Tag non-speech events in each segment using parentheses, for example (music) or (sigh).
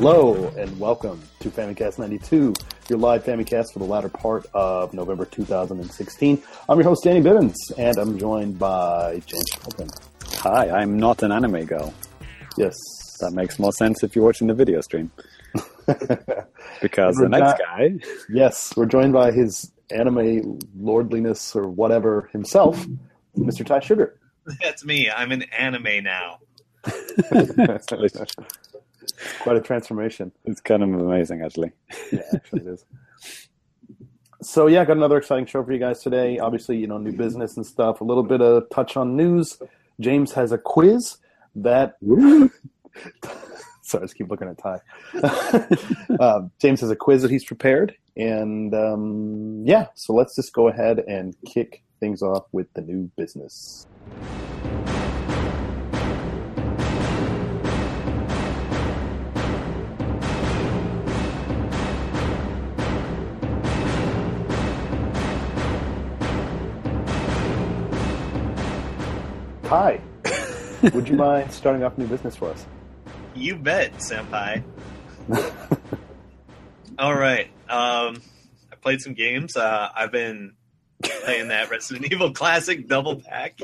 Hello and welcome to Famicast 92, your live Famicast for the latter part of November 2016. I'm your host, Danny Bivens, and I'm joined by James Charlton. Hi, I'm not an anime girl. Yes. That makes more sense if you're watching the video stream. (laughs) because the next guy. Yes, we're joined by his anime lordliness or whatever himself, Mr. Ty Sugar. That's me. I'm an anime now. (laughs) (laughs) Quite a transformation. It's kind of amazing, actually. Yeah, actually, it is. So yeah, got another exciting show for you guys today. Obviously, you know, new business and stuff. A little bit of touch on news. James has a quiz that. (laughs) Sorry, I just keep looking at Ty. (laughs) uh, James has a quiz that he's prepared, and um, yeah, so let's just go ahead and kick things off with the new business. Hi. Would you mind starting off a new business for us? You bet, senpai. (laughs) All right. Um, I played some games. Uh, I've been playing that Resident Evil Classic double pack.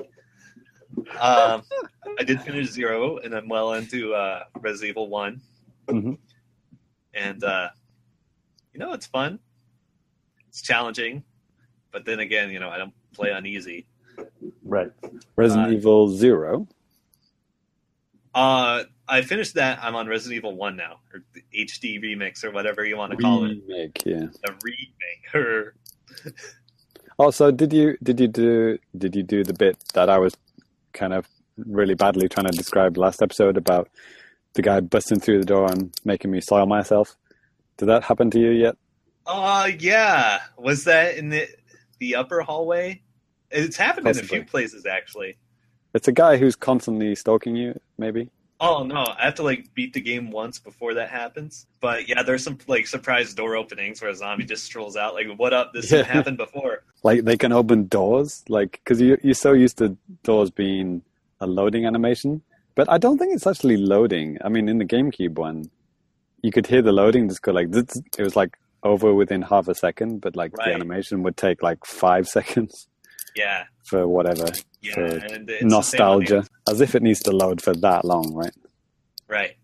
Um, I did finish zero, and I'm well into uh, Resident Evil One. Mm-hmm. And uh, you know, it's fun. It's challenging, but then again, you know, I don't play on easy. Right. Resident Uh, Evil Zero. Uh, I finished that. I'm on Resident Evil One now, or the HD remix, or whatever you want to call it. Remake, yeah. A remake. Or (laughs) Also, did you did you do did you do the bit that I was kind of really badly trying to describe last episode about the guy busting through the door and making me soil myself? Did that happen to you yet? Uh yeah. Was that in the the upper hallway? It's happened in a few places actually. It's a guy who's constantly stalking you, maybe. Oh no, I have to like beat the game once before that happens. But yeah, there's some like surprise door openings where a zombie just strolls out like, "What up? This didn't Yeah. (laughs) happen before." Like they can open doors, like because you you're so used to doors being a loading animation, but I don't think it's actually loading. I mean, in the GameCube one, you could hear the loading just go like. It was like over within half a second, but like Right. the animation would take like five (laughs) seconds Yeah, for whatever yeah, For and it's the same on the- nostalgia, as if it needs to load for that long, right? Right.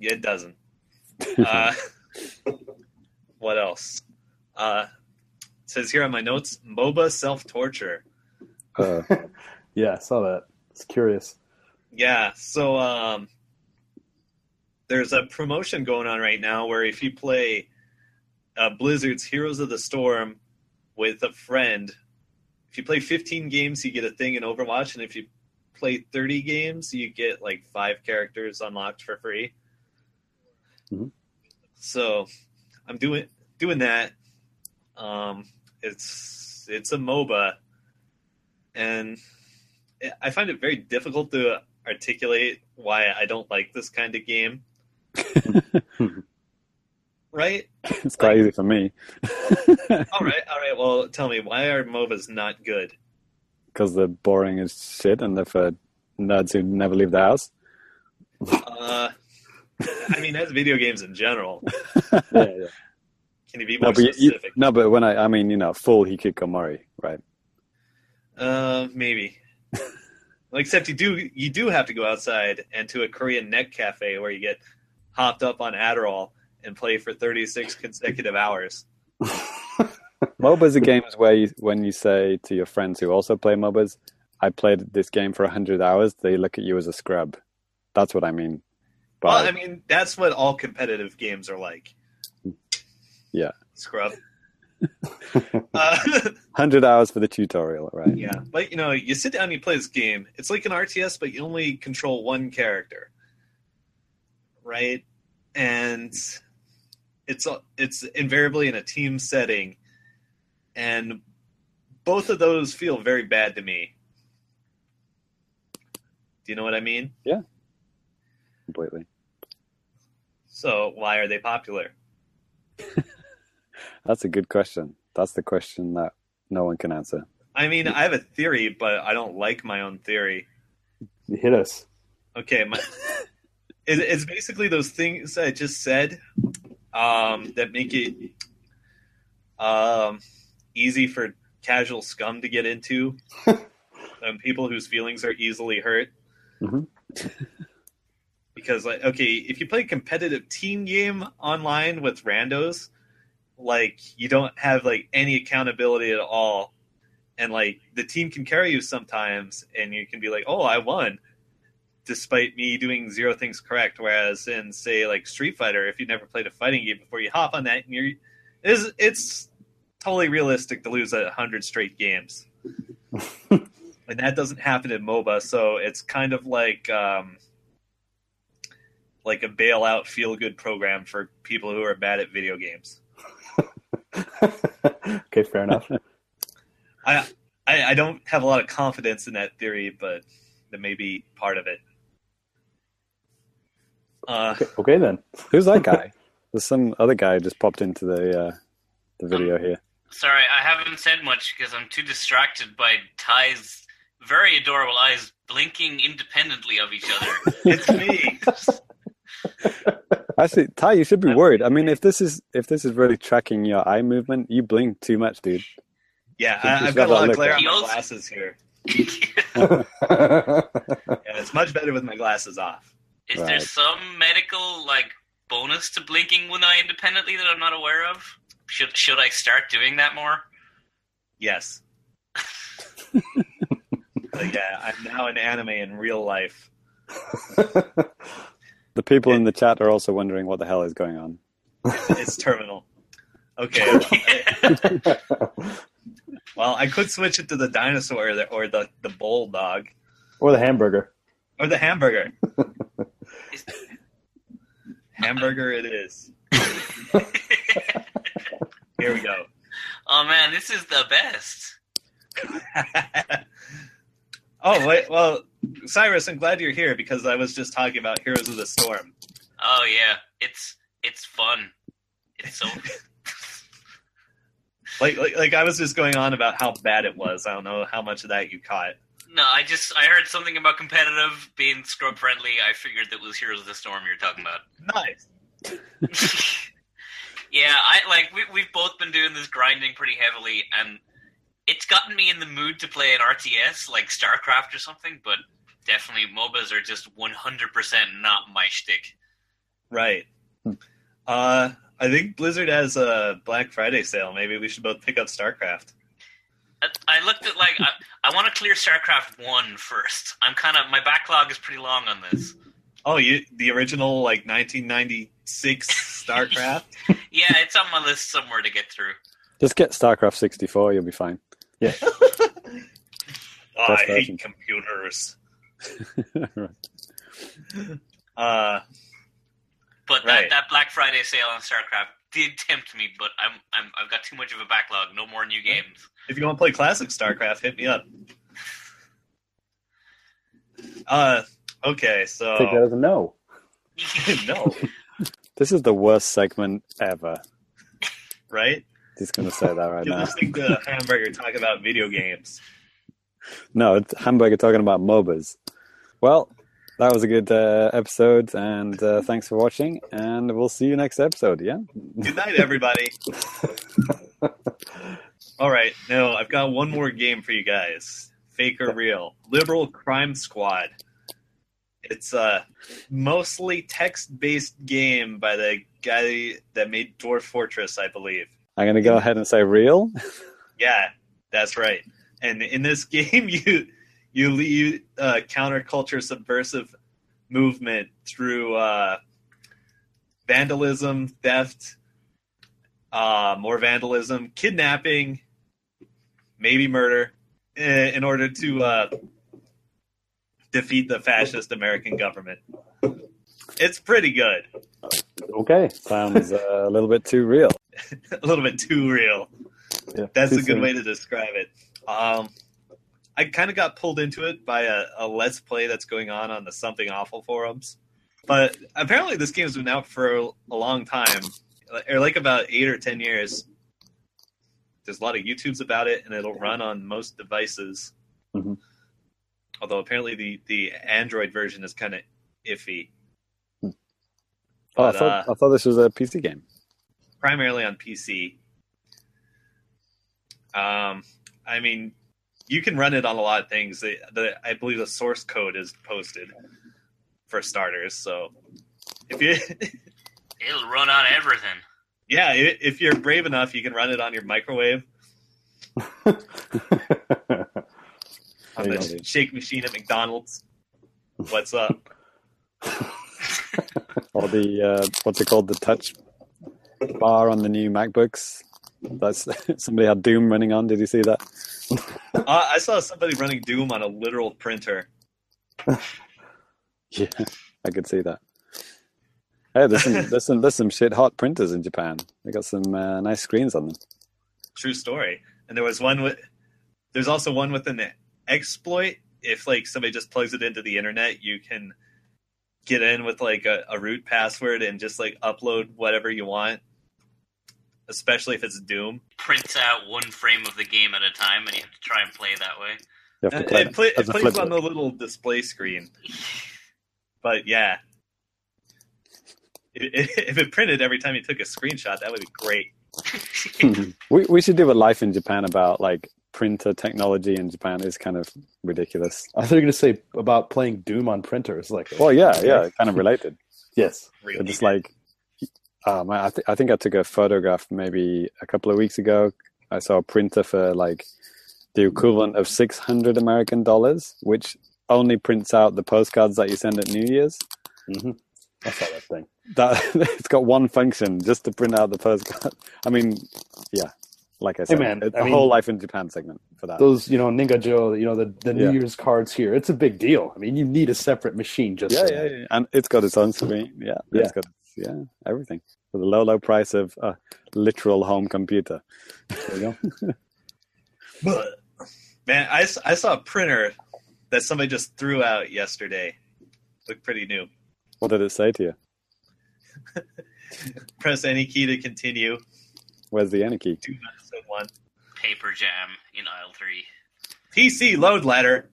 It doesn't. (laughs) Uh, (laughs) what else? Uh, it says here on my notes, MOBA self torture. Uh, (laughs) Yeah, I saw that. It's curious. Yeah, so um, there's a promotion going on right now where if you play uh, Blizzard's Heroes of the Storm with a friend, if you play 15 games, you get a thing in Overwatch, and if you play 30 games, you get like five characters unlocked for free. Mhm. So I'm doing doing that. Um, it's it's a MOBA, and I find it very difficult to articulate why I don't like this kind of game. (laughs) right? (laughs) it's quite easy for me (laughs) All right, all right. Well, tell me why are MOBAs not good? because they're boring as shit and they're for nerds who never leave the house. Uh, I mean, as video games in general, (laughs) Yeah, yeah. can you be No, more but you, you- specific? no, but when I, I mean, you know, full Hikikomori, right? Uh, maybe. Except you do you do have to go outside and to a Korean neck cafe where you get hopped up on Adderall and play for 36 consecutive hours. (laughs) MOBAs are games where you, when you say to your friends who also play MOBAs, I played this game for 100 hours, they look at you as a scrub. That's what I mean. But Well, I mean, that's what all competitive games are like. Yeah. Scrub. (laughs) uh, (laughs) 100 hours for the tutorial, right? yeah, but you know, you sit down, and you play this game. It's like an RTS, but you only control one character, right? And it's it's invariably in a team setting, and both of those feel very bad to me. Do you know what I mean? Yeah, completely. So why are they popular? (laughs) That's a good question. That's the question that no one can answer. I mean, I have a theory, but I don't like my own theory. You hit us. Okay, my (laughs) it, it's basically those things I just said um, that make it um, easy for casual scum to get into, (laughs) and people whose feelings are easily hurt. Mhm. (laughs) because, like, okay, if you play a competitive team game online with randos, like you don't have like any accountability at all, and like the team can carry you sometimes, and you can be like, "Oh, I won." Despite me doing zero things correct, whereas in say like Street Fighter, if you never played a fighting game before, you hop on that and you're is it's totally realistic to lose a hundred straight games, (laughs) and that doesn't happen in MOBA. So it's kind of like um, like a bailout feel good program for people who are bad at video games. (laughs) okay, fair enough. I, I I don't have a lot of confidence in that theory, but that may be part of it. Uh, Okay, okay then. Who's that guy? (laughs) There's some other guy just popped into the uh, the video here. Sorry, I haven't said much because I'm too distracted by Ty's very adorable eyes blinking independently of each other. (laughs) it's me. (laughs) Actually, Ty, you should be worried. I mean, if this is if this is really tracking your eye movement, you blink too much, dude. Yeah, I, I've got got a lot of glare on my glasses here. Yeah, it's much better with my glasses off. Is there some medical like bonus to blinking one eye independently that I'm not aware of? Should should I start doing that more? Yes. But yeah, I'm now an anime in real life. (laughs) The people in the chat are also wondering what the hell is going on. It's terminal. Okay. (laughs) well, I could switch it to the dinosaur or the, or the, the bulldog or the hamburger. or the hamburger. (laughs) hamburger it is. (laughs) Here we go. Oh man, this is the best. (laughs) oh wait, well, Cyrus, I'm glad you're here because I was just talking about Heroes of the Storm. Oh yeah, it's it's fun. It's so (laughs) Like, like, like I was just going on about how bad it was. I don't know how much of that you caught. No. I just I heard something about competitive being scrub friendly. I figured that was Heroes of the Storm you're talking about. Nice. (laughs) yeah, I like we we've both been doing this grinding pretty heavily, and it's gotten me in the mood to play an RTS like StarCraft or something. But definitely, MOBAs are just one hundred percent not my shtick. Right. Uh, I think Blizzard has a Black Friday sale. Maybe we should both pick up StarCraft. I looked at like I, I want to clear StarCraft one first. I'm kind of my backlog is pretty long on this. Oh, you the original like 1996 StarCraft? (laughs) Yeah, it's on my list somewhere to get through. Just get StarCraft 64, you'll be fine. Yeah. (laughs) oh, I Best hate computers. (laughs) Right. Uh, But Right. that, that Black Friday sale on StarCraft did tempt me, but I'm, I'm I've got too much of a backlog. No more new games. if you want to play classic StarCraft, hit me up. Uh, okay, so Take that as a no. (laughs) no, (laughs) This is the worst segment ever. right? Just gonna say that right You're now. listening to (laughs) Hamburger talk about video games. No, it's Hamburger talking about MOBAs. Well, that was a good uh, episode, and uh, thanks for watching. And we'll see you next episode. Yeah. Good night, everybody. (laughs) All right, now I've got one more game for you guys. Fake or real? Liberal Crime Squad. It's a mostly text-based game by the guy that made Dwarf Fortress, I believe. I'm gonna go ahead and say real. (laughs) Yeah, that's right. And in this (laughs) game, you you lead a counterculture subversive movement through uh, vandalism, theft, uh, more vandalism, kidnapping, maybe murder, eh, in order to uh, defeat the fascist American government. It's pretty good. Okay. Sounds uh, a little bit too real. (laughs) a little bit too real. Yeah, That's too a good soon. way to describe it. Um, I kind of got pulled into it by a, a let's play that's going on on the Something Awful forums. But apparently, this game's been out for a, long time, or like about eight or ten years. There's a lot of YouTubes about it, and it'll run on most devices. Mhm. Although apparently the the Android version is kind of iffy. Oh, I thought uh, I thought this was a PC game. primarily on PC. Um, I mean, you can run it on a lot of things. The, the, I believe the source code is posted for starters. So if you, (laughs) It'll run on everything. yeah, i- if you're brave enough, you can run it on your microwave, (laughs) on There you the go. shake machine at McDonald's. What's up? (laughs) or the uh, what's it called? The touch bar on the new MacBooks. That's (laughs) somebody had Doom running on. Did you see that? (laughs) Uh, I saw somebody running Doom on a literal printer. (laughs) Yeah, I could see that. Hey, there's some there's some there's some shit hot printers in Japan. They got some uh, nice screens on them. True story. And there was one with. There's also one with an exploit. If like somebody just plugs it into the internet, you can get in with like a, a root password and just like upload whatever you want. Especially if it's Doom. Prints out one frame of the game at a time, and you have to try and play that way. You have to uh, It, play it, play, it plays on the little display screen. (laughs) But yeah, if, if it printed every time you took a screenshot, that would be great. (laughs) (laughs) we we should do a life in Japan about like printer technology in Japan is kind of ridiculous. I thought you were going to say about playing Doom on printers. Like, Well, yeah, yeah, kind of related. yes. Really. Just like, um, I, th- I think I took a photograph maybe a couple of weeks ago. I saw a printer for like the equivalent of six hundred American dollars, which only prints out the postcards that you send at New Year's. hmm I saw that thing. That (laughs) it's got one function just to print out the postcard. (laughs) I mean, yeah, like I said, man, it's I a mean- whole life in Japan segment for that. Those, you know, nengajo, you know, the, the New Yeah. Year's cards here. It's a big deal. I mean, you need a separate machine just yeah, yeah, yeah, and it's got its own screen. Yeah, Yeah. it's got yeah everything for the low, low price of a literal home computer. There you go. (laughs) But man, I, I saw a printer that somebody just threw out yesterday. Looked pretty new. What did it say to you? (laughs) Press any key to continue. Where's the any key? Do episode one. Paper Jam in aisle three. PC load letter.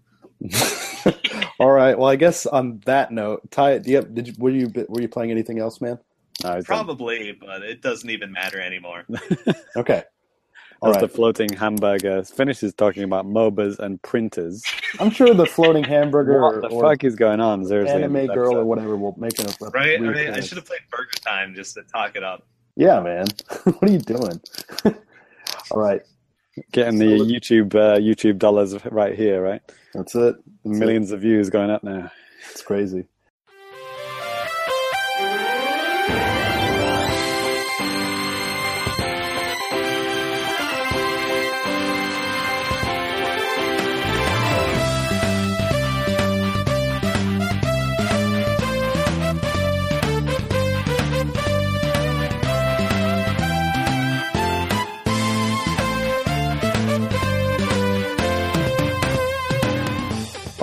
(laughs) All right. Well, I guess on that note, Ty, do you have, did you, were you were you playing anything else, man? Uh, no, it's done. Probably, but it doesn't even matter anymore. (laughs) Okay. All That's right. the floating hamburger. Finishes talking about MOBAs and printers. I'm sure the floating hamburger what the or fuck is going on? Seriously, in anime this girl or whatever will make an a Right? I mean, I should have played Burger Time just to talk it up. Yeah, man. (laughs) what are you doing? All right. Getting the YouTube uh, YouTube dollars right here, right? That's it. Millions of views going up now. It's crazy.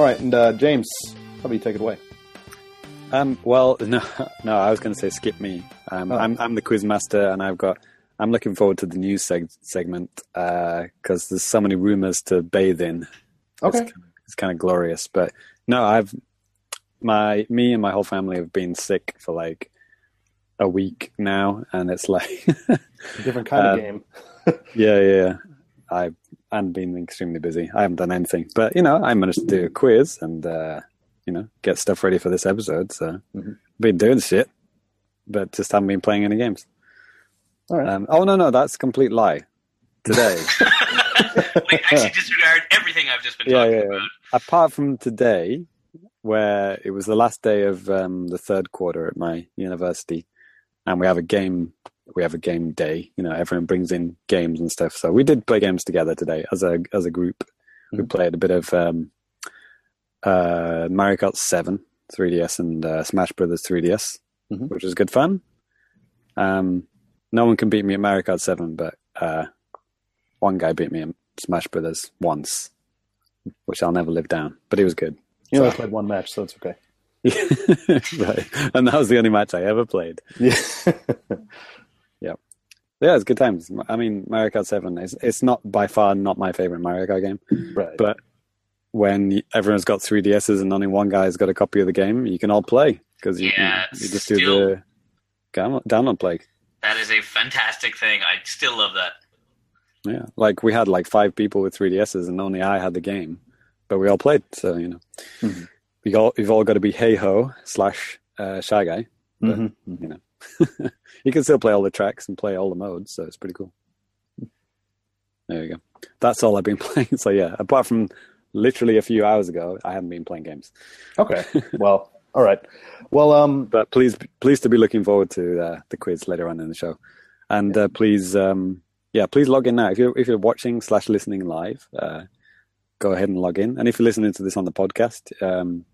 All right, and uh, James, how about you take it away? Um, well, (laughs) no, no, I was going to say skip me. Um, Oh. I'm I'm the quiz master, and I've got. I'm looking forward to the news seg- segment because there's so many rumors to bathe in. Okay. it's kind, of, it's kind of glorious. But no, I've my me and my whole family have been sick for like a week now, and it's like a (laughs) Different kind of Um, game. (laughs) yeah, yeah. I've and been extremely busy. I haven't done anything, but you know, I managed to do a quiz and uh, you know get stuff ready for this episode. So Mhm. been doing shit, but just haven't been playing any games. All right. Um, oh no, no, that's a complete lie. Today, (laughs) Wait, actually, disregard everything I've just been Yeah, talking yeah, about. apart from today, where it was the last day of um, the third quarter at my university, and we have a game. We have a game day. You know, everyone brings in games and stuff. So we did play games together today as a as a group. We Mhm. played a bit of um, uh, Mario Kart Seven 3DS and uh, Smash Brothers 3DS, Mhm. which was good fun. Um, no one can beat me at Mario Kart Seven, but uh, one guy beat me at Smash Brothers once, which I'll never live down. But he was good. You only So- played one match, so it's okay. (laughs) right, and that was the only match I ever played. Yeah. (laughs) Yeah, it's good times. I mean, Mario Kart Seven is it's not by far not my favorite Mario Kart game, right. but when everyone's got 3DSs and only one guy's got a copy of the game, you can all play because you, you- Yeah, you, just do the download, play. That is a fantastic thing. I still love that. Yeah, like we had like five people with 3DSs, and only I had the game, but we all played. So you know, Mhm. we all you've all got to be Heiho slash uh, shy guy. But, Mhm. You know, (laughs) you can still play all the tracks and play all the modes, so it's pretty cool. There you go. That's all I've been (laughs) playing. So yeah, apart from literally a few hours ago, I haven't been playing games. Okay. Well, (laughs) all right. Well, um, But please, please to be looking forward to uh, the quiz later on in the show, and uh, please, um, yeah, please log in now. If you're if you're watching slash listening live, uh, go ahead and log in. And if you're listening to this on the podcast, um,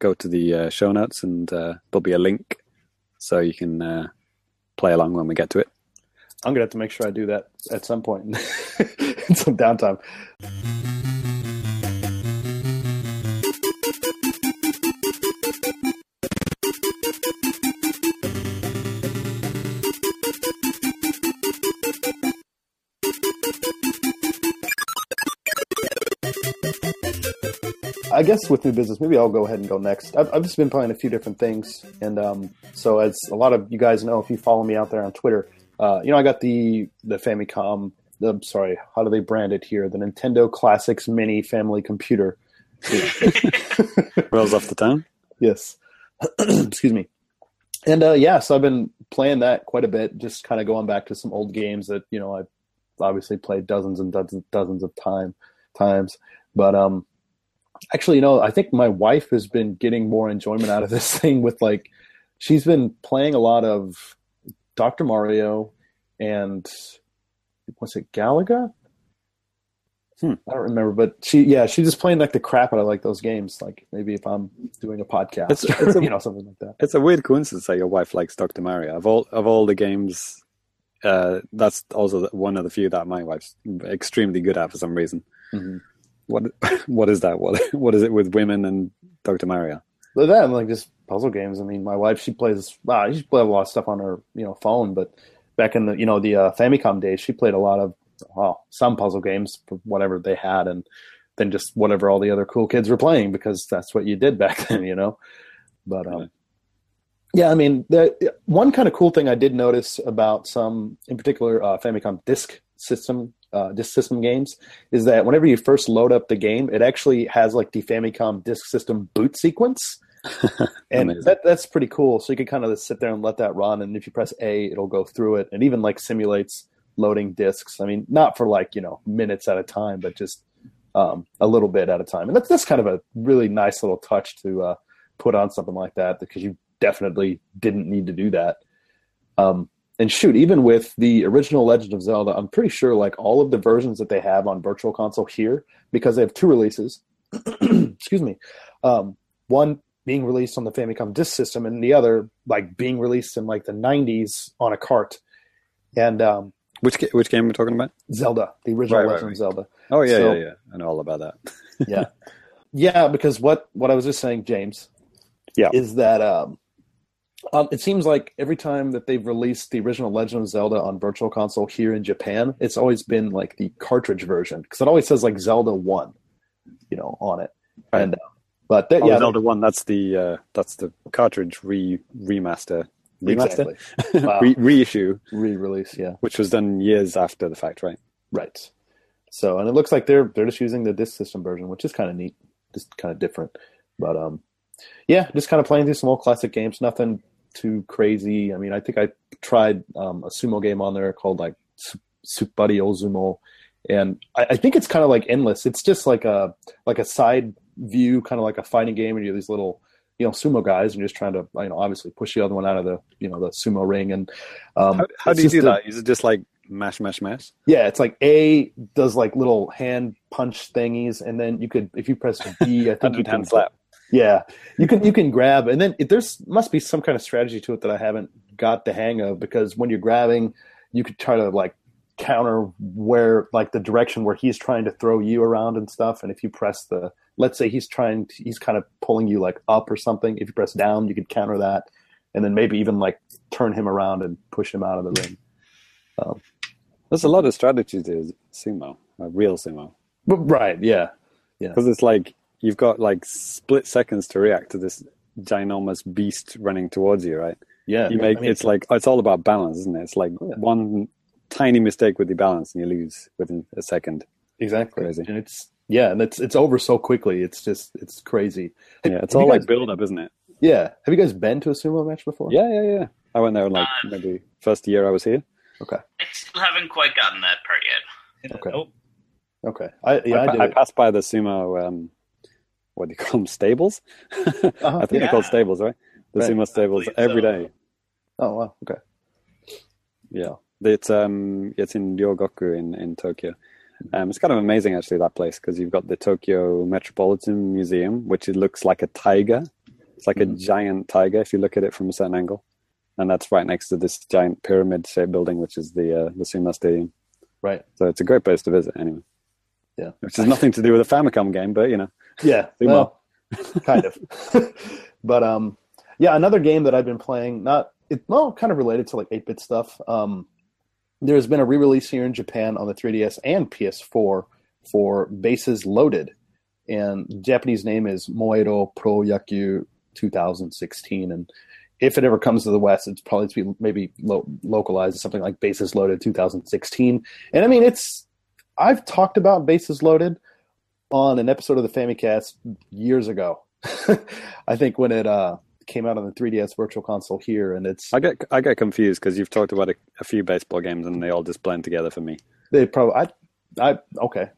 go to the uh, show notes, and uh, there'll be a link so you can uh, play along when we get to it. I'm gonna have to make sure I do that at some point (laughs) in some downtime. I guess with new business, maybe I'll go ahead and go next. I've, I've just been playing a few different things, and um, so as a lot of you guys know, if you follow me out there on Twitter, uh, you know I got the the Famicom. The, sorry, how do they brand it here? The Nintendo Classics Mini Family Computer. Rolls off the tongue. Yes, (clears throat) excuse me. And uh, yeah, so I've been playing that quite a bit, just kind of going back to some old games that you know I've obviously played dozens and dozens dozens of time times. But um, actually, you know, I think my wife has been getting more enjoyment out of this (laughs) thing with like she's been playing a lot of Dr. Mario and what's it, Galaga? Hmm. I don't remember, but she yeah, she's just playing like the crap out of like those games. Like maybe if I'm doing a podcast It's- (laughs) or it's a- you know something like that. It's a weird coincidence that your wife likes Doctor Mario. Of all of all the games, uh, that's also one of the few that my wife's extremely good at for some reason. Mhm. What what is that? What (laughs) what is it with women and Doctor Mario? But then like just puzzle games. I mean, my wife she plays wow, she plays a lot of stuff on her you know phone, but back in the you know the uh, Famicom days, she played a lot of well, some puzzle games for whatever they had, and then just whatever all the other cool kids were playing because that's what you did (laughs) back then, you know. But um, yeah, I mean, the one kind of cool thing I did notice about some, in particular, uh, Famicom disk system. Uh, disk system games is that whenever you first load up the game, it actually has like the Famicom disk system boot sequence, (laughs) and that that's pretty cool. So you can kind of sit there and let that run, and if you press A, it'll go through it, and even like simulates loading disks. I mean, not for like you know minutes at a time, but just um, a little bit at a time, and that's that's kind of a really nice little touch to uh, put on something like that because you definitely didn't need to do that. Um, and shoot, even with the original Legend of Zelda, I'm pretty sure like all of the versions that they have on Virtual Console here, because they have two releases. (clears throat) excuse me, um, one being released on the Famicom Disk System, and the other like being released in like the '90s on a cart. And um, Which ga- which game are we talking about? Zelda, the original Right, right, Legend of Zelda. Oh yeah, So- yeah, yeah. I know all about that. yeah (laughs) yeah because what what i was just saying james Yeah. is that um, um it seems like every time that they've released the original legend of zelda on virtual console here in japan it's always been like the cartridge version because it always says like zelda 1 you know on it Right. and uh, but that, Oh, yeah Zelda One. That's the uh, that's the cartridge re remaster remaster exactly (laughs) Wow. re- reissue, re-release yeah which was done years after the fact, right? right so and it looks like they're they're just using the disk system version which is kind of neat just kind of different but um yeah just kind of playing through some old classic games nothing too crazy i mean i think i tried um, a sumo game on there called like Su- Soup Ozumo and I, I think it's kind of like endless it's just like a like a side view kind of like a fighting game and you're these little you know sumo guys and you're just trying to you know obviously push the other one out of the you know the sumo ring and um How, how do you do a- that? Is it just like mash, mash, mash? yeah, it's like A does like little hand punch thingies, and then you could if you press B, I (laughs) think you can hand slap. Yeah, you can you can grab, and then there's must be some kind of strategy to it that I haven't got the hang of because when you're grabbing, you could try to like counter where like the direction where he's trying to throw you around and stuff, and if you press the let's say he's trying to, he's kind of pulling you like up or something, if you press down, you could counter that, and then maybe even like turn him around and push him out of the ring. There's a lot of strategies to sumo, uh, real sumo, But, right? Yeah. because it's like you've got like split seconds to react to this ginormous beast running towards you, right? Yeah, You make I mean, it's like it's all about balance, isn't it? It's like Yeah. one tiny mistake with the balance and you lose within a second. exactly, crazy. and it's yeah, and it's it's over so quickly. It's just it's crazy. Yeah, it's Have all you like guys- build up, isn't it? Yeah, have you guys been to a sumo match before? Yeah, yeah, yeah. I went there like Uh, maybe first year I was here. Okay. I still haven't quite gotten that part yet. Okay. Nope. Okay. I yeah, I, I, did I passed by the sumo. Um, what do you call them? Stables. (laughs) Uh-huh, I think yeah. they're called stables, right? The Right. sumo stables every so. day. Oh wow. Okay. Yeah, it's um, it's in Ryogoku in in Tokyo. Um, it's kind of amazing actually that place because you've got the Tokyo Metropolitan Museum, which it looks like a tiger. It's like Mhm. a giant tiger if you look at it from a certain angle, and that's right next to this giant pyramid-shaped building, which is the uh, the sumo stadium. Right. So it's a great place to visit anyway. Yeah. Which has nothing to do with a Famicom game, but you know. Yeah. Well, kind of. (laughs) but um, yeah, another game that I've been playing, not it, well, kind of related to like eight bit stuff. Um, there's been a re-release here in Japan on the 3DS and PS4 for Bases Loaded, and Japanese name is Moero Pro Yakyu 2016. And if it ever comes to the West, it's probably to be maybe lo- localized as something like Bases Loaded 2016. And I mean, it's I've talked about Bases Loaded on an episode of the Famicast years ago. (laughs) I think when it uh, came out on the 3DS Virtual Console here, and it's I get I get confused because you've talked about a, a few baseball games and they all just blend together for me. they probably I I okay.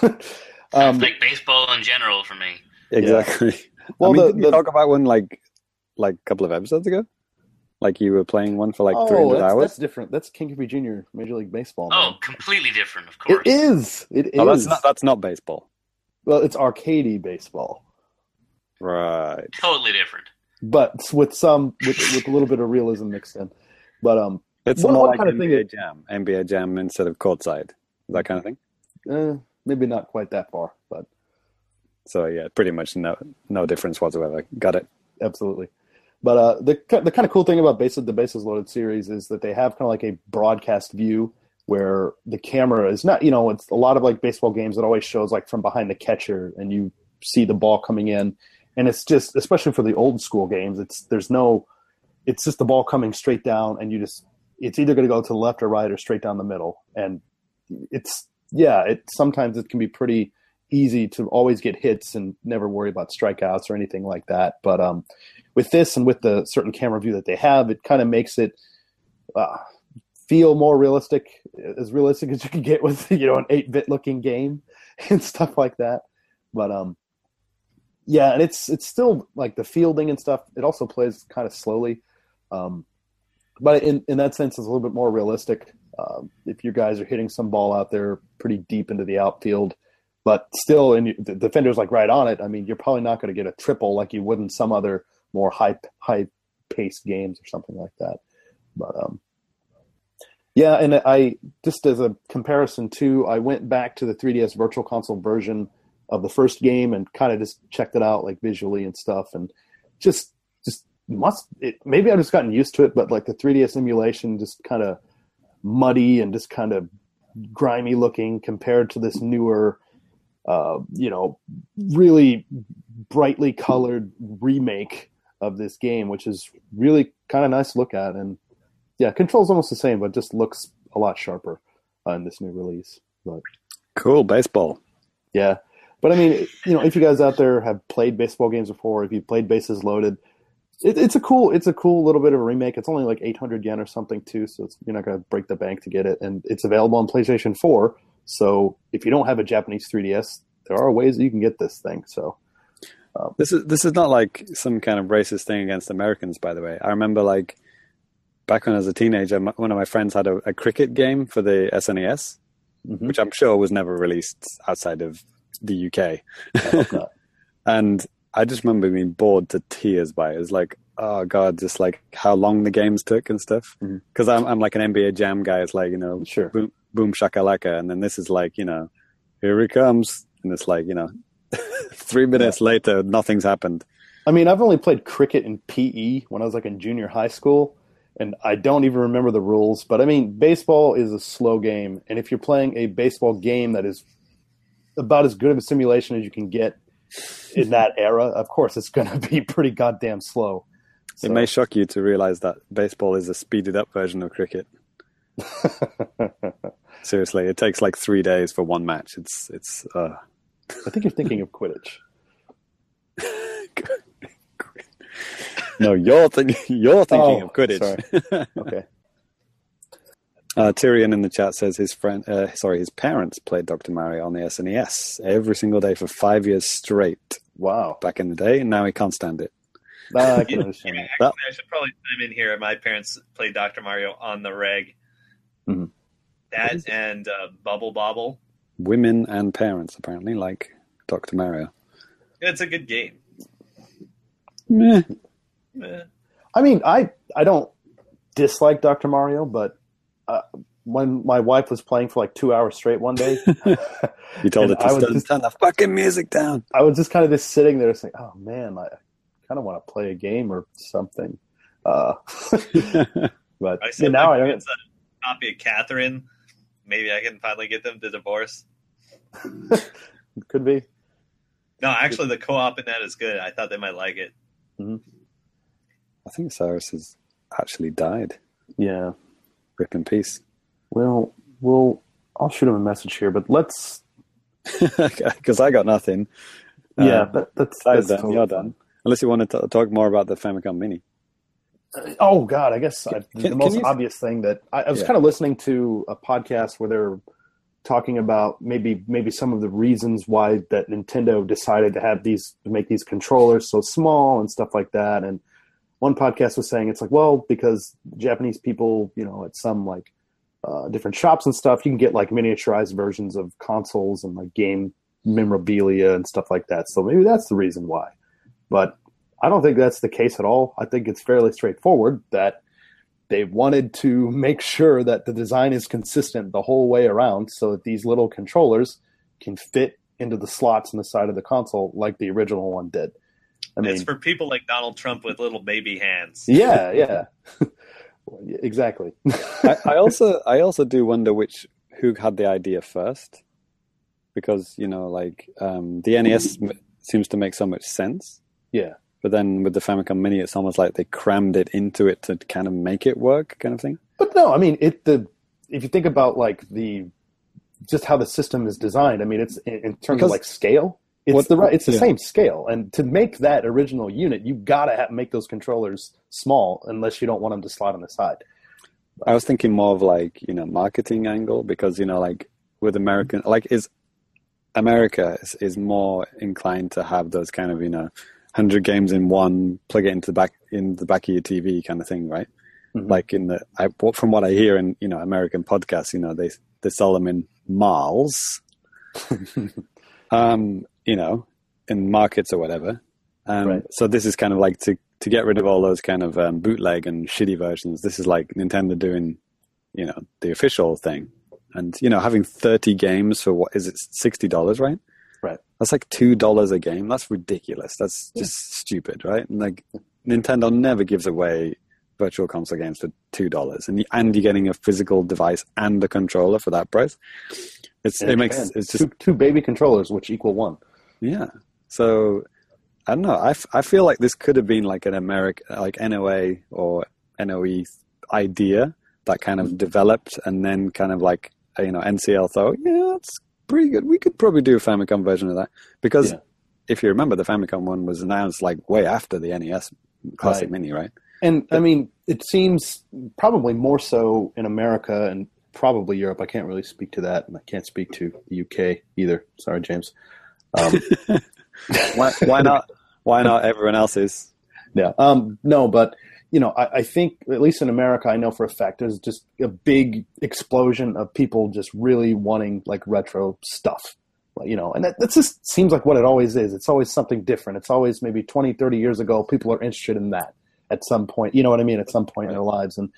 Sounds (laughs) um, like baseball in general for me. Exactly. (laughs) Well, I mean, the- didn't you talk about one like like a couple of episodes ago? Like you were playing one for like oh, 300 that's, hours? that's different. That's Ken Griffey Jr. Major League Baseball. Oh, completely different, of course. it is. It is. Oh, that's not that's not baseball. Well, it's arcadey baseball, Right. Totally different. but with some with with a little bit of realism mixed in. But um, It's What- more what like kind of thing NBA is- Jam. NBA Jam instead of courtside. That kind of thing. eh, maybe not quite that far, but So yeah, pretty much no no difference whatsoever. Got it. absolutely. But uh, the the kind of cool thing about bases the bases loaded series is that they have kind of like a broadcast view where the camera is not you know it's a lot of like baseball games that always shows like from behind the catcher and you see the ball coming in. And it's just especially for the old school games it's there's no it's just the ball coming straight down and you just it's either going to go to the left or right or straight down the middle. And it's yeah it sometimes it can be pretty easy to always get hits and never worry about strikeouts or anything like that. But um with this and with the certain camera view that they have it kind of makes it uh, feel more realistic as realistic as you can get with (laughs) you know an 8-bit looking game (laughs) and stuff like that. But um yeah and it's it's still like the fielding and stuff it also plays kind of slowly. Um but in in that sense it's a little bit more realistic. Um, if you guys are hitting some ball out there pretty deep into the outfield but still and the defender's like right on it i mean you're probably not going to get a triple like you would in some other more high high paced games or something like that. But um yeah and i just as a comparison too i went back to the 3ds virtual console version of the first game and kind of just checked it out like visually and stuff and just just must it maybe i've just gotten used to it but like the 3ds emulation just kind of muddy and just kind of grimy looking compared to this newer uh, you know really brightly colored remake of this game which is really kind of nice to look at and yeah controls almost the same but just looks a lot sharper uh, in this new release but Cool baseball. yeah. But I mean, you know, if you guys out there have played baseball games before, if you played Bases Loaded, it, it's a cool, it's a cool little bit of a remake. It's only like 800 yen or something too, so it's, you're not going to break the bank to get it. And it's available on PlayStation 4. So if you don't have a Japanese 3DS, there are ways that you can get this thing. So This is this is not like some kind of racist thing against Americans, by the way. I remember like back when I was a teenager, one of my friends had a, a cricket game for the SNES, mhm. which I'm sure was never released outside of the UK. I. (laughs) And I just remember being bored to tears by it. It was like, oh god, just like how long the games took and stuff. Because I'm I'm like an NBA Jam guy. It's like you know, Sure. boom, boom shakalaka, and then this is like you know, here he comes, and it's like you know, (laughs) three minutes later, nothing's happened. I mean, I've only played cricket in PE when I was like in junior high school, and I don't even remember the rules. But I mean, baseball is a slow game, and if you're playing a baseball game that is about as good of a simulation as you can get in that (laughs) era, of course, it's going to be pretty goddamn slow. It may shock you to realize that baseball is a speeded up version of cricket. (laughs) Seriously, it takes like three days for one match. It's it's. Uh... I think you're thinking of Quidditch. (laughs) no, you're thinking (laughs) you're thinking Oh, of Quidditch. (laughs) Okay. Uh, Tyrion in the chat says his friend, uh, sorry, his parents played Dr. Mario on the SNES every single day for five years straight Wow. back in the day, and now he can't stand it. Nah, I can Yeah, understand that. I should probably chime in here. My parents played Dr. Mario on the reg. Mhm. That and uh, Bubble Bobble. Women and parents apparently like Dr. Mario. It's a good game. Meh. Eh. I mean, I I don't dislike Dr. Mario, but uh, when my wife was playing for like two hours straight one day, (laughs) You told And it I was just- turn the fucking music down. I was just kind of just sitting there saying, "Oh man, I kind of want to play a game or something." Uh, (laughs) but I yeah, sent now I don't. parents a copy of Catherine. Maybe I can finally get them to divorce. (laughs) Could be. No, actually, the co-op in that is good. I thought they might like it. I think Cyrus has actually died. Yeah. Rip in peace. Well, we'll. I'll shoot him a message here, but let's. (laughs) Because I got nothing. yeah, Um, that, that's, that's that, totally you're done. Unless you want to t- talk more about the Famicom Mini. Oh God, I guess I, the can most you- obvious thing that I, I was Yeah. kind of listening to a podcast where they're talking about maybe maybe some of the reasons why that Nintendo decided to have these to make these controllers so small and stuff like that. And one podcast was saying it's like, well, because Japanese people, you know, at some like uh, different shops and stuff, you can get like miniaturized versions of consoles and like game memorabilia and stuff like that. So maybe that's the reason why. But I don't think that's the case at all. I think it's fairly straightforward that they wanted to (laughs) make sure that the design is consistent the whole way around so that these little controllers can fit into the slots in the side of the console like the original one did. I mean, it's for people like Donald Trump with little baby hands. yeah, (laughs) yeah. exactly. I, I also I also do wonder which who had the idea first, because you know like um, the NES m- seems to make so much sense, yeah. but then with the Famicom Mini, it's almost like they crammed it into it to kind of make it work, kind of thing. But no, I mean, it the if you think about like the just how the system is designed, I mean, it's in, in terms Because- of like scale, it's What- the right, it's the yeah. same scale. And to make that original unit, you've got to have, make those controllers small, unless you don't want them to slide on the side. I was thinking more of like you know marketing angle because you know like with American like is America is, is more inclined to have those kind of you know hundred games in one plug it into the back in the back of your TV kind of thing right Mhm. like in the I, from what I hear in you know American podcasts you know they they sell them in malls (laughs) um you know in markets or whatever um, Right. so this is kind of like to to get rid of all those kind of um, bootleg and shitty versions. This is like Nintendo doing, you know, the official thing, and you know, having thirty games for what is it, sixty dollars, right? Right. That's like two dollars a game. That's ridiculous. That's just stupid, right? And like Nintendo never gives away virtual console games for two dollars, and you, and you're getting a physical device and a controller for that price. It's And it makes it's just two, two baby controllers, which equal one. Yeah. So I don't know. I, f- I feel like this could have been like an American, like NOA or NOE idea that kind of mm-hmm. developed and then kind of like, you know, NCL thought, yeah, that's pretty good. We could probably do a Famicom version of that. Because Yeah. if you remember, the Famicom one was announced like way after the NES Classic Right. Mini, right? And I mean, it seems probably more so in America and probably Europe. I can't really speak to that, and I can't speak to the UK either. Sorry, James. Um, (laughs) Why, why not? Why not everyone else's? Yeah. Um, no, but you know, I, I think at least in America, I know for a fact there's just a big explosion of people just really wanting like retro stuff. You know, and that, that just seems like what it always is. It's always something different. It's always maybe 20, 30 years ago, people are interested in that at some point. You know what I mean? At some point in their lives. And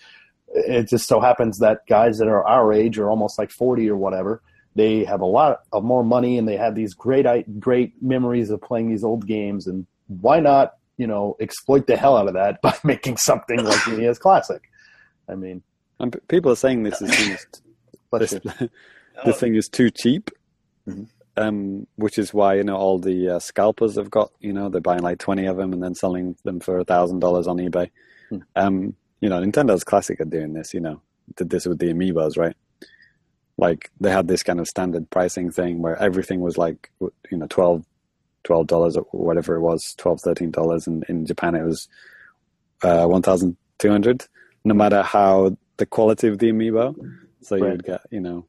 it just so happens that guys that are our age or almost like 40 or whatever, they have a lot of more money and they have these great, great memories of playing these old games. And why not, you know, exploit the hell out of that (laughs) by making something like the NES Classic? I mean, And people are saying this is (laughs) bless this, (laughs) this thing is too cheap. Mhm. um, which is why you know all the uh, scalpers have got you know they're buying like twenty of them and then selling them for a thousand dollars on eBay. Hmm. Um, you know, Nintendo's classic at doing this. You know, did this with the amiibos, right? Like they had this kind of standard pricing thing where everything was like you know 12 dollars or whatever it was, 12 13 dollars, and in Japan it was uh, one thousand two hundred. No matter how the quality of the amiibo, so you'd get you know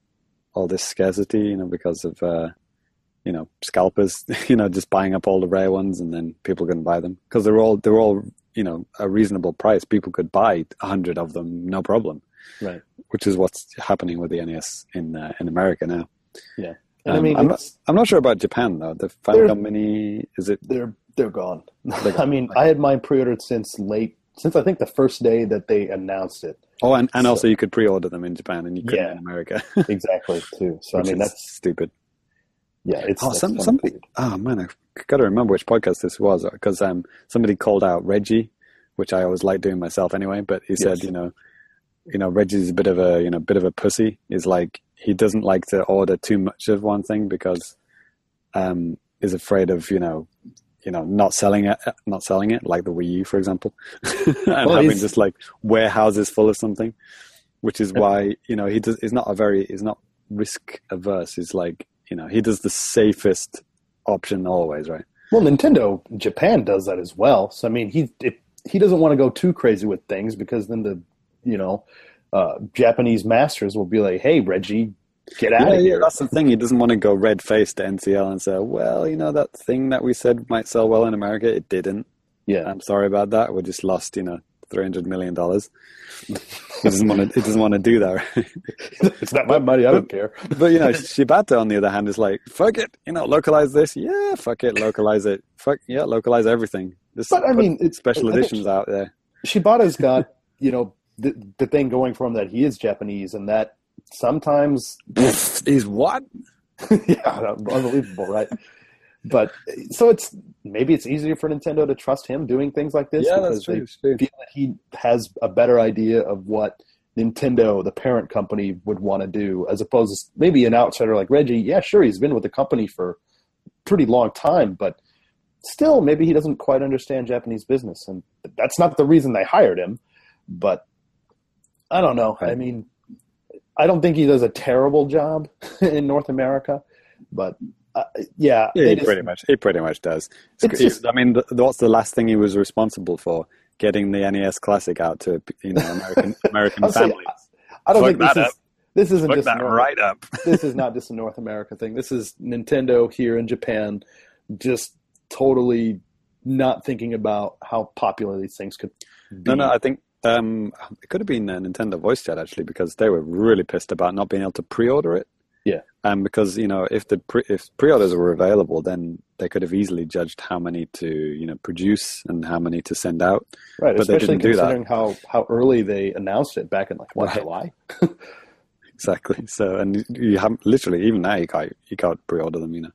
all this scarcity, you know, because of uh, you know scalpers, (laughs) you know, just buying up all the rare ones, and then people couldn't buy them because they're all they're all you know a reasonable price. People could buy a hundred of them, no problem. Right. Which is what's happening with the NES in uh, in America now. I Um, mean, I'm it's- I'm not sure about Japan though. The Famicom Mini is it? they're they're gone. They're (laughs) I mean, I had mine pre-ordered since late, since I think the first day that they announced it. Oh, and, and So- also you could pre-order them in Japan and you couldn't Yeah. in America. (laughs) Exactly, too. So I mean, that's stupid. yeah. It's Oh, some, somebody. Oh man, I got to remember which podcast this was because um, somebody called out Reggie, which I always like doing myself anyway. But he said, you know, you know, Reggie's a bit of a you know bit of a pussy. Is like he doesn't like to order too much of one thing because um, is afraid of you know. You know, not selling it, not selling it, like the Wii U, for example, (laughs) and Well, having just like warehouses full of something, which is why you know he does. Is not a very, is not risk averse. He's like, you know, he does the safest option always, right? Well, Nintendo Japan does that as well. So I mean, he it, he doesn't want to go too crazy with things because then the you know uh, Japanese masters will be like, "Hey, Reggie, get out yeah, of yeah, here." that's the thing. He doesn't want to go red faced to NCL and say, well, you know, that thing that we said might sell well in America, it didn't. Yeah, I'm sorry about that. We just lost, you know, three hundred million dollars. He doesn't want to. He doesn't want to do that. Right? (laughs) it's not my money. I don't care. But you know, Shibata on the other hand is like, fuck it, you know, localize this. Yeah, fuck it, localize it. Fuck yeah, localize everything. Just But I mean, it's special editions out there. Shibata's got you know the the thing going for him that he is Japanese and that sometimes (laughs) he's what? (laughs) yeah, unbelievable, right? But so it's maybe it's easier for Nintendo to trust him doing things like this Yeah, because that's true. they feel that he has a better idea of what Nintendo, the parent company, would want to do, as opposed to maybe an outsider like Reggie. Yeah, sure, he's been with the company for a pretty long time, but still, maybe he doesn't quite understand Japanese business, and that's not the reason they hired him. But I don't know. I mean, I don't think he does a terrible job (laughs) in North America, but uh, yeah, Yeah, he just- pretty much. He pretty much does. Just- I mean, the, what's the last thing he was responsible for? Getting the NES Classic out to you know American (laughs) American families. I don't think this is this isn't just that North- right up. (laughs) this is not just a North America thing. This is Nintendo here in Japan, just totally not thinking about how popular these things could be. No, no, I think um, it could have been uh, Nintendo Voice Chat actually because they were really pissed about not being able to pre-order it. Yeah. and because you know if the pre- if pre-orders were available, then they could have easily judged how many to you know produce and how many to send out. right, but they especially didn't do that. considering how how early they announced it back in like what Right. July. (laughs) Exactly. So, and you have literally even now you can't you can't pre-order them, you know.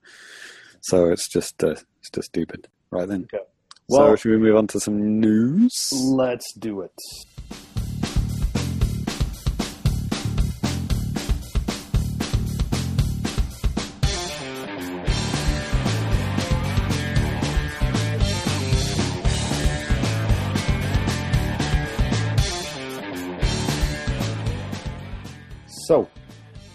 So it's just uh, it's just stupid, right then. Okay. So Well- should we move on to some news? Let's do it. So,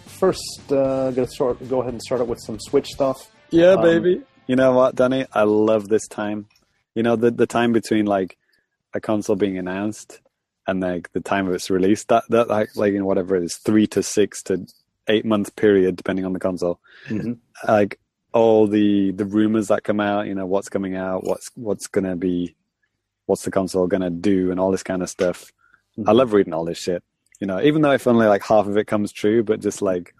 first, uh, gonna start. Go ahead and start out with some Switch stuff. Yeah, Um, baby. You know what, Danny? I love this time. You know the the time between like a console being announced and like the time of its release. That that like like in whatever it is, three to six to eight month period, depending on the console. Mhm. Like all the the rumors that come out. You know what's coming out, what's what's gonna be, what's the console gonna do, and all this kind of stuff. I Mhm. love reading all this shit. You know, even though if only like half of it comes true, but just like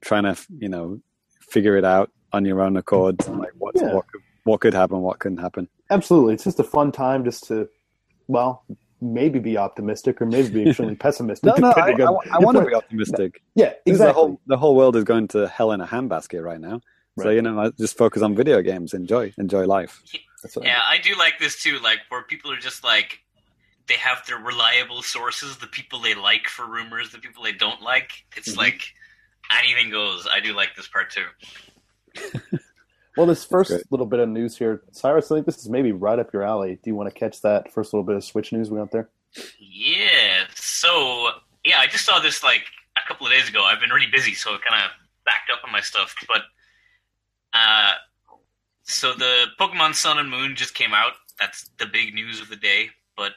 trying to you know figure it out on your own accord. Like what's, Yeah. what could, what could happen, what couldn't happen. Absolutely, it's just a fun time just to, well, maybe be optimistic or maybe be (laughs) extremely pessimistic. No, no, (laughs) I, depending on your want to be optimistic. Yeah, This exactly. The whole, the whole world is going to hell in a handbasket right now. So you know, I just focus on video games. Enjoy, enjoy life. That's what- Yeah, I do like this too, like where people are just like they have their reliable sources, the people they like for rumors, the people they don't like. It's Mhm. like anything goes. I do like this part too. (laughs) Well, this first little bit of news here, Cyrus, I think this is maybe right up your alley. Do you want to catch that first little bit of Switch news we got there? Yeah. So yeah, I just saw this like a couple of days ago. I've been really busy, so I kind of backed up on my stuff. But uh, so the Pokemon Sun and Moon just came out. That's the big news of the day. But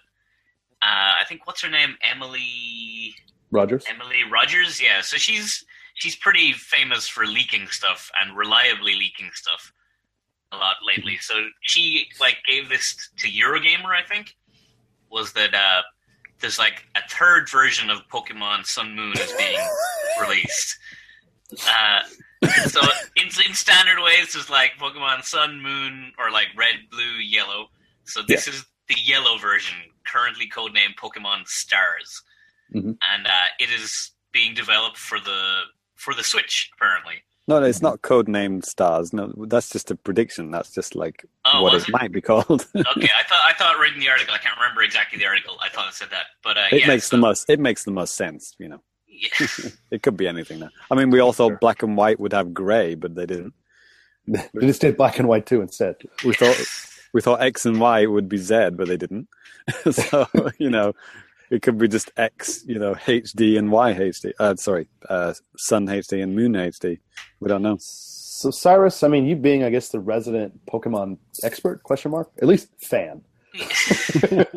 uh, I think what's her name, Emily Rogers? Emily Rogers. Yeah. So she's she's pretty famous for leaking stuff and reliably leaking stuff a lot lately. So she like gave this to Eurogamer, I think, was that uh, there's like a third version of Pokemon Sun Moon is being (laughs) released. Uh, so in, in standard ways, there's like Pokemon Sun Moon or like Red, Blue, Yellow. So this is the yellow version, currently codenamed Pokemon Stars, Mhm. and uh, it is being developed for the for the Switch apparently. No, no, it's not code named stars. No, that's just a prediction. That's just like Oh, what it it? might be called. (laughs) okay, I thought I thought reading the article. I can't remember exactly the article. I thought it said that, but uh, it yeah, makes so- the most. It makes the most sense. You know, Yeah. (laughs) it could be anything. Now. I mean, we all thought Sure. black and white would have grey, but they didn't. (laughs) they just did black and white too instead. We thought we thought X and Y would be Z, but they didn't. so you know, it could be just X, you know, HD and Y HD. Uh, sorry, uh, Sun HD and Moon HD. We don't know. So Cyrus, I mean, you being, I guess, the resident Pokemon expert? Question mark. At least fan. (laughs)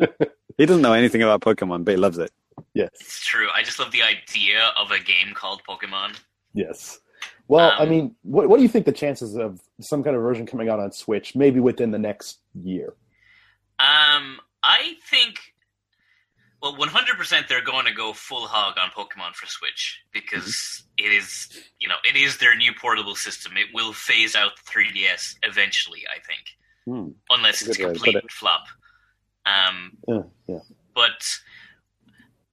He doesn't know anything about Pokemon, but he loves it. Yes. It's true. I just love the idea of a game called Pokemon. Yes. Well, I Um, mean, what, what do you think the chances of some kind of version coming out on Switch, maybe within the next year? Um, I think, well, 100% they're going to go full hog on Pokemon for Switch because it is, you know, it is their new portable system. It will phase out the 3DS eventually, I think, Hmm. unless it's a Good way to put complete it. flop. Um, Yeah, yeah. but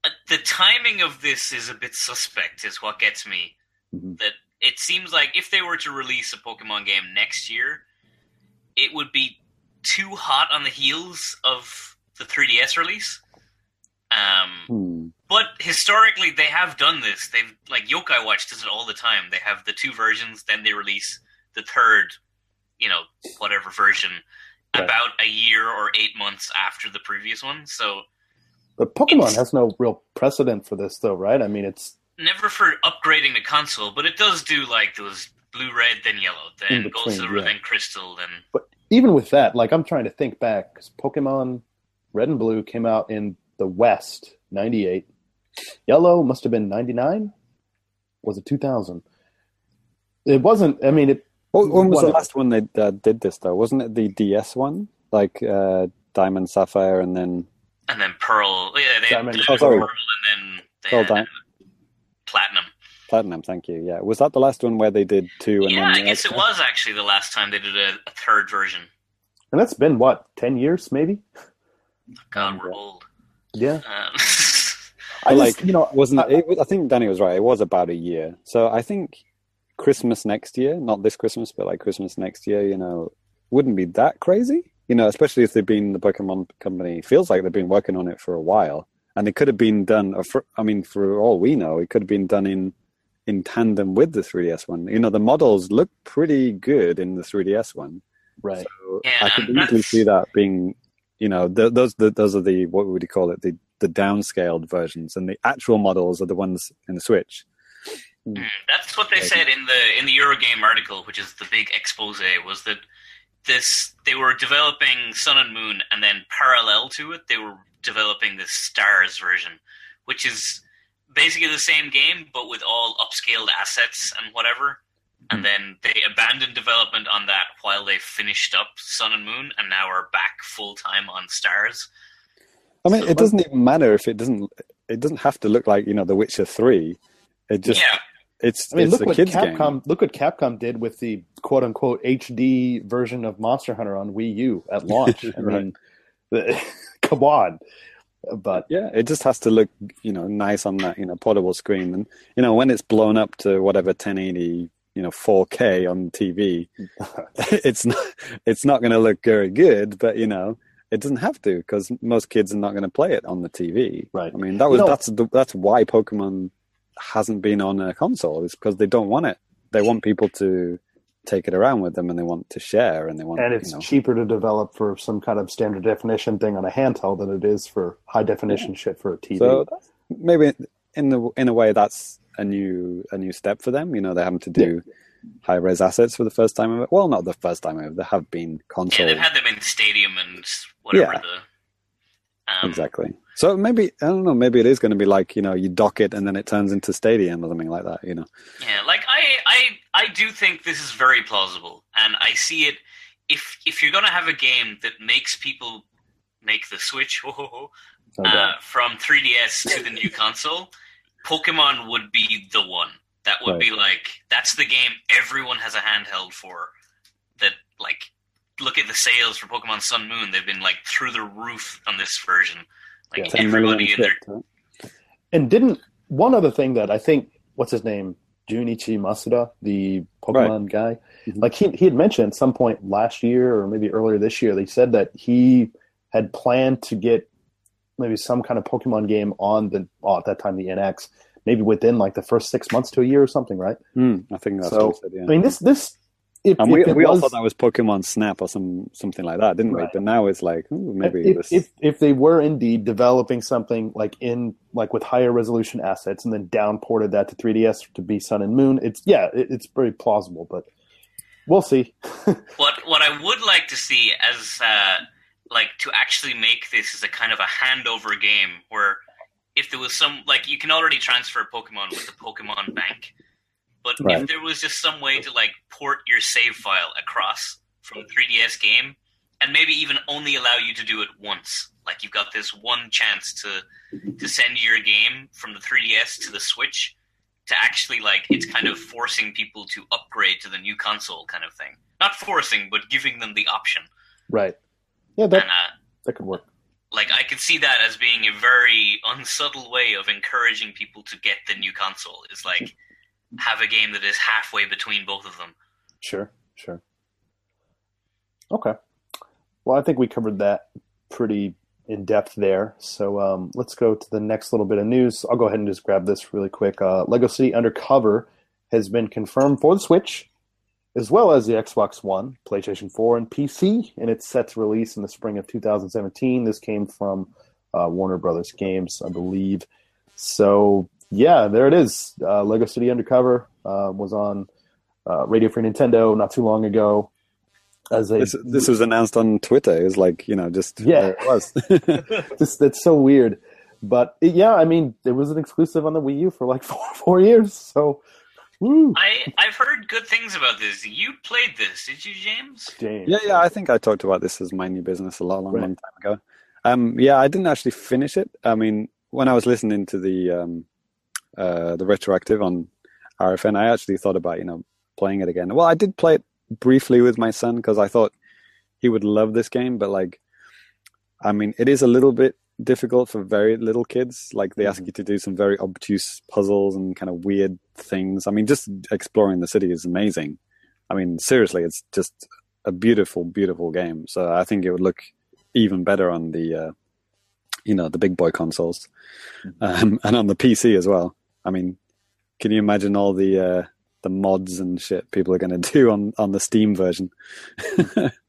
uh, the timing of this is a bit suspect, is what gets me. Mhm. That it seems like if they were to release a Pokemon game next year, it would be too hot on the heels of the 3DS release. Um, Hmm. but historically, they have done this. They've like Yokai Watch does it all the time. They have the two versions, then they release the third, you know, whatever version, Right. about a year or eight months after the previous one. So But Pokemon has no real precedent for this, though, right? I mean, it's never for upgrading the console, but it does do like those blue, red, then yellow, then between, gold, silver, yeah. then crystal, then But even with that. Like, I'm trying to think back because Pokemon Red and Blue came out in the West '98. Yellow must have been '99. Was it 2000? It wasn't. I mean, it. What, when was the last one they uh, did this though? Wasn't it the DS one, like uh, Diamond, Sapphire, and then and then pearl. Yeah, they had Diamond, blue, oh, sorry. pearl, and then they Oh, had platinum. Platinum? Thank you. Yeah, was that the last one where they did two? And Yeah, then I guess it was actually the last time they did a, a third version. And that's been what 10 years, maybe. God, we're Yeah. old. Yeah. Um, (laughs) I But, like like, you know. Wasn't I- it, I think Danny was right. It was about a year. So I think Christmas next year, not this Christmas, but like Christmas next year, you know, wouldn't be that crazy. You know, especially if they've been the Pokemon company feels like they've been working on it for a while, and it could have been done. For, I mean, for all we know, it could have been done in in tandem with the 3DS one. You know, the models look pretty good in the 3DS one. Right. So Yeah, I could easily see that being, you know, th- those the, those are the what would you call it the the downscaled versions, and the actual models are the ones in the Switch. Mm, That's what they said in the in the Eurogamer article, which is the big expose, was that this they were developing Sun and Moon, and then parallel to it, they were developing the Stars version, which is basically the same game but with all upscaled assets and whatever. And then they abandoned development on that while they finished up Sun and Moon, and now are back full time on Stars. I mean, So- it doesn't even matter if it doesn't. It doesn't have to look like you know The Witcher Three. It just yeah, it's I mean, it's look a what kids Capcom game. look what Capcom did with the quote unquote HD version of Monster Hunter on Wii U at (laughs) launch. I mean, the, (laughs) come on. But Yeah, it just has to look you know nice on that you know portable screen, and you know when it's blown up to whatever 1080 you know 4K on TV, (laughs) it's not it's not going to look very good, but you know it doesn't have to because most kids are not going to play it on the TV. Right. I mean that was know- that's the, that's why Pokemon hasn't been on a console is because they don't want it. They want people to take it around with them and they want to share and they want and it's you know, cheaper to develop for some kind of standard definition thing on a handheld than it is for high definition shit for a TV. so maybe in the in a way that's a new a new step for them. You know, they're having to do high res assets for the first time ever. Well, not the first time ever. There have been console Yeah, they've had them in stadium and whatever Yeah. the. Um, exactly. So maybe I don't know. Maybe it is going to be like you know you dock it and then it turns into stadium or something like that. You know. Yeah, like I, I, I do think this is very plausible, and I see it. If if you're gonna have a game that makes people make the switch ho, ho, ho, No uh, from 3DS to the new console, Pokemon would be the one. That would Right. be like that's the game everyone has a handheld for. That like look at the sales for Pokemon Sun Moon; they've been like through the roof on this version. Like Yeah. everybody in their shipped, right? And didn't one other thing that I think what's his name Junichi Masuda, the Pokemon guy, Mhm. like he he had mentioned at some point last year or maybe earlier this year, they said that he had planned to get maybe some kind of Pokemon game on the oh, at that time the NX, maybe within like the first six months to a year or something, right? Hmm, I think that's So, said, yeah. I mean this this if, and we, if it we all thought that was Pokemon Snap or some something like that, didn't Right. we? But now it's like ooh, maybe if, this. if if they were indeed developing something like in like with higher resolution assets and then downported that to 3ds to be Sun and Moon, it's yeah, it, it's very plausible, but we'll see. (laughs) What what I would like to see as uh, like to actually make this as a kind of a handover game where if there was some like you can already transfer Pokemon with the Pokemon Bank, but Right. if there was just some way to like port your save file across from the 3DS game and maybe even only allow you to do it once, like you've got this one chance to to send your game from the 3DS to the Switch to actually like it's kind of forcing people to upgrade to the new console kind of thing. Not forcing, but giving them the option. right. Yeah, that and uh, that could work. like I could see that as being a very unsubtle way of encouraging people to get the new console. Is like have a game that is halfway between both of them. Sure, sure. Okay. Well, I think we covered that pretty in depth there. So um, let's go to the next little bit of news. I'll go ahead and just grab this really quick. Uh, Lego City Undercover has been confirmed for the Switch, as well as the Xbox One, PlayStation 4, and PC, and it's set to release in the spring of 2017. This came from uh, Warner Brothers Games, I believe. So yeah, there it is. Uh, Lego City Undercover uh, was on uh, Radio Free Nintendo not too long ago. As a this, this was announced on Twitter. It was like you know just Yeah. there it was. (laughs) (laughs) just that's so weird. But it- yeah, I mean, it was an exclusive on the Wii U for like (laughs) four four years. So, woo, I I've heard good things about this. You played this, did you, James? James. Yeah, yeah. I think I talked about this as my new business a long, long, Right. long time ago. Um, yeah, I didn't actually finish it. I mean, when I was listening to the um, uh, the retroactive on RFN, I actually thought about you know playing it again. Well, I did play it briefly with my son because I thought he would love this game, but like, I mean, it is a little bit difficult for very little kids. Like, they ask you to do some very obtuse puzzles and kind of weird things. I mean, just exploring the city is amazing. I mean, seriously, it's just a beautiful, beautiful game. So I think it would look even better on the, uh, you know, the big boy consoles, um, (laughs) and on the PC as well. I mean, can you imagine all the uh, the mods and shit people are going (laughs) to do on on the Steam version? (laughs)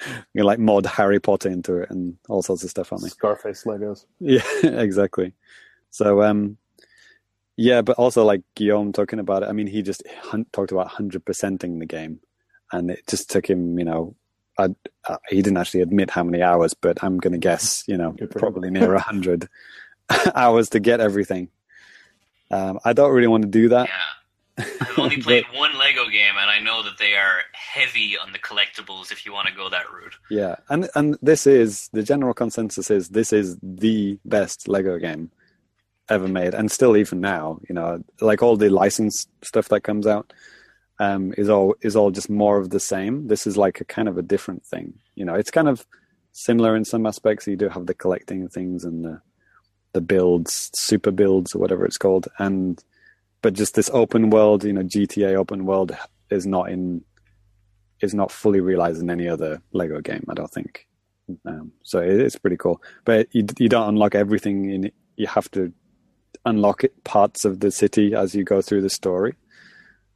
(laughs) you know, like mod Harry Potter into it and all sorts of stuff, on it. Scarface Legos. Yeah, (laughs) exactly. So, um, yeah, but also like Guillaume talking about it. I mean, he just hun- talked about hundred percenting the game, and it just took him, you know, I, uh, he didn't actually admit how many hours, but I'm going to guess, you know, Good for him. probably near a hundred (laughs) hours to get everything. Um, I don't really want to do that. Yeah. I've only played one Lego game, and I know that they are heavy on the collectibles. If you want to go that route, Yeah, and and this is the general consensus is this is the best Lego game ever made, and still even now, you know, like all the licensed stuff that comes out um, is all is all just more of the same. This is like a kind of a different thing, you know. It's kind of similar in some aspects. You do have the collecting things and the the builds, super builds or whatever it's called, and but just this open world, you know, GTA open world is not in is not fully realized in any other Lego game. I don't think. Um, so it, it's pretty cool, but you you don't unlock everything in it. You have to unlock it, parts of the city as you go through the story.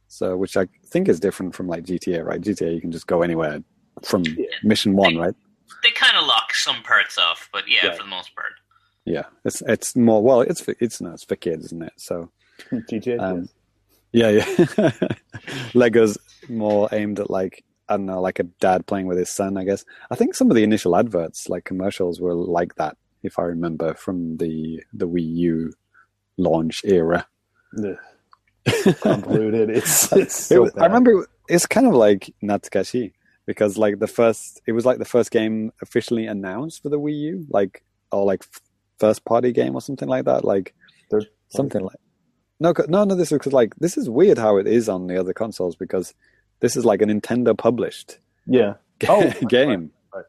So, which I think is different from like GTA, right? GTA, you can just go anywhere from mission one, right? They kind of lock some parts off, but yeah, Yeah. for the most part. Yeah, it's it's more well, it's for, it's no, it's for kids, isn't it? So, (laughs) GTA. Um, yes. yeah, yeah. (laughs) Lego's more aimed at like I don't know, like a dad playing with his son. I guess I think some of the initial adverts, like commercials, were like that, if I remember from the the Wii U launch era. Convoluted. (laughs) It's it's It so was- I remember it's kind of like Natsukashi because like the first, it was like the first game officially announced for the Wii U, like or like first party game or something like that, like Third something like. No, no, no. This is because like this is weird how it is on the other consoles because this is like a Nintendo published Yeah. Oh, (laughs) game. right, right.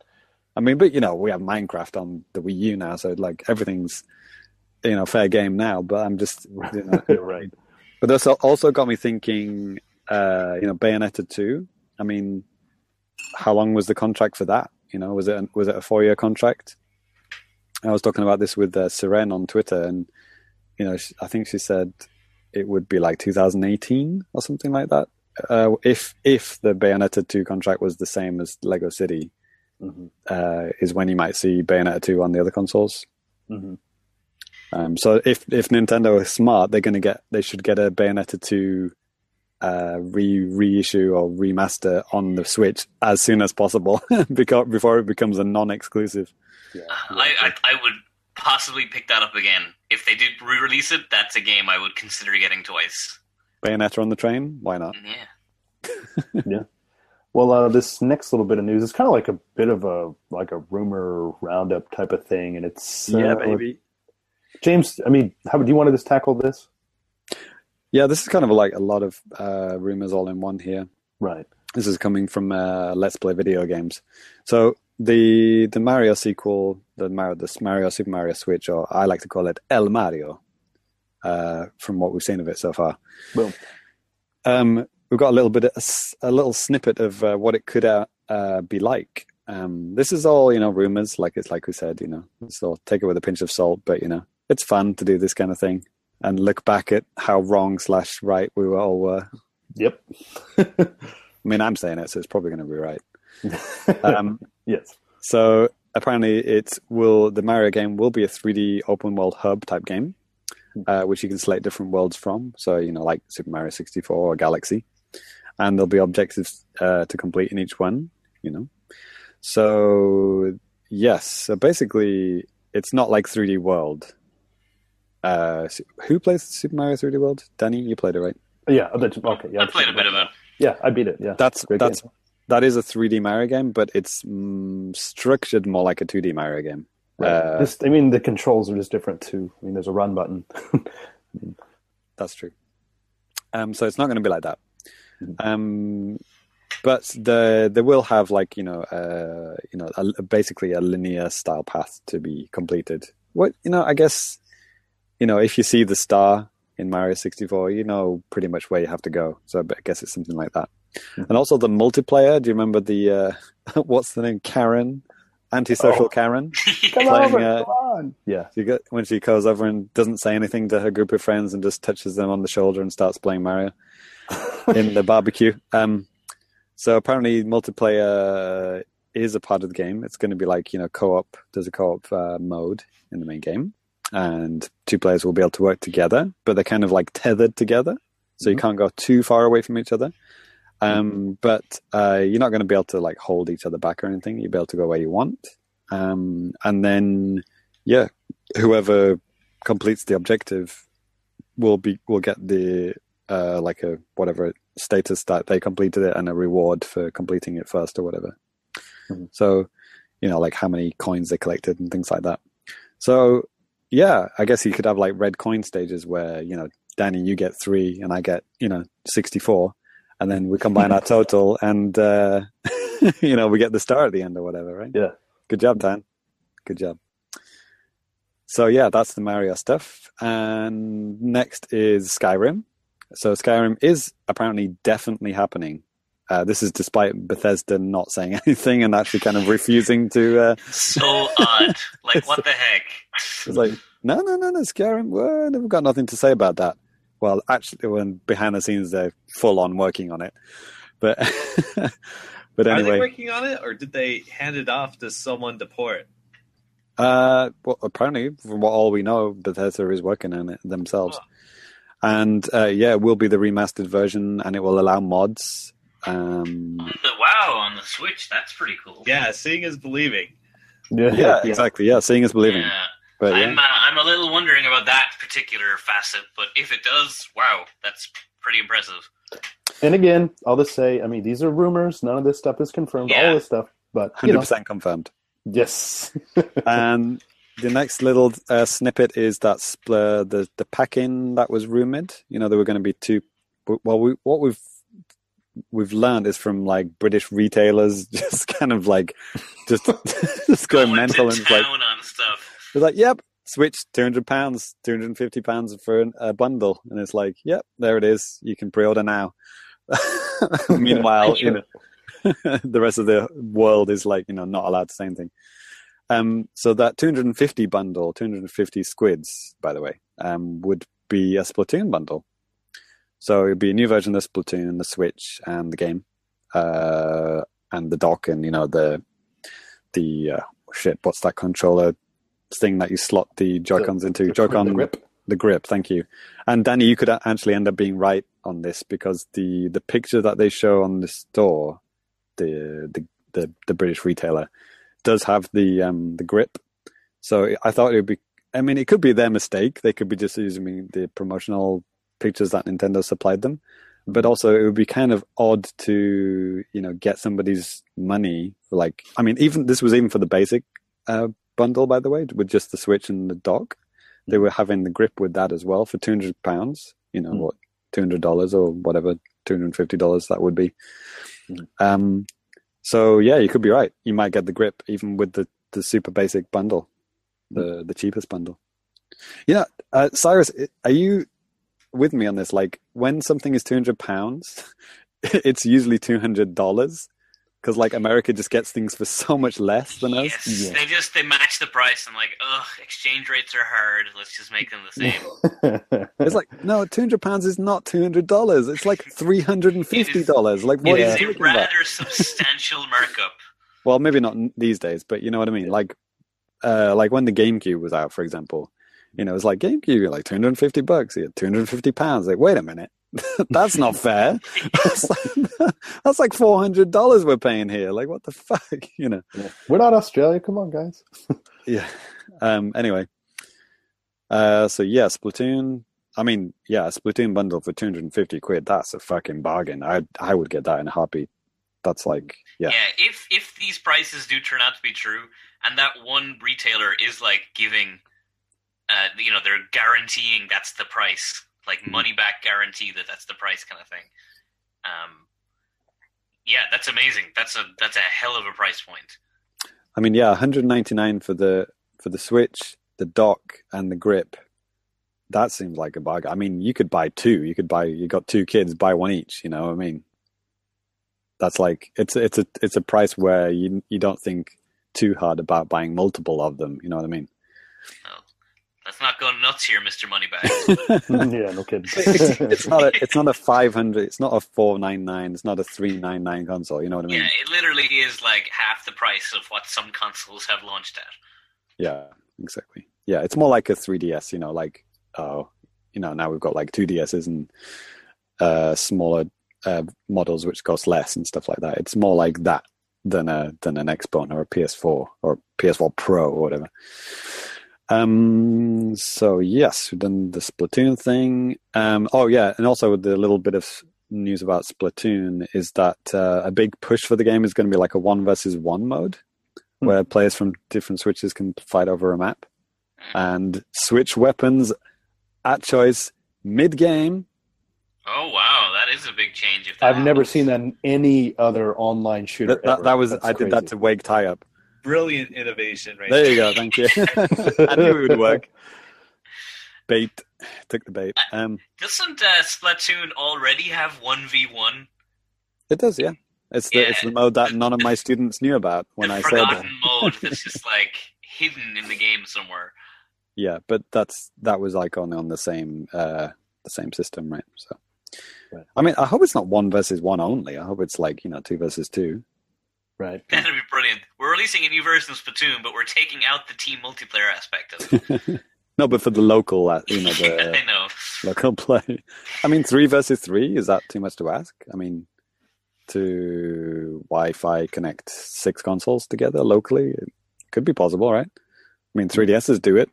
I mean, but you know, we have Minecraft on the Wii U now, so like everything's you know fair game now. But I'm just you know, (laughs) right. but that's also got me thinking, uh, you know, Bayonetta 2. I mean, how long was the contract for that? You know, was it a, was it a four year contract? I was talking about this with uh, Seren on Twitter, and you know, sh I think she said it would be like 2018 or something like that. Uh, if if the Bayonetta 2 contract was the same as Lego City, Mhm. uh, is when you might see Bayonetta 2 on the other consoles. Mhm. Um, so if if Nintendo is smart, they're going to get they should get a Bayonetta two uh, re reissue or remaster on the Switch as soon as possible, (laughs) because before it becomes a non-exclusive. Yeah. I, I I would possibly pick that up again if they did re-release it. That's a game I would consider getting twice. Bayonetta on the train, why not? Yeah. (laughs) yeah. Well, uh, this next little bit of news is kind of like a bit of a like a rumor roundup type of thing, and it's uh, James. I mean, how do you want to just tackle this? Yeah, this is kind of like a lot of uh, rumors all in one here. Right. This is coming from uh, Let's Play Video Games. So the the Mario sequel, the Mario, this Mario Super Mario Switch, or I like to call it El Mario, uh, from what we've seen of it so far. Boom. Um, we've got a little bit, of, a little snippet of uh, what it could uh, uh, be like. Um, this is all you know, rumors. Like it's like we said, you know, so take it with a pinch of salt. But you know, it's fun to do this kind of thing and look back at how wrong slash right we were all were. Yep. (laughs) I mean, I'm saying it, so it's probably going to be right. (laughs) Um, yes. so apparently, it will the Mario game will be a 3D open world hub type game, uh, which you can select different worlds from. So you know, like Super Mario 64 or Galaxy, and there'll be objectives uh, to complete in each one. You know, so yes, so basically, it's not like 3D World. Uh, su- who plays Super Mario 3D World? Danny, you played it, right? Yeah. I bet you- Okay. Yeah. I played a bit of it. Yeah, I beat it. Yeah. That's that's game. that is a 3D Mario game, but it's mm, structured more like a 2D Mario game. Right. Uh, just, I mean, the controls are just different too. I mean, there's a run button. (laughs) That's true. Um, so it's not going to be like that. Mhm. Um, but the they will have like you know uh, you know a, basically a linear style path to be completed. What you know, I guess you know if you see the star in Mario 64, you know pretty much where you have to go. So I guess it's something like that. Mhm. And also the multiplayer. Do you remember the uh, (laughs) what's the name? Karen, antisocial Oh. Karen. (laughs) Come Playing, over, uh, come on. Yeah. She when she goes over and doesn't say anything to her group of friends and just touches them on the shoulder and starts playing Mario (laughs) in the barbecue. Um, so apparently, multiplayer is a part of the game. It's going to be like you know co-op. There's a co-op uh, mode in the main game, and two players will be able to work together, but they're kind of like tethered together, so you Mhm. can't go too far away from each other. Um, but uh, you're not going to be able to like hold each other back or anything. You'll be able to go where you want, um, and then yeah, whoever completes the objective will be will get the uh, like a whatever status that they completed it and a reward for completing it first or whatever. Mhm. So, you know, like how many coins they collected and things like that. So, yeah, I guess you could have like red coin stages where you know, Danny, you get three and I get you know sixty four, and then we combine (laughs) our total and uh, (laughs) you know we get the star at the end or whatever, right? Yeah. Good job, Dan. Good job. So yeah, that's the Mario stuff. And next is Skyrim. So Skyrim is apparently definitely happening. Uh, this is despite Bethesda not saying (laughs) anything and actually kind of refusing to. Uh, so odd. Like, what the heck? it's like, no, no, no, no, Skyrim. Well, we've got nothing to say about that. Well, actually, when behind the scenes they're full on working on it. But (laughs) but Are they anyway, working on it, or did they hand it off to someone to port? uh, well, apparently, from what all we know, Bethesda is working on it themselves. Oh. And uh, yeah, it will be the remastered version, and it will allow mods. Um, the (laughs) wow on the Switch, that's pretty cool. Yeah, seeing is believing. Yeah, yeah, exactly. Yeah, seeing is believing. Yeah. But yeah. I'm uh, I'm a little wondering about that particular facet, but if it does, wow, that's pretty impressive. And again, I'll just say, I mean, these are rumors. None of this stuff is confirmed. Yeah. All this stuff, but you Hundred know, percent confirmed. yes. (laughs) and the next little uh, snippet is that spl- the the pack-in that was rumored. You know, there were going to be two. Well, we, what we've we've learned is from like British retailers, (laughs) just kind of like just (laughs) just going Going mental and like on stuff. It's like, yep, Switch, two hundred pounds, two hundred and fifty pounds for a bundle, and it's like, yep, there it is. You can pre-order now. (laughs) Meanwhile, you know, (laughs) the rest of the world is like, you know, not allowed to say anything. Um, so that 250 bundle, 250 squids, by the way, um, would be a Splatoon bundle. So it'd be a new version of Splatoon, the Switch, and the game, uh, and the dock, and you know the the uh, shit. What's that controller thing that you slot the Joy Cons into? Joy-Con The grip. the grip thank you and danny you could actually end up being right on this because the the picture that they show on the store the the the, the british retailer does have the um the grip so i thought it would be i mean it could be their mistake they could be just using the promotional pictures that nintendo supplied them but also it would be kind of odd to you know get somebody's money like i mean even this was even for the basic uh, bundle by the way with just the switch and the dock. They were having the grip with that as well for 200 pounds you know Mm. what 200 dollars or whatever 250 dollars that would be. Mm. um so yeah you could be right. You might get the grip even with the the super basic bundle the the cheapest bundle. Yeah uh, cyrus are you with me on this? Like when something is 200 pounds (laughs) it's usually 200 dollars because like america just gets things for so much less than us Yes, Yeah. they just they match the price and like, ugh, exchange rates are hard. Let's just make them the same. (laughs) It's like no, two hundred pounds is not two hundred dollars. It's like (laughs) three hundred and fifty dollars. Like what it are a talking about? rather substantial (laughs) markup. Well, maybe not these days, but you know what I mean. Like, uh, like when the GameCube was out, for example, you know, it's like GameCube, like two hundred and fifty bucks, yeah, two hundred and fifty pounds. Like, wait a minute, (laughs) that's not fair. (laughs) that's like, (laughs) that's like four hundred dollars we're paying here. Like, what the fuck, you know? We're not Australia. Come on, guys. Yeah. Um. Anyway. Uh. So yeah, Splatoon. I mean, yeah, Splatoon bundle for two hundred and fifty quid. That's a fucking bargain. I I would get that in a heartbeat. That's like yeah. Yeah, if if these prices do turn out to be true, and that one retailer is like giving, uh, you know, they're guaranteeing that's the price, like money back guarantee that that's the price kind of thing. Um, yeah, that's amazing. That's a that's a hell of a price point. I mean, yeah, 199 for the for the Switch, the dock, and the grip. That seems like a bargain. I mean, you could buy two. You could buy. You got two kids, buy one each. You know, what I mean, that's like it's it's a it's a price where you you don't think too hard about buying multiple of them. You know what I mean? Let's not go nuts here, Mister Moneybags. (laughs) (laughs) yeah, no kidding. it's, it's not a it's not a 500. It's not a 499. It's not a 399 console. You know what I mean? yeah, it literally is like half the price of what some consoles have launched at. Yeah, exactly. Yeah, it's more like a 3DS, you know, like oh, you know, now we've got like 2DSs and uh smaller uh models which cost less and stuff like that. It's more like that than a than an Xbox or a PS4 or PS4 Pro or whatever. Um so yes, we've done the Splatoon thing. Um oh yeah, and also with the little bit of news about Splatoon is that uh, a big push for the game is going to be like a one versus one mode Hmm. where players from different switches can fight over a map and switch weapons at choice mid game. Oh wow, that is a big change. If that I've never seen that in any other online shooter. That, that, ever. that was That's I did that to wake Ty up. Brilliant innovation, right There you go. Thank you. (laughs) I knew it would work. Bait took the bait. Um, Doesn't uh, Splatoon already have one v one? it does, yeah. It's the it's the mode that none of my students knew about when the I said forgotten mode that's just like hidden in the game somewhere. yeah. But that's that was like on on the same uh, the same system, right? So, Right. I mean, I hope it's not one versus one only. I hope it's like you know two versus two. Right. That'd be brilliant. We're releasing a new version of Splatoon, but we're taking out the team multiplayer aspect of it. (laughs) no, but for the local, uh, you know, the (laughs) I know. local play. I mean, three versus three is that too much to ask? I mean, to Wi-Fi connect six consoles together locally, it could be possible, right? I mean, 3DSs do it.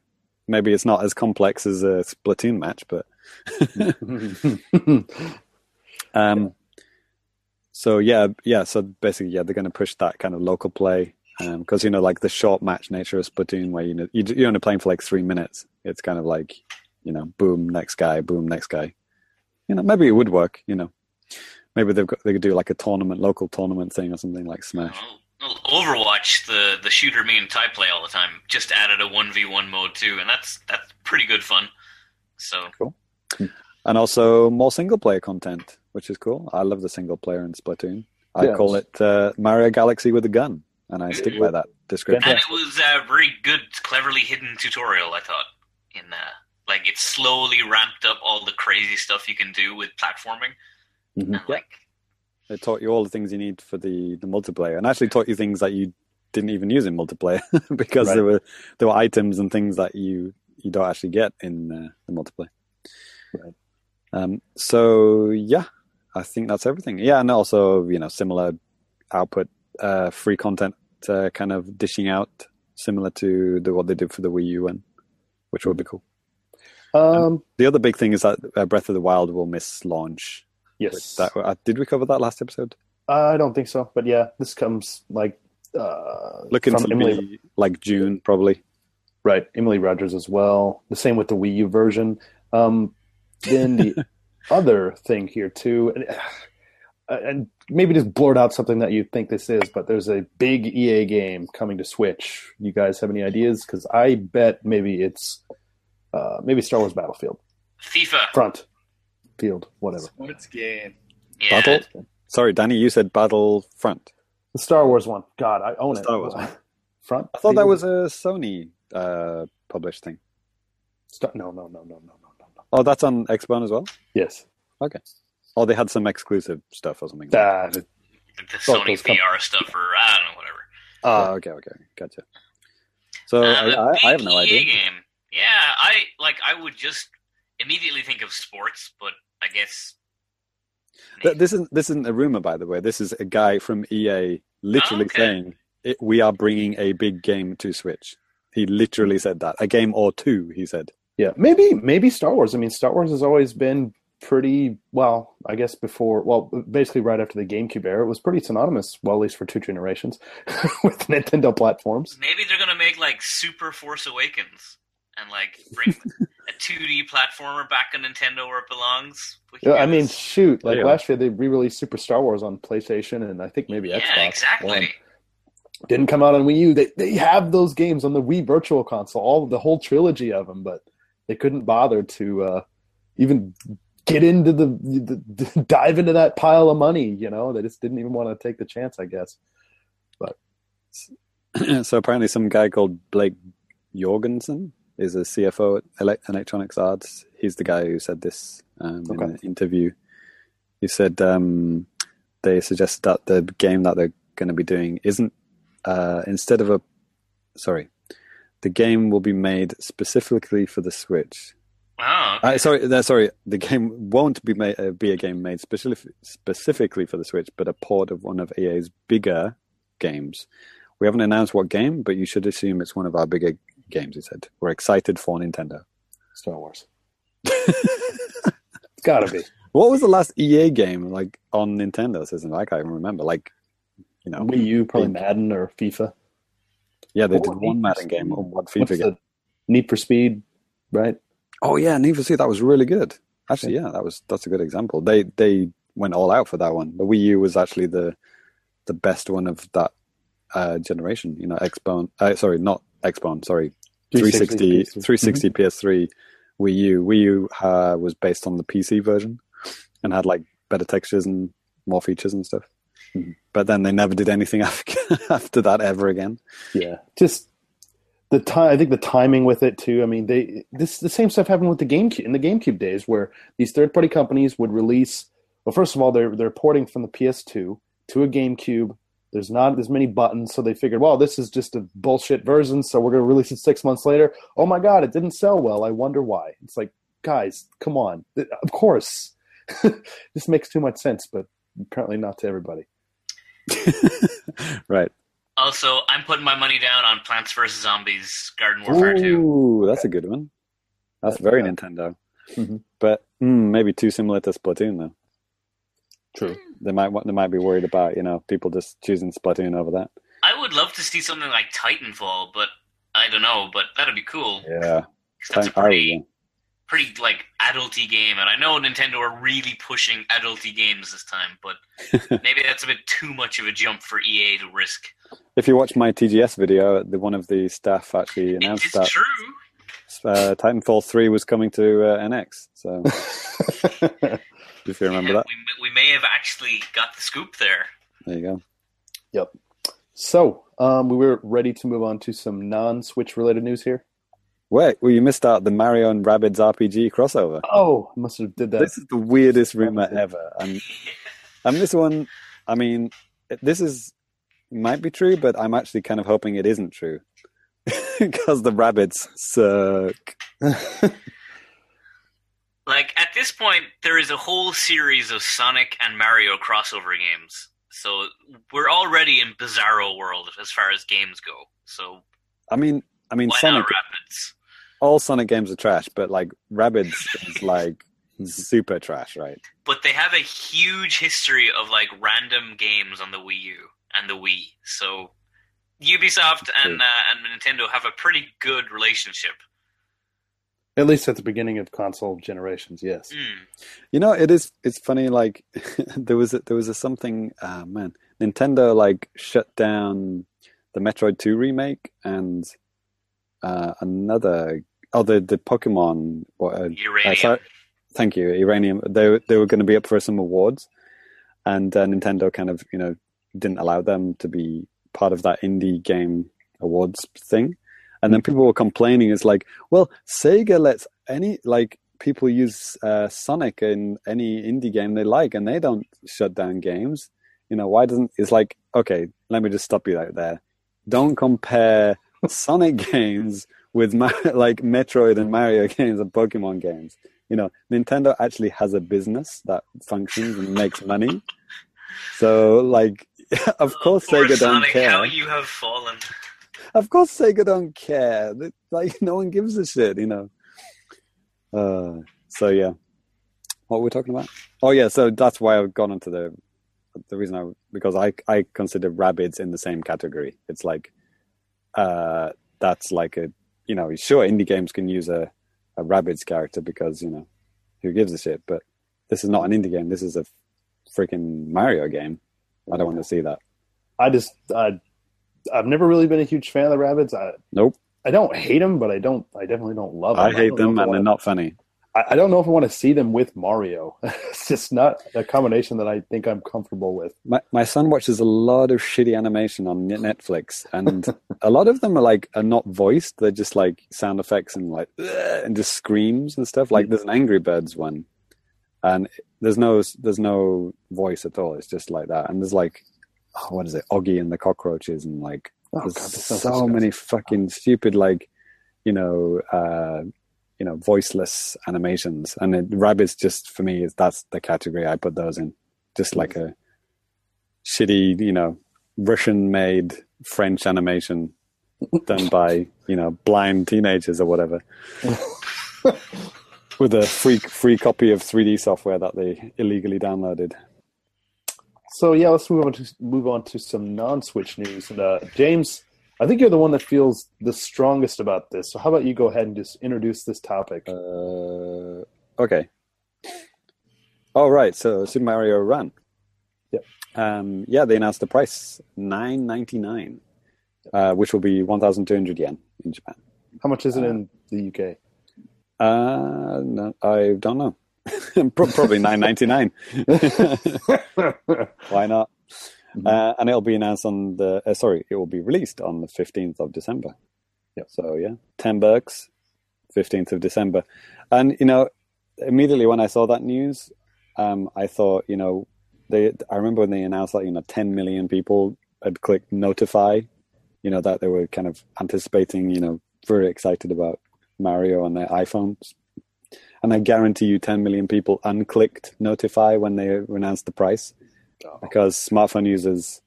Maybe it's not as complex as a Splatoon match, but (laughs) um, so yeah, yeah. So basically, yeah, they're going to push that kind of local play um, because you know, like the short match nature of Splatoon, where you know you- you're only playing for like three minutes. It's kind of like you know, boom, next guy, boom, next guy. You know, maybe it would work. You know, maybe they've got they could do like a tournament, local tournament thing or something like Smash. Well, Overwatch, the the shooter me and Ty play all the time, just added a one v one mode too, and that's that's pretty good fun. So cool. and also more single player content, which is cool. I love the single player in Splatoon. I Yeah. call it uh, Mario Galaxy with a gun, and I stick by that description. and it was a very good, cleverly hidden tutorial. I thought in uh, like it slowly ramped up all the crazy stuff you can do with platforming, Mhm. and like It taught you all the things you need for the, the multiplayer, and actually taught you things that you didn't even use in multiplayer (laughs) because Right. there were there were items and things that you you don't actually get in uh, the multiplayer. Right. Um, so yeah, I think that's everything. Yeah, and also you know similar output, uh, free content, uh, kind of dishing out similar to the, what they did for the Wii U one, which would be cool. Um, The other big thing is that uh, Breath of the Wild will miss launch. yes. That uh, did we cover that last episode? I don't think so, but yeah, this comes like uh, Looking to Emily, be like June probably. right? Emily Rogers as well. The same with the Wii U version. Um, then the (laughs) other thing here too, and, uh, and maybe just blurt out something that you think this is, but there's a big EA game coming to Switch. You guys have any ideas? Because I bet maybe it's uh, maybe Star Wars Battlefield FIFA. front field, whatever. Sports game. Yeah, Battle. Sorry, Danny, you said Battlefront. The Star Wars one. God, I own it. Star Wars one. (laughs) front. I thought that was a Sony uh, published thing. Star- no, no, no, no, no. Oh, that's on Xbox as well. Yes. Okay. Oh, they had some exclusive stuff or something. Ah, the Oh, Sony those com- VR stuff, or I don't know, whatever. Oh, okay, okay, gotcha. So Uh, I, I, I have no idea. Game. Yeah, I like. I would just immediately think of sports, but I guess Th- This isn't this isn't a rumor, by the way. This is a guy from EA literally okay. saying it, we are bringing a big game to Switch. He literally said that a game or two. He said. Yeah, maybe maybe Star Wars. I mean, Star Wars has always been pretty well. I guess before, well, basically right after the GameCube era, it was pretty synonymous. Well, at least for two generations (laughs) with Nintendo platforms. maybe they're gonna make like Super Force Awakens and like bring (laughs) a 2D platformer back on Nintendo where it belongs. Yeah, I mean, shoot! Like Yeah. last year, they re-released Super Star Wars on PlayStation and I think maybe yeah, Xbox. exactly. One. Didn't come out on Wii U. They they have those games on the Wii Virtual Console, all the whole trilogy of them, but they couldn't bother to uh, even get into the, the (laughs) dive into that pile of money. You know, they just didn't even want to take the chance. I guess. But (clears throat) so apparently, some guy called Blake Jorgensen is a CFO at Ele- Electronics Arts. He's the guy who said this um, in Okay. an interview. He said um, they suggest that the game that they're going to be doing isn't uh, instead of a sorry, the game will be made specifically for the Switch. Oh, Uh, sorry, uh, sorry. The game won't be made, uh, be a game made specific, specifically for the Switch, but a port of one of EA's bigger games. We haven't announced what game, but you should assume it's one of our bigger games. He said, "We're excited for Nintendo." Star Wars. it's got to be. What was the last EA game like on Nintendo system? I can't even remember. Like, you know, Wii U, probably big- Madden or FIFA. Yeah, they What did one Madden game or one FIFA game. Need for Speed, right? Oh yeah, Need for Speed. That was really good. Actually, yeah, that was that's a good example. They they went all out for that one. The Wii U was actually the the best one of that uh, generation. You know, Xbone. Uh, sorry, not Xbone. Sorry, 360, 360 PS3, Wii U. Wii U uh, was based on the PC version and had like better textures and more features and stuff. Mhm. But then they never did anything (laughs) after, after that ever again. Yeah, just the time I think the timing with it too. I mean, they this the same stuff happened with the GameCube in the GameCube days, where these third party companies would release. Well, first of all, they're they're porting from the PS2 to a GameCube. There's not as many buttons, so they figured, well, this is just a bullshit version, so we're going to release it six months later. Oh my god, it didn't sell well. I wonder why. It's like, guys, come on. Of course, (laughs) this makes too much sense, but apparently not to everybody. (laughs) right. Also, I'm putting my money down on Plants vs Zombies Garden Warfare 2. Ooh, that's a good one. That's very Yeah. Nintendo. Mhm. But mm, maybe too similar to Splatoon though. True. They might wa- they might be worried about you know people just choosing Splatoon over that. I would love to see something like Titanfall, but I don't know, but that'd be cool. Yeah. 'Cause That's a Titan- oh, pretty, yeah. Pretty like adulty game, and I know Nintendo are really pushing adulty games this time, but (laughs) maybe that's a bit too much of a jump for EA to risk. If you watch my TGS video, the one of the staff actually announced is that true. uh, Titanfall three was coming to uh, NX. So (laughs) if you remember Yeah, that, we, we may have actually got the scoop there. there you go. Yep. So um, we were ready to move on to some non-Switch related news here. Wait, well, you missed out the Mario and Rabbids RPG crossover. Oh, I must have did that. This is the weirdest rumor ever, and (laughs) and this one, I mean, this is might be true, but I'm actually kind of hoping it isn't true (laughs) because the Rabbids suck. (laughs) Like at this point, there is a whole series of Sonic and Mario crossover games. So we're already in Bizarro world as far as games go. So I mean, I mean, why Sonic. Not Rabbids? All Sonic games are trash, but like Rabbids is (laughs) like super trash, right? But they have a huge history of like random games on the Wii U and the Wii. So Ubisoft and uh, and Nintendo have a pretty good relationship. At least at the beginning of console generations, yes. Mm. You know, it is. It's funny. Like (laughs) there was a, there was a something. Uh, man, Nintendo like shut down the Metroid Two remake and uh, another. Oh, the the Pokemon. What? Uh, uh, Uranium. sorry, thank you, Uranium. They they were going to be up for some awards, and uh, Nintendo kind of you know didn't allow them to be part of that indie game awards thing. And then people were complaining. It's like, well, Sega lets any like people use uh, Sonic in any indie game they like, and they don't shut down games. You know, why doesn't? It's like, okay, let me just stop you right there. Don't compare Sonic (laughs) games with (laughs) like Metroid and Mario (laughs) games and Pokemon games. You know, Nintendo actually has a business that functions and makes money. So, like, (laughs) of course, Poor Sega don't care. how you have fallen. Of course, Sega don't care. Like, no one gives a shit, you know. Uh, so yeah, what were we talking about? Oh yeah, so that's why I've gone into the the reason I because I I consider Rabbids in the same category. It's like, uh, that's like a you know sure indie games can use a a Rabbids character because you know who gives a shit, but this is not an indie game. This is a freaking Mario game. I don't want to see that. I just, I, I've never really been a huge fan of the Rabbids. I, Nope, I don't hate them, but I don't, I definitely don't love them. I hate don't them and they're not funny. I, I don't know if I want to see them with Mario. (laughs) it's just not a combination that I think I'm comfortable with. My my son watches a lot of shitty animation on Netflix, and a lot of them are like are not voiced. They're just like sound effects and like and just screams and stuff. Like there's an Angry Birds one, and there's no there's no voice at all. It's just like that. And there's like oh, what is it, Oggy and the cockroaches, and like Oh, there's God, so disgusting. many fucking stupid like you know uh you know voiceless animations. And it, Rabbids just for me is that's the category I put those in. Just like a shitty, you know, Russian made French animation (laughs) done by, you know, blind teenagers or whatever. (laughs) With a free free copy of 3D software that they illegally downloaded. So yeah, let's move on to move on to some non-Switch news. And uh, James, I think you're the one that feels the strongest about this. So how about you go ahead and just introduce this topic? Uh, okay. All right. So Super Mario Run. Yep. Um, yeah, they announced the price nine ninety nine, uh, which will be one thousand two hundred yen in Japan. How much is it in the UK? Uh, no, I don't know. (laughs) Probably nine ninety nine. (laughs) Why not? Mhm. Uh, and it'll be announced on the. Uh, sorry, it will be released on the fifteenth of December. Yep. So yeah, ten bucks, fifteenth of December, and you know, immediately when I saw that news, um, I thought, you know, they. I remember when they announced that you know, ten million people had clicked notify, you know, that they were kind of anticipating, you know, very excited about Mario on their iPhones. And I guarantee you, 10 million people unclicked notify when they announced the price because smartphone users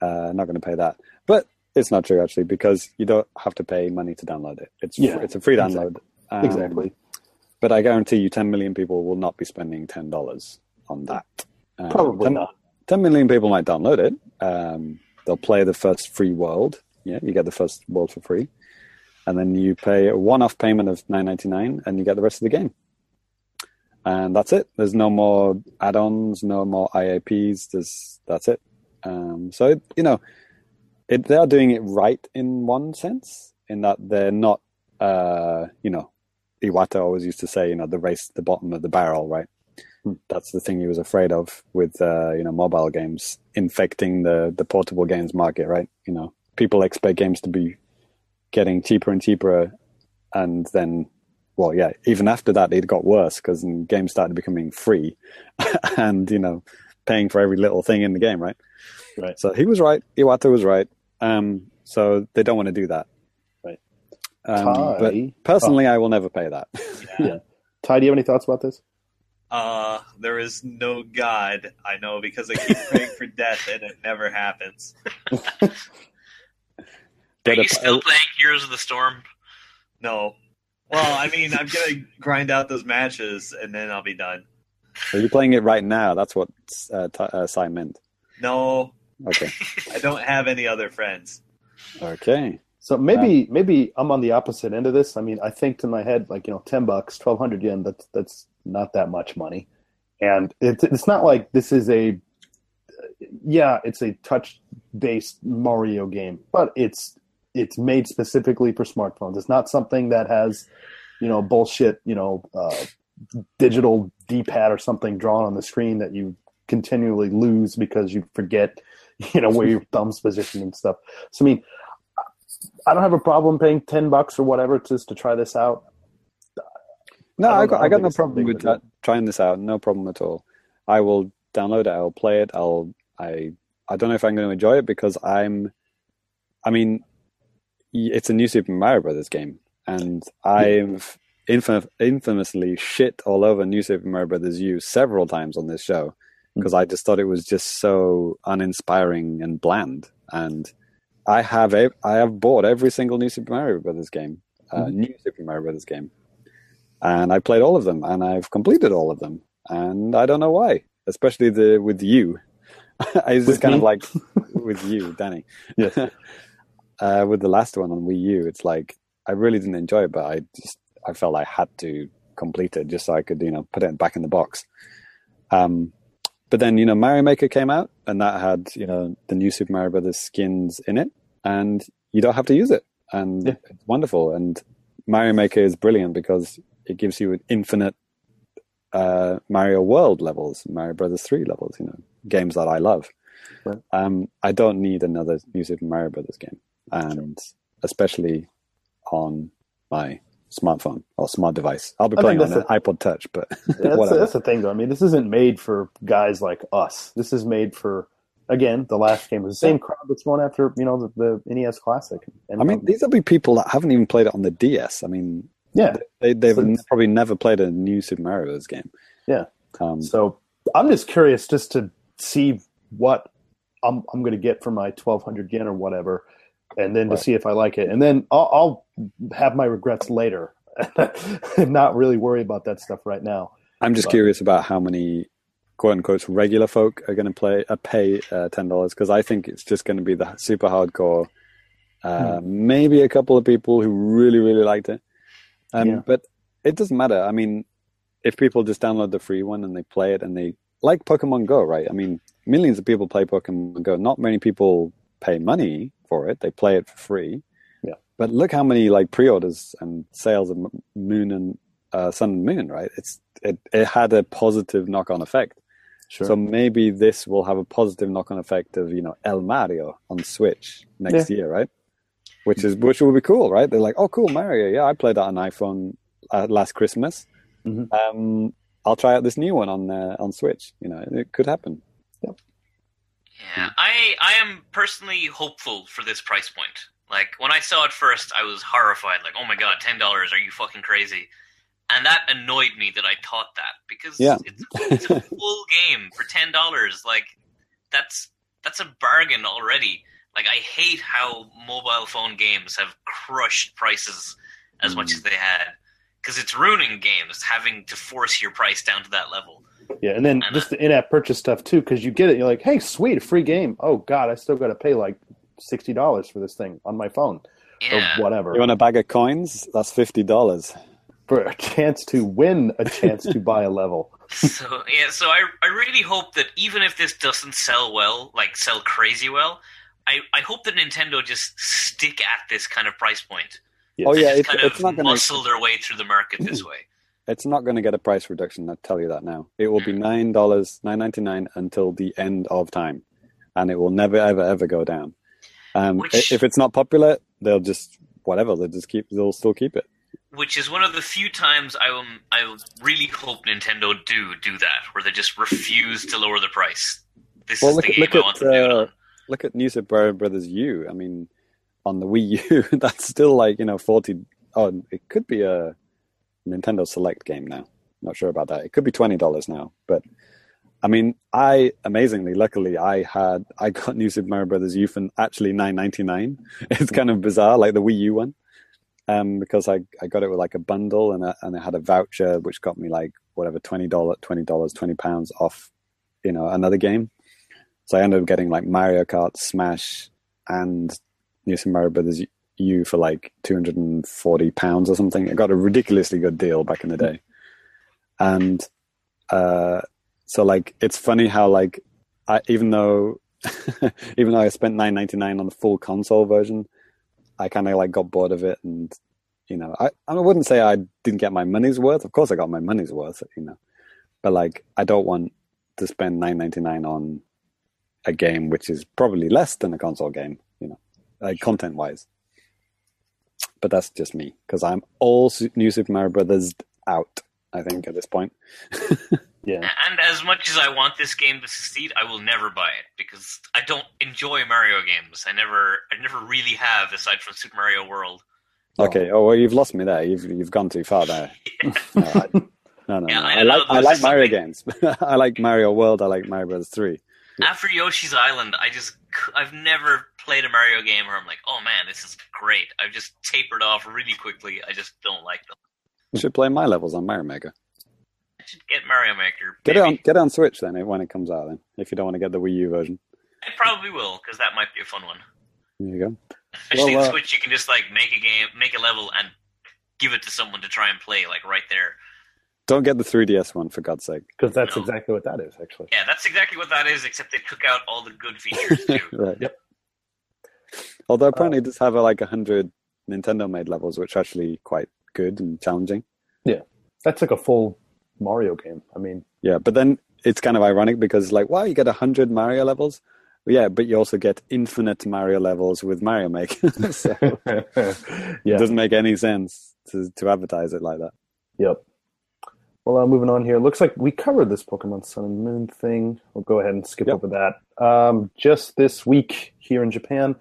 uh, not going to pay that. But it's not true actually because you don't have to pay money to download it. It's Yeah, it's a free download. Um, exactly. But I guarantee you, 10 million people will not be spending ten dollars on that. Um, Probably 10 not. 10 million people might download it. Um, they'll play the first free world. Yeah, you get the first world for free, and then you pay a one-off payment of nine ninety nine, and you get the rest of the game. And that's it. There's no more add-ons, no more IAPs. There's that's it. Um, so it, you know, it, they are doing it right in one sense, in that they're not, uh, you know, Iwata always used to say, you know, the race the bottom of the barrel, right? That's the thing he was afraid of with, uh, you know, mobile games infecting the the portable games market, right? You know, people expect games to be getting cheaper and cheaper, and then, well, yeah, even after that, it got worse because games started becoming free, (laughs) and you know, paying for every little thing in the game, right? Right. So he was right. Iwata was right. Um, so they don't want to do that. Right. Um, Ty- but personally, I will never pay that. (laughs) Yeah. Ty, do you have any thoughts about this? Uh, there is no God, I know, because I keep praying for (laughs) death and it never happens. Are Get you still playing Heroes of the Storm? No. Well, I mean, I'm gonna grind out those matches and then I'll be done. Are you playing it right now? That's what uh, Ty- uh, Sai meant. No, Okay. (laughs) I don't have any other friends. Okay. So maybe maybe I'm on the opposite end of this. I mean, I think to my head like you know, ten bucks, twelve hundred yen. That's that's not that much money, and it's it's not like this is a yeah, it's a touch based Mario game, but it's it's made specifically for smartphones. It's not something that has you know bullshit you know uh, digital D-pad or something drawn on the screen that you continually lose because you forget (laughs) you know where your thumb's positioned and stuff. So I mean. I don't have a problem paying ten bucks or whatever just to try this out. No, I I, got, I got no problem with of a deal. that, trying this out. No problem at all. I will download it. I'll play it. I'll. I. I don't know if I'm going to enjoy it because I'm. I mean, it's a new Super Mario Brothers game, and I've infam- infamously shit all over New Super Mario Brothers U several times on this show because I just thought it was just so uninspiring and bland. And I have ev- I have bought every single New Super Mario Brothers game, uh, new Super Mario Brothers game, and I played all of them, and I've completed all of them, and I don't know why, especially the with you. (laughs) it's With just kind me? of like with you, Danny. (laughs) Yes. (laughs) uh, with the last one on Wii U, it's like I really didn't enjoy it, but I just I felt I had to complete it just so I could you know put it back in the box. Um, but then you know Mario Maker came out, and that had you know the new Super Mario Brothers skins in it, and you don't have to use it, and Yeah. it's wonderful. And Mario Maker is brilliant because it gives you an infinite uh, Mario World levels, Mario Brothers three levels. You know, games that I love. Right. Um, I don't need another new Super Mario Brothers game, and especially on my smartphone or smart device. I'll be I playing on an that's iPod Touch, but (laughs) That's, that's the thing, though. I mean, this isn't made for guys like us. This is made for, again, the last game was the same crowd that's going after, you know, the, the NES Classic. And I mean, these will be people that haven't even played it on the DS. I mean, yeah. they, they've So probably never played a new Super Mario Bros. game. Yeah. Um, So I'm just curious just to see what I'm, I'm going to get for my 1200 yen or whatever, and then to see if I like it. And then I'll, I'll have my regrets later and (laughs) not really worry about that stuff right now. I'm just But- curious about how many quote unquote regular folk are going to play uh, pay uh, ten dollars because I think it's just going to be the super hardcore. Uh, Hmm. Maybe a couple of people who really really liked it, um, Yeah. but it doesn't matter. I mean, if people just download the free one and they play it and they like Pokemon Go, right? I mean, millions of people play Pokemon Go. Not many people pay money for it; they play it for free. Yeah. But look how many like pre-orders and sales of Moon and uh, Sun and Moon, right? It's it, it had a positive knock-on effect. Sure. So maybe this will have a positive knock-on effect of you know El Mario on Switch next year, right? which is which will be cool, right? They're like, oh, cool, Mario. Yeah, I played that on iPhone uh, last Christmas. Mhm. Um, I'll try out this new one on uh, on Switch. You know, it could happen. Yeah, I I am personally hopeful for this price point. Like when I saw it first, I was horrified. Like, oh my god, ten dollars? Are you fucking crazy? And that annoyed me that I thought that because Yeah. it's, it's a (laughs) full game for ten dollars. Like that's that's a bargain already. Like I hate how mobile phone games have crushed prices as much Mm. as they had because it's ruining games having to force your price down to that level. Yeah, and then And, just the in-app purchase stuff too, because you get it, you're like, "Hey, sweet, free game." Oh God, I still got to pay like sixty dollars for this thing on my phone Yeah. or whatever You want a bag of coins? That's fifty dollars. for a chance to win a chance to buy a level. (laughs) so yeah, so I I really hope that even if this doesn't sell well, like sell crazy well, I, I hope that Nintendo just stick at this kind of price point. Yes. Oh yeah, it's, kind it's of not gonna muscle their way through the market this (clears throat) way. It's not gonna get a price reduction. I tell you that now. It will be nine dollars, nine ninety nine until the end of time, and it will never ever ever go down. Um, Which- if it's not popular, they'll just whatever. They'll just keep. They'll still keep it. Which is one of the few times I will I will really hope Nintendo do do that, where they just refuse to lower the price. This Well, is look the at- game look I at, want them to do it uh, look at New Super Brothers U. I mean, on the Wii U, (laughs) that's still like you know forty. Oh, it could be a Nintendo Select game now. Not sure about that. It could be twenty dollars now, but I mean, I amazingly, luckily, I had I got (laughs) New Super Mario Brothers U for actually nine ninety nine. (laughs) It's kind of bizarre, like the Wii U one, um, because I I got it with like a bundle and a, and I had a voucher which got me like whatever twenty dollar twenty dollars twenty pounds off, you know, another game. So I ended up getting like Mario Kart, Smash, and New Super Mario Brothers U for like two hundred and forty pounds or something. I got a ridiculously good deal back in the day, and uh, so like it's funny how like I even though (laughs) even though I spent nine ninety nine on the full console version, I kind of like got bored of it, and you know I I wouldn't say I didn't get my money's worth. Of course, I got my money's worth, you know, but like I don't want to spend nine ninety nine on a game which is probably less than a console game, you know, like content wise. But that's just me because I'm all New Super Mario Brothers out. I think at this point. (laughs) Yeah, And as much as I want this game to succeed, I will never buy it because I don't enjoy Mario games. I never, I never really have, aside from Super Mario World. Okay. Oh well, you've lost me there. You've you've gone too far there. (laughs) (laughs) No, I, no, no. Yeah, no. I I, like I like Mario something- games. I like Mario World. I like Mario Brothers Three. After Yoshi's Island, I just, I've never played a Mario game where I'm like, oh man, this is great. I've just tapered off really quickly. I just don't like them. You should play my levels on Mario Maker. I should get Mario Maker. Get it on get it on Switch then when it comes out. Then if you don't want to get the Wii U version, I probably will because that might be a fun one. there you go. Especially Well, in uh, Switch, you can just like make a game, make a level, and give it to someone to try and play, like right there. Don't get the 3DS one for God's sake. because that's No. exactly what that is actually. Yeah, that's exactly what that is. Except they took out all the good features (laughs) too. right. Yep. Although apparently it does have uh, like a hundred Nintendo made levels, which are actually quite good and challenging. Yeah, that's like a full Mario game. I mean, Yeah, but then it's kind of ironic because like, wow, you get a hundred Mario levels. Yeah, but you also get infinite Mario levels with Mario Maker. (laughs) (laughs) so it yeah, doesn't make any sense to, to advertise it like that. Yep. Well, uh, moving on here. Looks like we covered this Pokemon Sun and Moon thing. We'll go ahead and skip Yep. over that. Um, just this week here in Japan,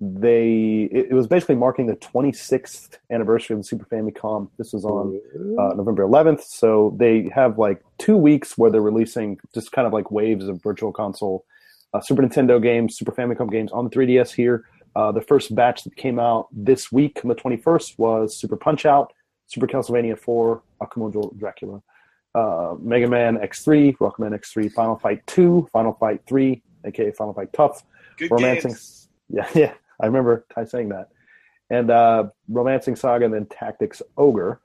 they it, it was basically marking the 26th anniversary of the Super Famicom. This was on uh, November 11th. So they have like two weeks where they're releasing just kind of like waves of Virtual Console, uh, Super Nintendo games, Super Famicom games on the 3DS here. Uh, the first batch that came out this week on the 21st was Super Punch Out, Super Castlevania 4, Akumajo Dracula, uh, Mega Man X3, Rockman X3, Final Fight 2, Final Fight 3, aka Final Fight Tough, Good Romancing. games. (laughs) Yeah, yeah, I remember Ty saying that. And uh, Romancing Saga and then Tactics Ogre.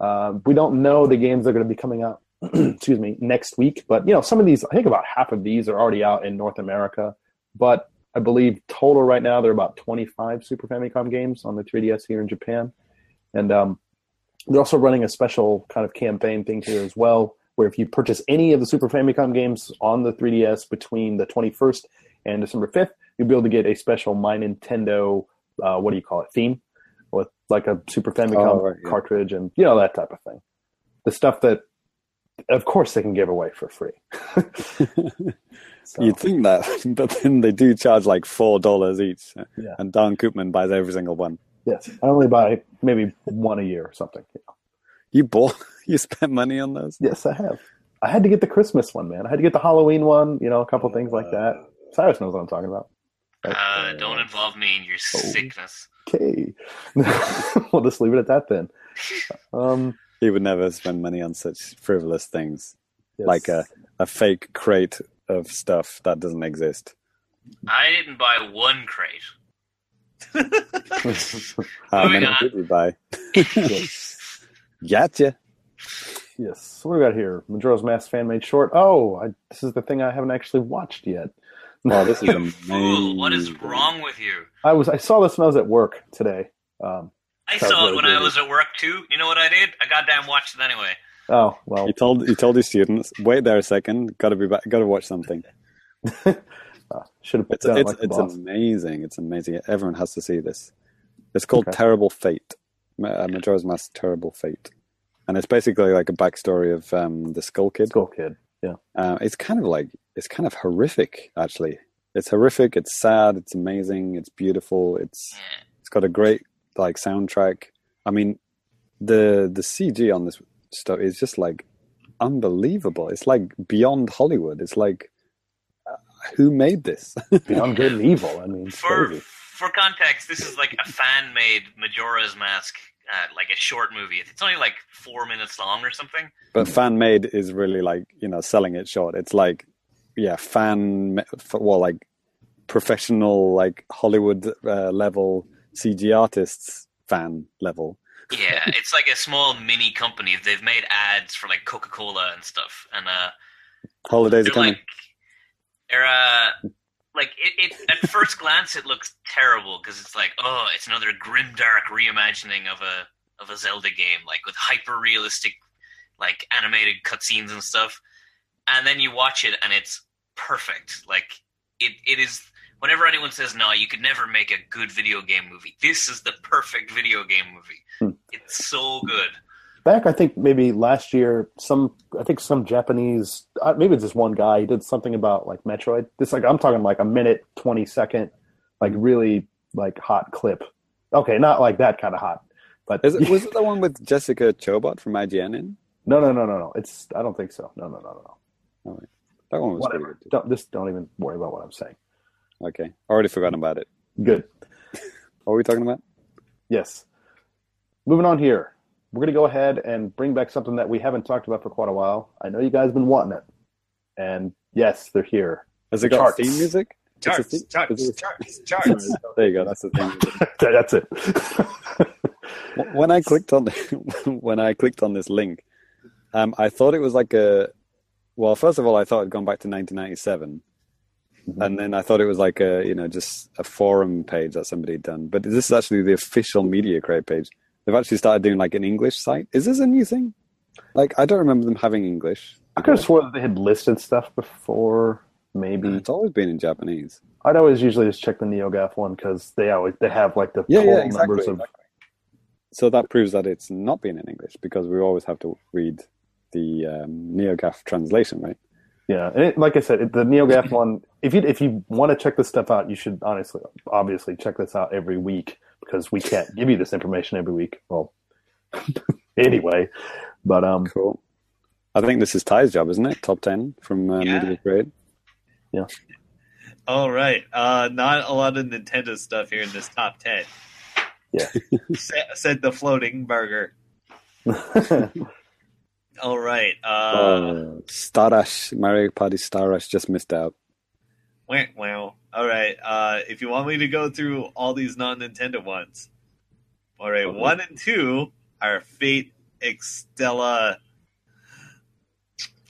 Uh, we don't know the games that are going to be coming out. (clears throat) excuse me, next week. But you know, some of these, I think about half of these are already out in North America. But I believe total right now there are about 25 Super Famicom games on the 3DS here in Japan, and um, they're also running a special kind of campaign thing here as well, where if you purchase any of the Super Famicom games on the 3DS between the 21st and December 5th, you'll be able to get a special My Nintendo uh, what do you call it theme with like a Super Famicom Oh, right, yeah. cartridge and you know that type of thing. The stuff that, of course, they can give away for free. (laughs) (laughs) So, You'd think that, (laughs) but then they do charge like four dollars each, Yeah. and Don Koopman buys every single one. yes, I only buy maybe one a year or something. You bought, you spent money on those. Yes, I have. I had to get the Christmas one, man. I had to get the Halloween one. You know, a couple things like that. Cyrus knows what I'm talking about. Uh, don't involve me in your Oh. sickness. Okay, (laughs) we'll just leave it at that then. (laughs) Um, He would never spend money on such frivolous things, yes. like a, a fake crate of stuff that doesn't exist. I didn't buy one crate. (laughs) How Moving many on. did you buy? yes. Gotcha. yes. What do we got here? Majora's Mask fan made short. Oh, I, this is the thing I haven't actually watched yet. (laughs) Oh, this is You amazing. fool! What is wrong with you? I was I saw this when I was at work today. Um, I Sounds saw it really when I was at work too. You know what I did? I goddamn watched it anyway. oh well, You told you told your students, "Wait there a second. Got to be back. Got to watch something." (laughs) uh, should have It's done it it's like it's amazing. It's amazing. Everyone has to see this. It's called Okay. Terrible Fate. Ma- uh, Majora's Mask Terrible Fate, and it's basically like a backstory of um, the Skull Kid. Skull Kid. Yeah. Uh, it's kind of like it's kind of horrific, actually. It's horrific. It's sad. It's amazing. It's beautiful. It's it's got a great like soundtrack. I mean, the the CG on this stuff is just like unbelievable. It's like beyond Hollywood. It's like uh, who made this? (laughs) Beyond Good and Evil. I mean, it's For crazy. for context, this is like a fan made Majora's Mask, uh, like a short movie. It's only like four minutes long or something. but fan made is really like you know selling it short. It's like yeah, fan well like professional like Hollywood uh, level CG artists fan level. Yeah, (laughs) it's like a small mini company. They've made ads for like Coca Cola and stuff, and uh, Holidays are coming. like, they're uh, like it, it. At first glance, it looks terrible because it's like, oh, it's another grimdark reimagining of a of a Zelda game, like with hyper realistic, like animated cutscenes and stuff. And then you watch it, and it's perfect. Like it, it is. Whenever anyone says no, you could never make a good video game movie. This is the perfect video game movie. Hmm. It's so good. Back, I think maybe last year, some I think some Japanese, uh, maybe it's just one guy. He did something about like Metroid. This like I'm talking like a minute twenty second, like really like hot clip. Okay, not like that kind of hot, but Is it, was it (laughs) the one with Jessica Chobot from IGN in? no, no, no, no, no. It's I don't think so. No, no, no, no. That one was Whatever. pretty good. Don't just don't even worry about what I'm saying. too. Okay, already forgotten about it. Good. (laughs) What were we talking about? Yes. Moving on here. We're going to go ahead and bring back something that we haven't talked about for quite a while. I know you guys have been wanting it. And yes, they're here. Has it got Charts. theme music? It's a Charts, theme- charts, charts, (laughs) charts. There you go. That's the thing. (laughs) That's it. when I clicked on when I clicked on this link, um, I thought it was like a. Well, first of all, I thought it'd gone back to 1997, Mhm. and then I thought it was like a you know just a forum page that somebody had done. But this is actually the official Media Create page. They've actually started doing like an English site. Is this a new thing? Like I don't remember them having English. I could have sworn that they had listed stuff before. Maybe It's always been in Japanese. I'd always usually just check the NeoGAF one because they always they have like the Yeah, yeah, exactly. numbers of exactly. So that proves that it's not been in English because we always have to read the um, NeoGAF translation, right? yeah. And it, like I said, it, the NeoGAF (laughs) one. If you if you want to check this stuff out, you should honestly, obviously, check this out every week because we can't give you this information every week. Well, (laughs) anyway, but um, Cool. I think this is Ty's job, isn't it? Top ten from uh, Yeah. Media Create. Yeah. All right. Uh, not a lot of Nintendo stuff here in this top ten. Yeah. (laughs) Sa- said the floating burger. All right. Uh, Uh, Star Rush, Mario Party Star Rush just missed out. Wow. wow. All right. Uh, if you want me to go through all these non Nintendo ones, all right. Okay. One and two are Fate Extella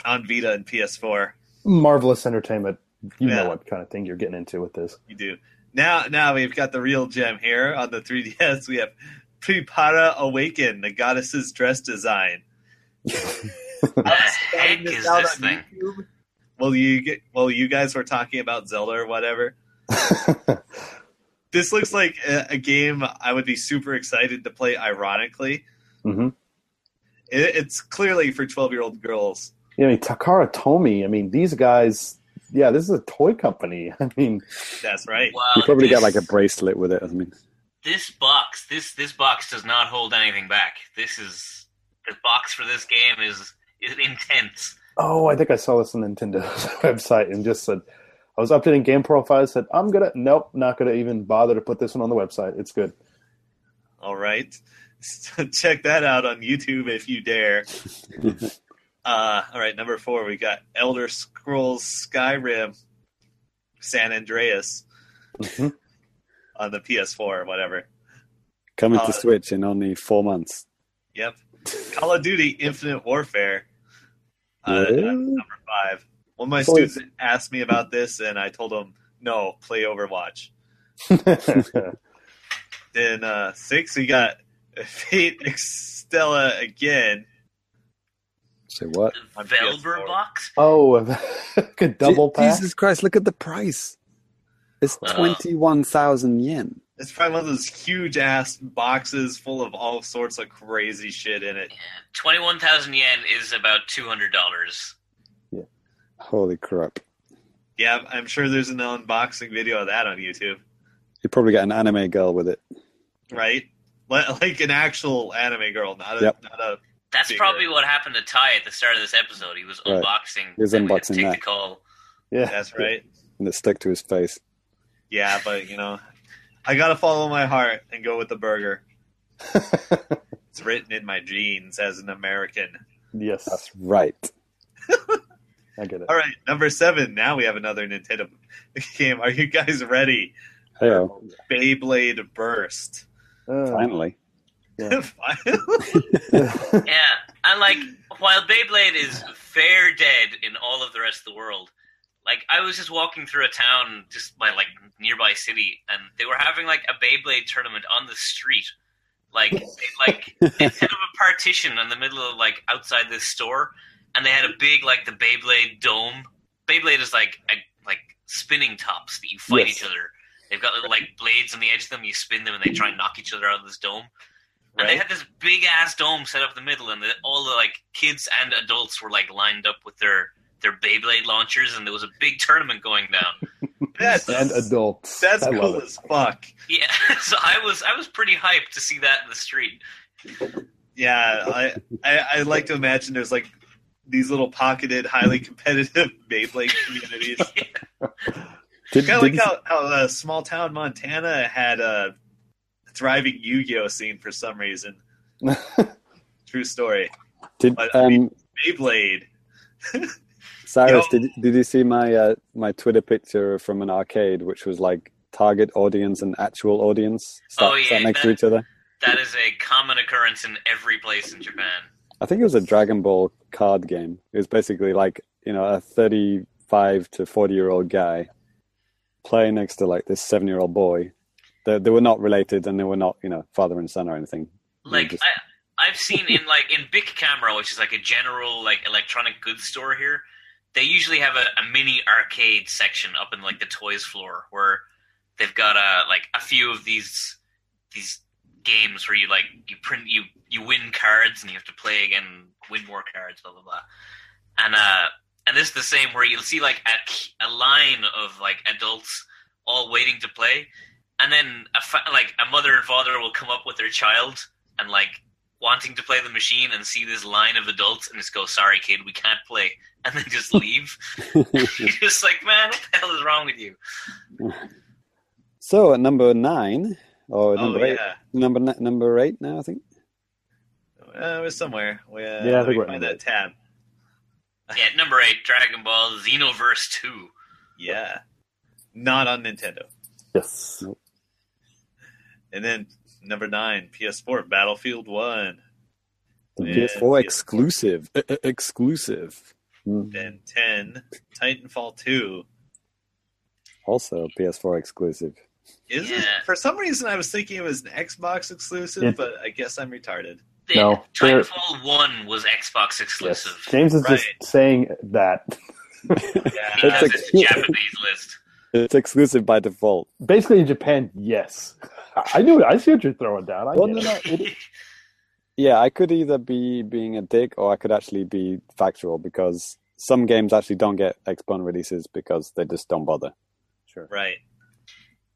on Vita and PS4. marvelous entertainment. You Yeah. know what kind of thing you're getting into with this. You do. Now, now we've got the real gem here on the (laughs) 3DS. We have Prepara Awaken, the goddess's dress design. What the heck is this thing? Well, you get well. You guys were talking about Zelda or whatever. (laughs) this looks like a, a game I would be super excited to play. Ironically, hmm it, it's clearly for twelve-year-old girls. Yeah, I mean Takara Tomy. I mean these guys. Yeah, this is a toy company. (laughs) I mean, That's right. Wow, You probably this, get like a bracelet with it. I mean, this box. This this box does not hold anything back. This is the box for this game is is intense. oh, I think I saw this on Nintendo's (laughs) website and just said I was updating game profiles. Said I'm gonna nope, not gonna even bother to put this one on the website. It's good. All right, (laughs) check that out on YouTube if you dare. (laughs) Uh, all right, number four, we got Elder Scrolls Skyrim, San Andreas Mhm. on the PS4 or whatever. coming Uh, to Switch in only four months. Yep. Call of Duty Infinite Warfare. Uh, number five. One of my So students asked me about this, and I told him, no, play Overwatch. (laughs) Then uh, six, we got Fate Extella again. Say what? The Velber box. oh, (laughs) a double Je- pack. Jesus Christ! Look at the price. It's Wow. twenty-one thousand yen. It's probably one of those huge ass boxes full of all sorts of crazy shit in it. Twenty one thousand yen is about two hundred dollars. Yeah. Holy crap! Yeah, I'm sure there's an unboxing video of that on YouTube, You probably got an anime girl with it. right? (laughs) Like an actual anime girl, not a, Yep. not a That's Bigger. probably what happened to Ty at the start of this episode. He was Right. unboxing. He was and we had to unboxing that. the call. yeah, That's right. and it stuck to his face. Yeah, but you know, I gotta follow my heart and go with the burger. (laughs) It's written in my genes as an American. yes, That's right. (laughs) I get it. All right, number seven. Now we have another Nintendo game. Are you guys ready? Hey, Beyblade Burst. Uh, finally. Yeah, (laughs) and like while Beyblade is fair dead in all of the rest of the world, like I was just walking through a town just by like nearby city, and they were having like a Beyblade tournament on the street. Like, they, like (laughs) set up a partition in the middle of like outside this store, and they had a big like the Beyblade dome. Beyblade is like a, like spinning tops that you fight Yes. each other. They've got little like blades on the edge of them. You spin them, and they try and knock each other out of this dome. And they had this big ass dome set up in the middle, and the, all the like kids and adults were like lined up with their their Beyblade launchers, and there was a big tournament going down. (laughs) That's and adults. That's I love cool as fuck. yeah, (laughs) so I was I was pretty hyped to see that in the street. Yeah, I, I I like to imagine there's like these little pocketed, highly competitive (laughs) Beyblade communities. Did, Kind of like how, how uh, small town Montana had a thriving Yu-Gi-Oh scene for some reason. True story. did, but, I um, Beyblade. Cyrus, Yo. did, did you see my uh, my Twitter picture from an arcade, which was like target audience and actual audience sat, Oh, yeah, sat next to each other? That is a common occurrence in every place in Japan. I think it was a Dragon Ball card game. It was basically like you know a thirty-five to forty-year-old guy playing next to like this seven-year-old boy. They, they were not related, and they were not you know father and son or anything. Like just- I, I've seen in like in Bic Camera, which is like a general like electronic goods store here. They usually have a, a mini arcade section up in like the toys floor where they've got a like a few of these these games where you like you print you you win cards and you have to play again, win more cards, blah blah blah. And uh and this is the same where you'll see like a, a line of like adults all waiting to play, and then a fa- like a mother and father will come up with their child and like wanting to play the machine and see this line of adults and just go, "Sorry, kid, we can't play," (laughs) and then just leave. (laughs) You're just like, man, what the hell is wrong with you? (laughs) so at number nine or Oh number eight, yeah, number number eight now I think. uh, it was somewhere. Uh, Yeah, I think we're at find number that tab. Yeah, number eight, Dragon Ball Xenoverse Two. Yeah, not on Nintendo. yes. And then number nine, PS4, Battlefield One. The Yeah, PS4 exclusive, Uh, uh, exclusive. Mm. Then ten, Titanfall Two. Also PS4 exclusive. Is Yeah. it? For some reason, I was thinking it was an Xbox exclusive, It- but I guess I'm retarded. The- No, Titanfall One was Xbox Yes. exclusive. James is Right. just saying that. Yeah, Because (laughs) It's it's a- a Japanese list. It's exclusive by default. Basically, in Japan, yes. I knew it. I see what you're throwing down. I Well, no, no, it- Yeah, I could either be being a dick or I could actually be factual because some games actually don't get Xbone releases because they just don't bother. Sure. Right.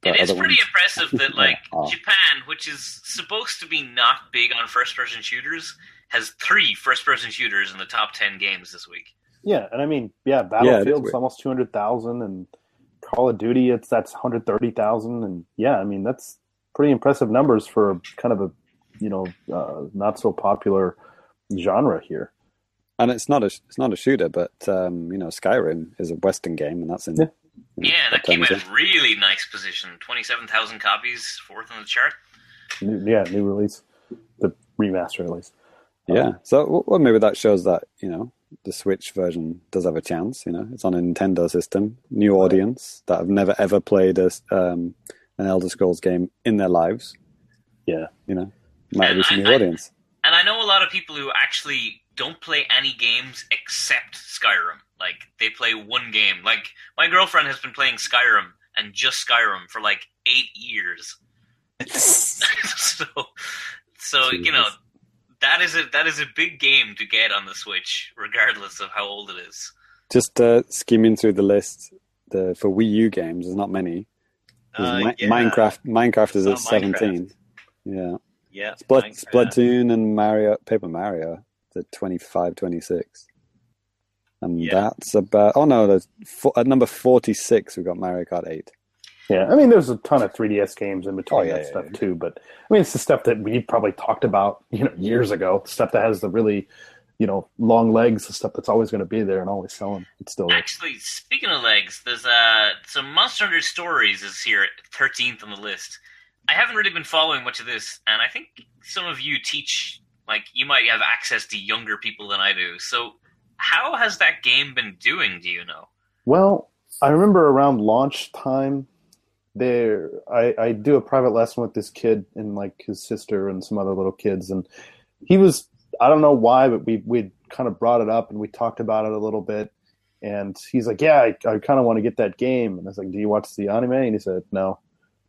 But It is pretty ones- impressive that (laughs) like Oh. Japan, which is supposed to be not big on first-person shooters, has three first-person shooters in the top ten games this week. Yeah, and I mean, yeah, Yeah, it is Battlefield's weird. almost two hundred thousand, and Call of Duty, it's that's hundred thirty thousand, and yeah, I mean that's pretty impressive numbers for kind of a you know uh, not so popular genre here. And it's not a it's not a shooter, but um, you know, Skyrim is a Western game, and that's in. Yeah. you know, Yeah, that top came 10 out really nice position. Twenty-seven thousand copies, fourth on the chart. New, yeah, new release, the remaster release. least. Yeah. So well, maybe that shows that you know the Switch version does have a chance. You know, it's on a Nintendo system, new audience that have never ever played a, um, an Elder Scrolls game in their lives. Yeah, You know, might And be some I- new I- audience. And I know a lot of people who actually don't play any games except Skyrim. Like they play one game. Like my girlfriend has been playing Skyrim and just Skyrim for like eight years. (laughs) (laughs) so, so you know Jesus. That is a that is a big game to get on the Switch, regardless of how old it is. Just uh, skimming through the list the for Wii U games, there's not many. Uh, Mi- yeah. Minecraft. Minecraft is Oh, at seventeen. Yeah, Yeah. Splat, Splatoon and Mario, Paper Mario, the 25, 26. And Yeah. that's about. Oh no, there's at number forty-six. We've got Mario Kart Eight. Yeah. I mean, there's a ton of 3DS games in between Oh, yeah, that yeah, stuff yeah. too. But I mean, it's the stuff that we probably talked about, you know, years ago. Stuff that has the really, you know, long legs. The stuff that's always going to be there and always selling. It's still there. Actually, speaking of legs, there's uh some Monster Hunter Stories is here at thirteenth on the list. I haven't really been following much of this, and I think some of you teach like you might have access to younger people than I do. So, how has that game been doing? Do you know? Well, I remember around launch time, there I, I do a private lesson with this kid and like his sister and some other little kids, and he was I don't know why, but we we kind of brought it up and we talked about it a little bit, and he's like, yeah, I, I kind of want to get that game, and I was like, do you watch the anime? And he said, no.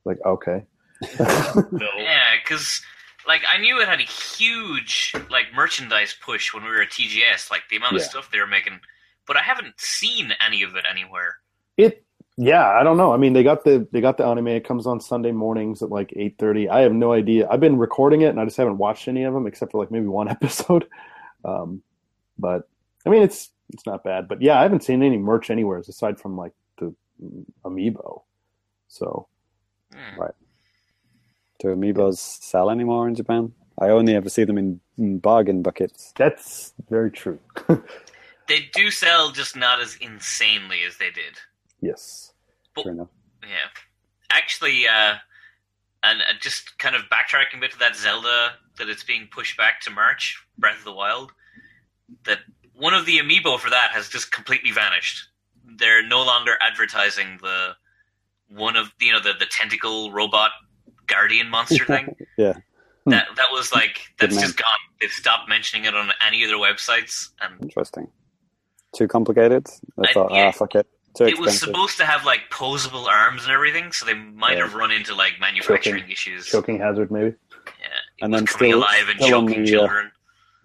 Like okay, (laughs) Yeah, because like I knew it had a huge like merchandise push when we were at TGS, like the amount of stuff they were making, but I haven't seen any of it anywhere. it yeah i don't know i mean they got the they got the anime it comes on sunday mornings at like 8.30 i have no idea i've been recording it and i just haven't watched any of them except for like maybe one (laughs) episode um but i mean it's it's not bad but yeah i haven't seen any merch anywhere aside from like the mm, amiibo so Hmm. Right. Do amiibos sell anymore in Japan? I only ever see them in, in bargain buckets. that's very true (laughs) They do sell, just not as insanely as they did. Yes True enough. Yeah, actually, uh, and uh, just kind of backtracking a bit to that Zelda that it's being pushed back to March, Breath of the Wild. That one of the amiibo for that has just completely vanished. They're no longer advertising the one of you know the the tentacle robot guardian monster thing. (laughs) Yeah. That that was like that's just gone. They've stopped mentioning it on any of their websites, and Interesting. Too complicated? I I- thought, yeah. ah, fuck it. Too it was supposed to have like posable arms and everything, so they might Yeah. have run into like manufacturing Choking. issues. choking hazard maybe Yeah, it And was then still- alive and still choking the, uh, children.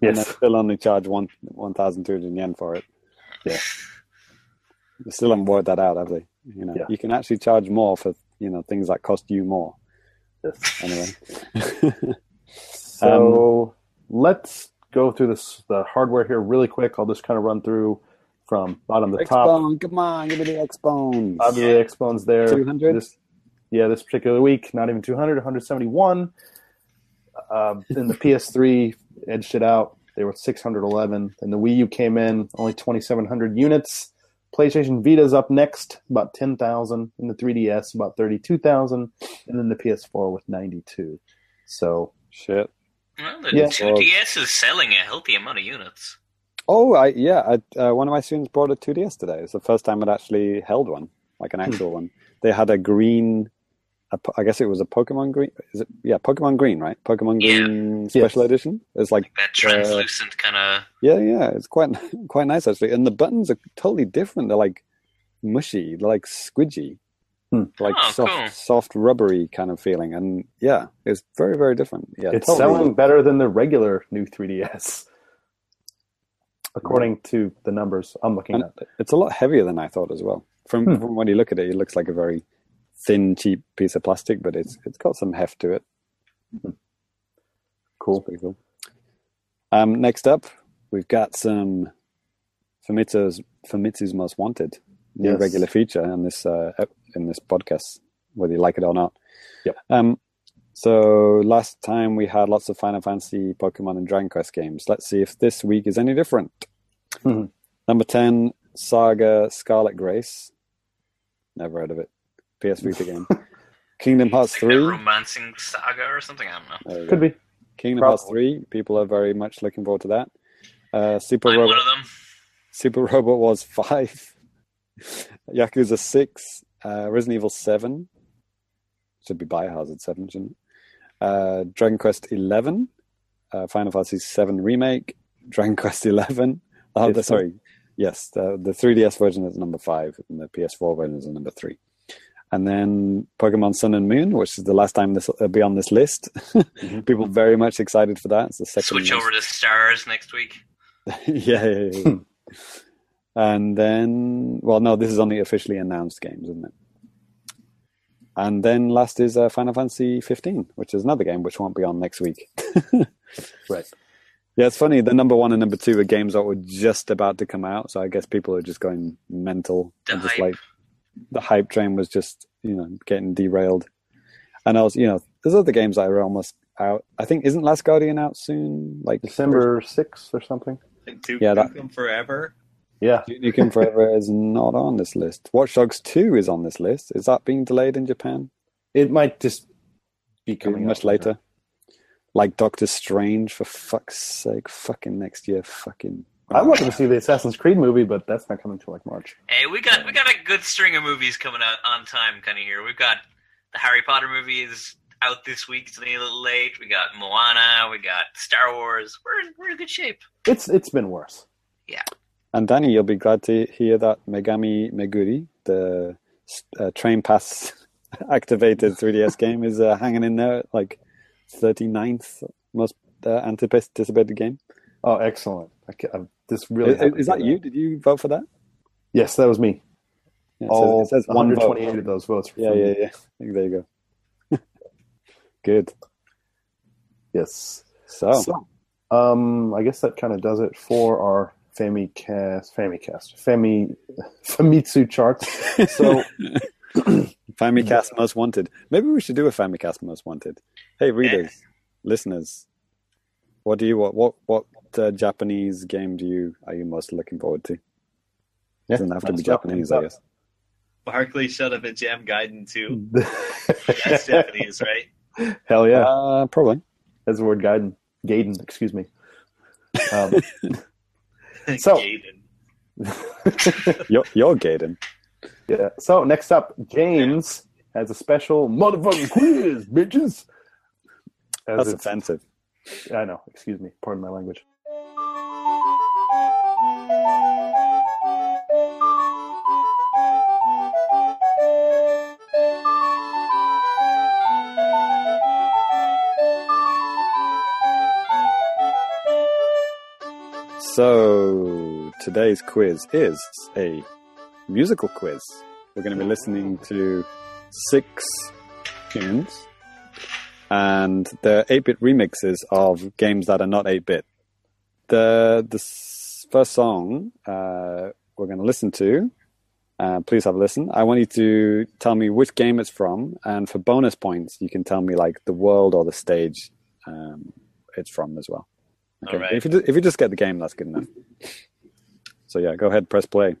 And they yes still only charge one one thousand two hundred yen for it. Yeah. They still haven't worked that out, have they? You know, Yeah. you can actually charge more for you know things that cost you more. yes Anyway, (laughs) (laughs) So let's go through this the hardware here really quick. I'll just kind of run through from bottom to top. Xbone, come on, give me the Xbones. Obviously, the Xbone's there. 200? This, yeah, this particular week, not even 200, 171. Uh, then the PS3 edged it out. They were 611. And the Wii U came in, only 2,700 units. PlayStation Vita's up next, about 10,000. And the 3DS, about 32,000. And then the PS4 with 92. So, Shit. Well, the Yeah. 2DS is selling a healthy amount of units. Oh, I yeah. I, uh, one of my students brought a 2DS today. It's the first time I'd actually held one, like an hmm. actual one. They had a green. A, po- I guess it was a Pokemon Green. Is it? Yeah, Pokemon Green, right? Pokemon Yeah. Green Special Edition. It's like That translucent uh, kind of. yeah, yeah. It's quite quite nice actually. And the buttons are totally different. They're like mushy. They're like squidgy. Hmm. like Oh, soft, cool. soft, rubbery kind of feeling, and yeah, it's very, very different. Yeah, it's totally. selling better than the regular new 3DS, according to the numbers I'm looking And at. it's a lot heavier than I thought as well. From, Hmm. from when you look at it, it looks like a very thin, cheap piece of plastic, but it's it's got some heft to it. Cool. It's pretty cool. Um, next up, we've got some Famitsu's Famitsu's Most Wanted new Yes. regular feature in this uh, in this podcast, whether you like it or not. Yep. Um, so last time we had lots of Final Fantasy, Pokemon, and Dragon Quest games. Let's see if this week is any different. Mhm. Number ten, Saga Scarlet Grace. Never heard of it. PS Vita (laughs) game. Kingdom Hearts like three. romancing saga or something. I don't know. Could go. be. Kingdom Hearts three. People are very much looking forward to that. Uh, Super I'm Robot. one of them. Super Robot Wars 5, (laughs) Yakuza 6, uh, Resident Evil 7, should be Biohazard 7, shouldn't it? Uh, Dragon Quest 11, uh, Final Fantasy 7 Remake, Dragon Quest 11. Oh, the, sorry, yes, the, the 3DS version is number 5, and the PS4 version is number 3. And then Pokemon Sun and Moon, which is the last time this will be on this list. (laughs) People very much excited for that. It's the second Switch most- over to stars next week. (laughs) yeah, yeah, yeah, yeah. and then, well, no, this is only officially announced games, isn't it? And then last is uh, Final Fantasy 15, which is another game which won't be on next week. (laughs) Right. Yeah, it's funny. The number one and number two are games that were just about to come out, so I guess people are just going mental The and just hype. like the hype train was just you know getting derailed. And I was, you know, there's other games that are almost out. I think isn't Last Guardian out soon? Like December 6th or something. Duke Yeah, that- Nukem Forever. Yeah. Duke Nukem Forever is not on this list. Watch Dogs 2 is on this list. Is that being delayed in Japan? It might just be coming much out later. Like Doctor Strange, for fuck's sake. Fucking next year. Fucking. I wanted to see the Assassin's Creed movie, but that's not coming till like March. Hey, we got we got a good string of movies coming out on time, kind of here. We've got the Harry Potter movie is out this week. It's only a little late. We got Moana. We got Star Wars. We're we're in good shape. It's it's been worse. And Danny, you'll be glad to hear that Megami Meguri, the uh, train pass (laughs) activated (laughs) 3DS game, is uh, hanging in there at like 39th most uh, anticipated game. Oh, excellent! I I'm just really. is, is that hear you? Did you vote for that? Yes, that was me. Yeah, it All says, says one vote. 128 of those votes. Yeah, yeah, yeah. (laughs) There you go. Good. Yes. So, So, um, I guess that kind of does it for our Famicast, Famicast, Fami, Famitsu charts. So, (laughs) Famicast Most Wanted. Maybe we should do a Famicast Most Wanted. Hey, readers, listeners, what do you what what what uh, Japanese game do you are you most looking forward to? yeah, Doesn't have to be Japanese, I guess. Barkley shut up and Jam Gaiden too. (laughs) That's Japanese, right? Hell yeah, Uh, probably. that's the word Gaiden. Gaiden, excuse me. Um, (laughs) (laughs) So- Gaiden. (laughs) You're, you're Gaiden. yeah. So next up, James has a special motherfucking quiz, bitches. As That's offensive. I know. Excuse me. Pardon my language. So today's quiz is a musical quiz. We're going to be listening to six tunes, and they're 8-bit remixes of games that are not 8-bit. The the first song uh, we're going to listen to. Uh, please have a listen. I want you to tell me which game it's from, and for bonus points, you can tell me like the world or the stage um, it's from as well. Okay. All right. If you if you just get the game, that's good enough. So yeah, go ahead, press play.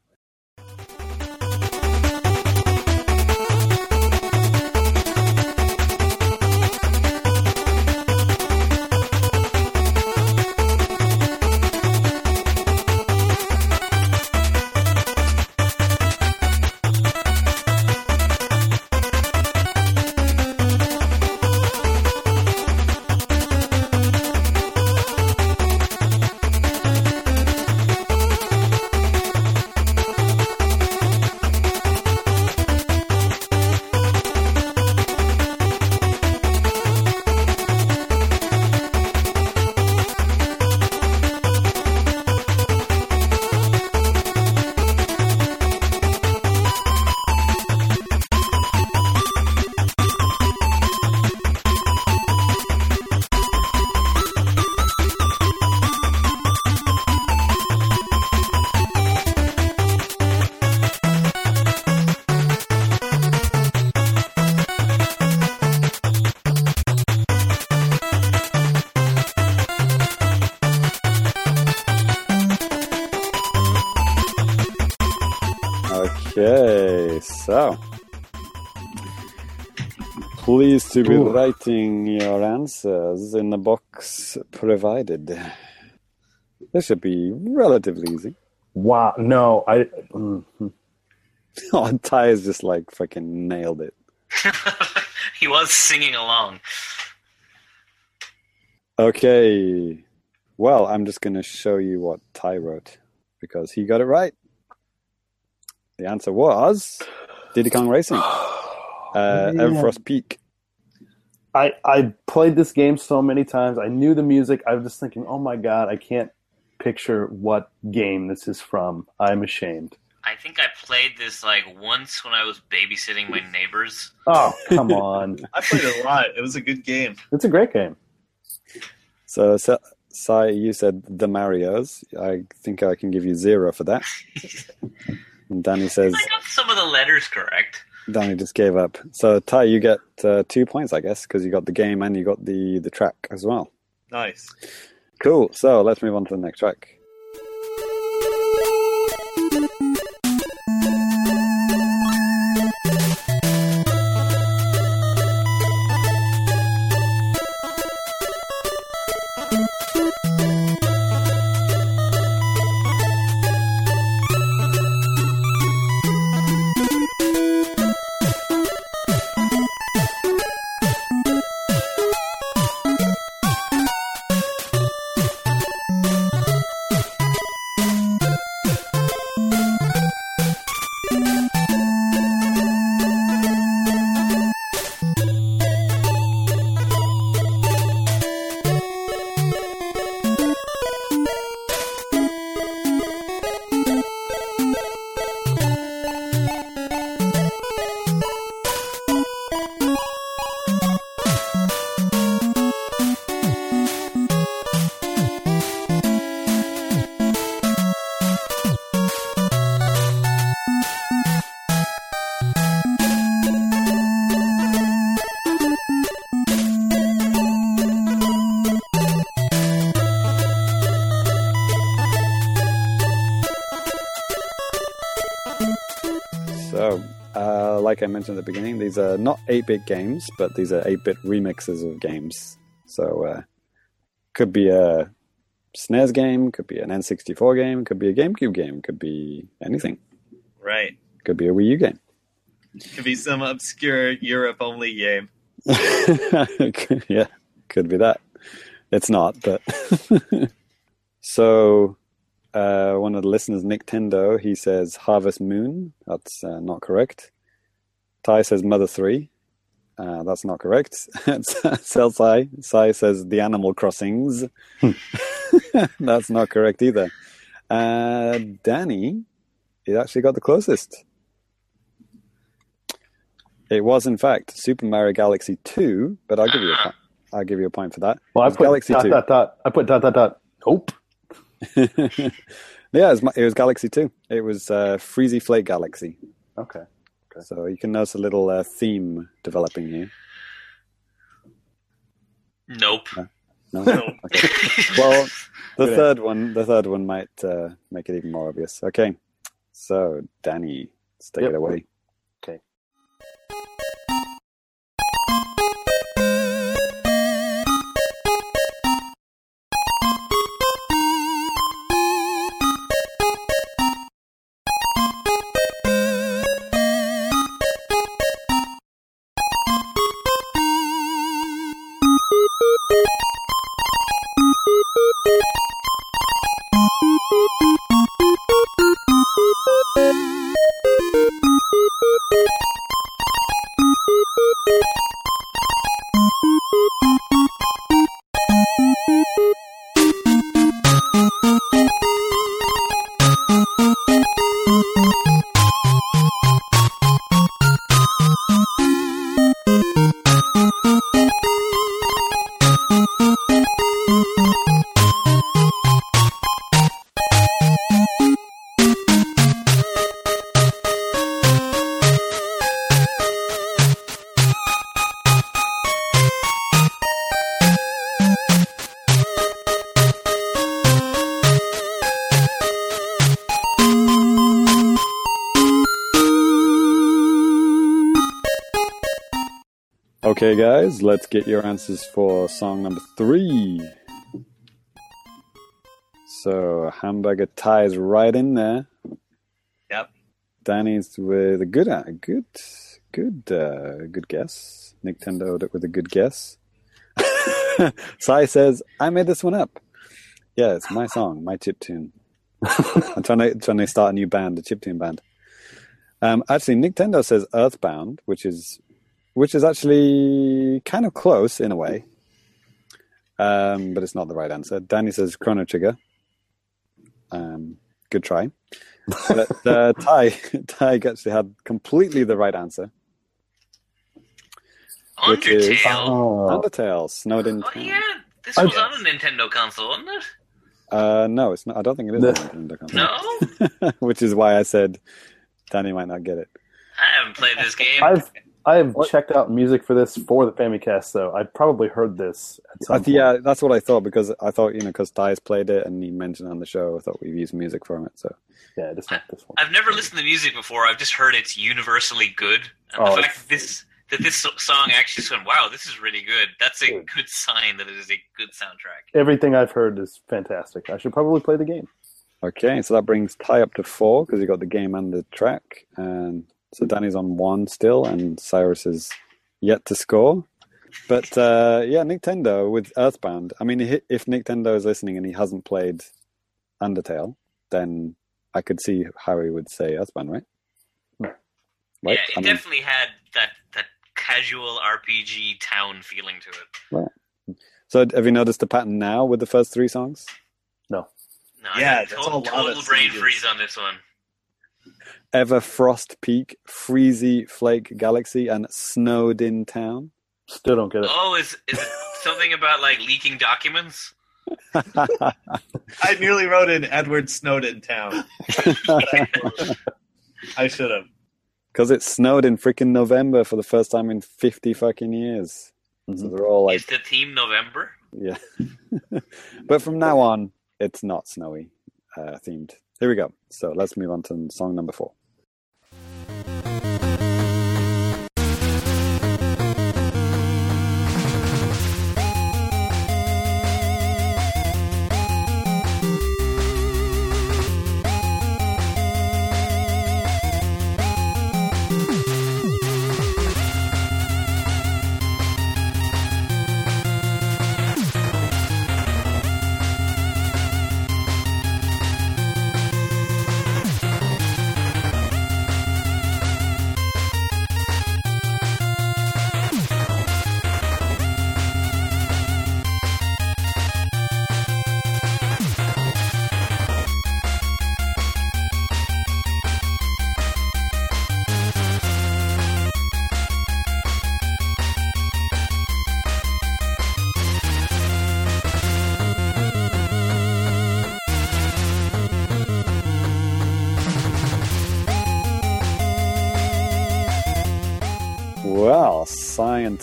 To be writing your answers in the box provided. This should be relatively easy. Wow. No, I. mm, (laughs) Oh, Ty has just like fucking nailed it. (laughs) he was singing along. Okay. Well, I'm just going to show you what Ty wrote because he got it right. The answer was Diddy Kong Racing, (gasps) uh, Man. Everfrost Peak. I I played this game so many times. I knew the music. I was just thinking, oh my god, I can't picture what game this is from. I'm ashamed. I think I played this like once when I was babysitting my neighbors. Oh come on, (laughs) I played it a lot. It was a good game. it's a great game. So, Sa- Sai, you said the Marios. I think I can give you zero for that. (laughs) And Danny says I got some of the letters correct. Danny just gave up. So Ty, you get uh, two points, I guess, because you got the game and you got the the track as well. Nice. Cool. So let's move on to the next track. Like I mentioned at the beginning, these are not 8 bit games, but these are 8 bit remixes of games. So, uh, could be a SNES game, could be an N64 game, could be a GameCube game, could be anything. Right. Could be a Wii U game. Could be some obscure Europe only game. (laughs) yeah, could be that. It's not, but. (laughs) so, uh, one of the listeners, Nick Tendo, he says Harvest Moon. That's uh, not correct. Ty says Mother 3. Uh, that's not correct. Sel Sai. Sai says The Animal Crossings. (laughs) that's not correct either. Uh, Danny, he actually got the closest. It was, in fact, Super Mario Galaxy 2, but I'll give you a point. I'll give you a point for that. Well, I put Galaxy dot 2. dot dot. I put dot dot dot. Nope. (laughs) yeah, it was, it was Galaxy 2. It was uh, Freezy Flake Galaxy. Okay. So you can notice a little uh, theme developing here. Nope. No? No. (laughs) Okay. Well, the Good third one, the third one might uh, make it even more obvious. Okay, so Danny, let's take Yep. it away. Guys, let's get your answers for song number three. So, Hamburger ties right in there. Yep. Danny's with a good, a good, good, uh, good guess. Nintendo with a good guess. (laughs) Sai says, "I made this one up." Yeah, it's my song, my chip tune. (laughs) I'm trying to trying to start a new band, a chiptune band. Um, actually, Nintendo says Earthbound, which is which is actually kind of close in a way, um, but it's not the right answer. Danny says Chrono Trigger. Um, good try. but uh, (laughs) Ty Ty actually had completely the right answer. Which is- Undertale. Oh, Undertale, Snowdin. Oh yeah, this I- was on a Nintendo console, wasn't it? Uh, no, it's not. I don't think it is. No. Nintendo console. No, (laughs) which is why I said Danny might not get it. I haven't played this (laughs) game. I've I've checked out music for this for the Famicast, though. I've probably heard this at some I point. th- yeah, that's what I thought because I thought you know because Ty's played it and he mentioned it on the show. I thought we've used music from it. So yeah, just not this one. I've never listened to music before. I've just heard it's universally good, and Oh, the it's- fact that this that this song actually said, "Wow, this is really good." That's a Good. good sign that it is a good soundtrack. Everything I've heard is fantastic. I should probably play the game. okay, so that brings Ty up to four because he got the game and the track, and so Danny's on one still, and Cyrus is yet to score. But uh, yeah, Nintendo with Earthbound. I mean, i- if Nintendo is listening and he hasn't played Undertale, then I could see how he would say Earthbound, right? Right. Yeah, it I mean, definitely had that that casual RPG town feeling to it. Right. so have you noticed the pattern now with the first three songs? No. No, Yeah, I that's total, a lot total brain freeze on this one. Everfrost Peak, Freezy Flake Galaxy, and Snowdin Town. Still don't get it. Oh, is is it something about like leaking documents? (laughs) I nearly wrote in Edward Snowden town. (laughs) I should have. Because it snowed in freaking November for the first time in 50 fucking years. So Mhm. they're all like, is the theme November? yeah. (laughs) but from now on, it's not snowy uh, themed. Here we go. So let's move on to song number four.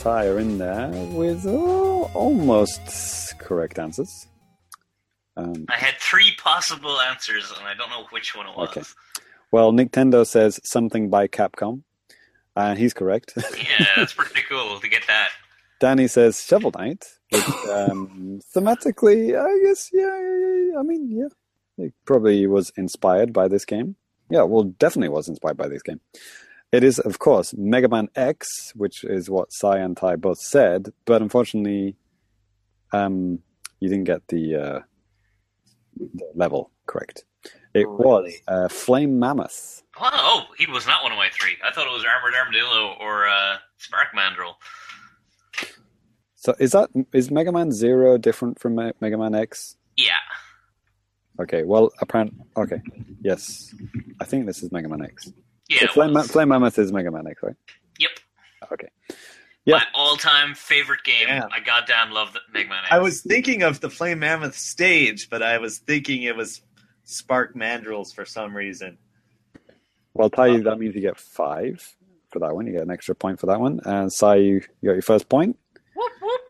Are in there with oh, almost correct answers. Um, I had three possible answers, and I don't know which one it was. Okay. well, Nintendo says something by Capcom, and he's correct. (laughs) Yeah, that's pretty cool to get that. Danny says Shovel Knight, which um, thematically, I guess, yeah, I mean, yeah, it probably was inspired by this game. Yeah, well, definitely was inspired by this game. It is, of course, Mega Man X, which is what Sai and Ty both said, but unfortunately, um, you didn't get the, uh, the level correct. It was uh, Flame Mammoth. Oh, oh, he was not one of my three. I thought it was Armored Armadillo or uh, Spark Mandrill. So is that is Mega Man Zero different from Me- Mega Man X? Yeah. Okay, well, apparent. Okay, yes, I think this is Mega Man X. Yeah. So Flame, Ma- Flame Mammoth is Mega Man X, right? Yep. Okay. yeah. My all-time favorite game. Yeah. I goddamn love the Mega Man X. I was thinking of the Flame Mammoth stage, but I was thinking it was Spark Mandrills for some reason. Well, Ty, that means you get five for that one. You get an extra point for that one. And Sai, you you got your first point. Whoop, whoop.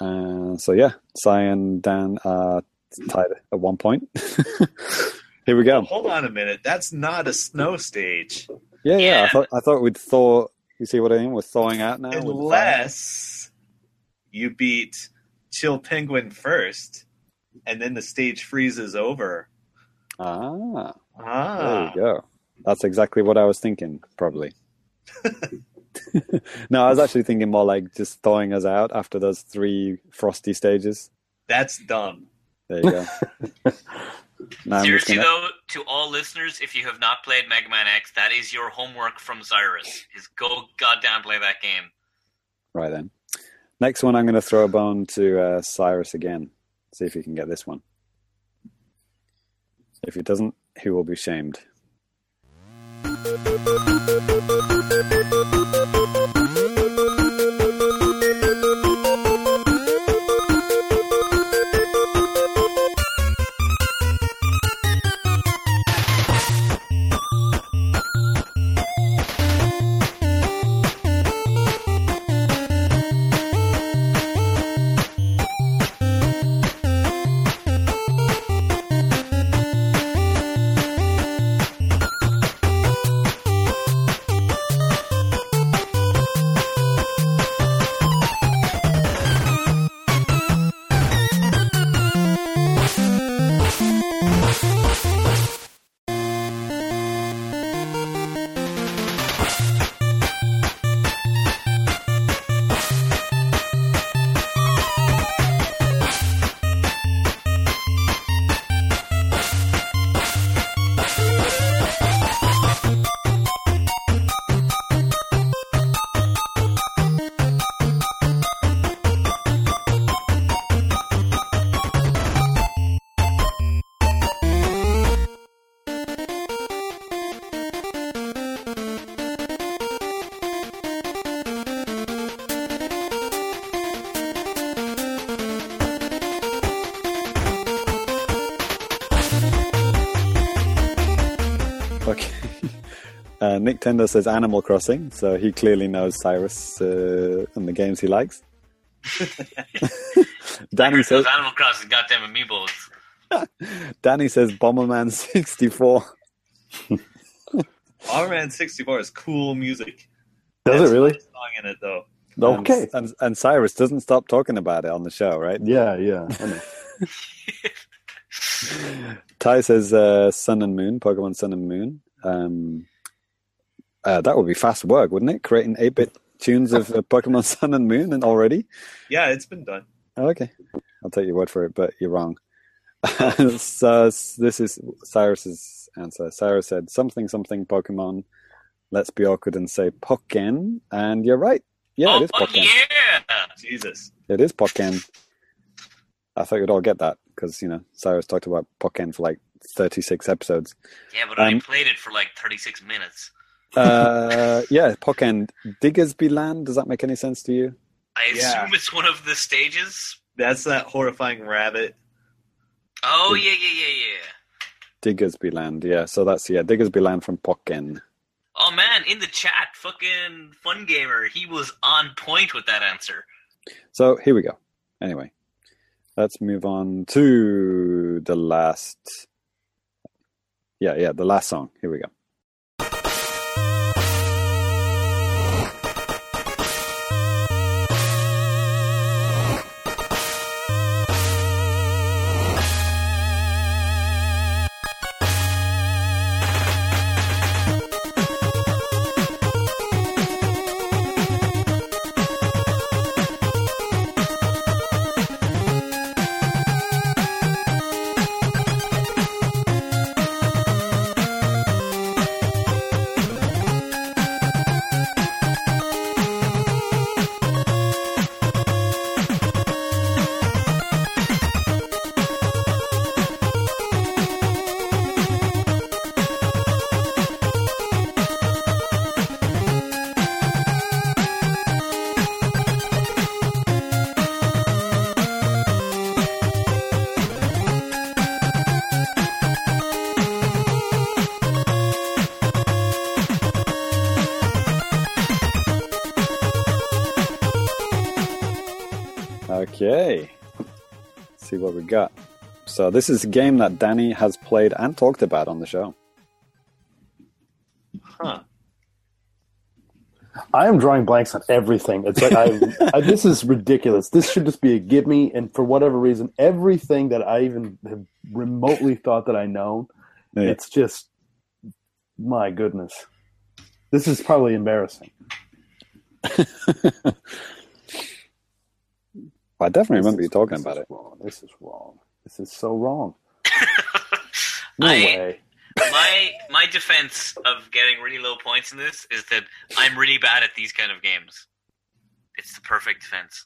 Uh, so yeah, Sai and Dan are tied at one point. (laughs) Here we go. Hold on a minute. That's not a snow stage. Yeah, yeah. I thought I thought we'd thought You see what I mean? We're thawing out now. with the fire. Unless you beat Chill Penguin first, and then the stage freezes over. Ah, Ah. there you go. That's exactly what I was thinking, probably. (laughs) (laughs) no, I was actually thinking more like just thawing us out after those three frosty stages. that's dumb. There you go. (laughs) Now Seriously gonna- though, to all listeners, if you have not played Mega Man X, that is your homework from Cyrus. Is go goddamn play that game. Right then. Next one, I'm going to throw a bone to uh, Cyrus again. See if he can get this one. If he doesn't, he will be shamed. Nick Tendo says Animal Crossing, so he clearly knows Cyrus uh, and the games he likes. (laughs) Danny Those says Animal Crossing goddamn amiibos. (laughs) Danny says Bomberman (laughs) 64. Bomberman 64 is cool music. Does That's it really? song in it though. Okay. And, and, and Cyrus doesn't stop talking about it on the show, right? Yeah, yeah. Ty says uh, Sun and Moon, Pokemon Sun and Moon. Um, uh, that would be fast work, wouldn't it? Creating 8 bit tunes of uh, Pokemon (laughs) Sun and Moon and already? Yeah, it's been done. Oh, okay. I'll take your word for it, but you're wrong. (laughs) so this is Cyrus's answer. Cyrus said something something Pokemon. Let's be awkward and say Pokken, and you're right. Yeah, oh, it is fuck Pokken. yeah! Jesus. It is Pokken. I thought you'd all get that because you know Cyrus talked about Pokken for like 36 episodes. Yeah, but I Um, played it for like 36 minutes. Uh, yeah, Pokken Diggersby Land. Does that make any sense to you? I Yeah. assume it's one of the stages. That's that horrifying rabbit. Oh, Dig- yeah, yeah, yeah, yeah. Diggersby Land. Yeah, so that's yeah Diggersby Land from Pokken. Oh man, in the chat, fucking Fun Gamer, he was on point with that answer. So here we go. Anyway, let's move on to the last. Yeah, yeah, the last song. Here we go. See what we got. So this is a game that Danny has played and talked about on the show. Huh. I am drawing blanks on everything. It's like I, (laughs) I this is ridiculous. This should just be a give me. And for whatever reason, everything that I even have remotely thought that I know, Yeah. it's just my goodness. This is probably embarrassing. (laughs) I definitely This remember is- you talking about it. Wrong. This is wrong. This is so wrong. (laughs) No I- way. my my defense of getting really low points in this is that I'm really bad at these kind of games. It's the perfect defense.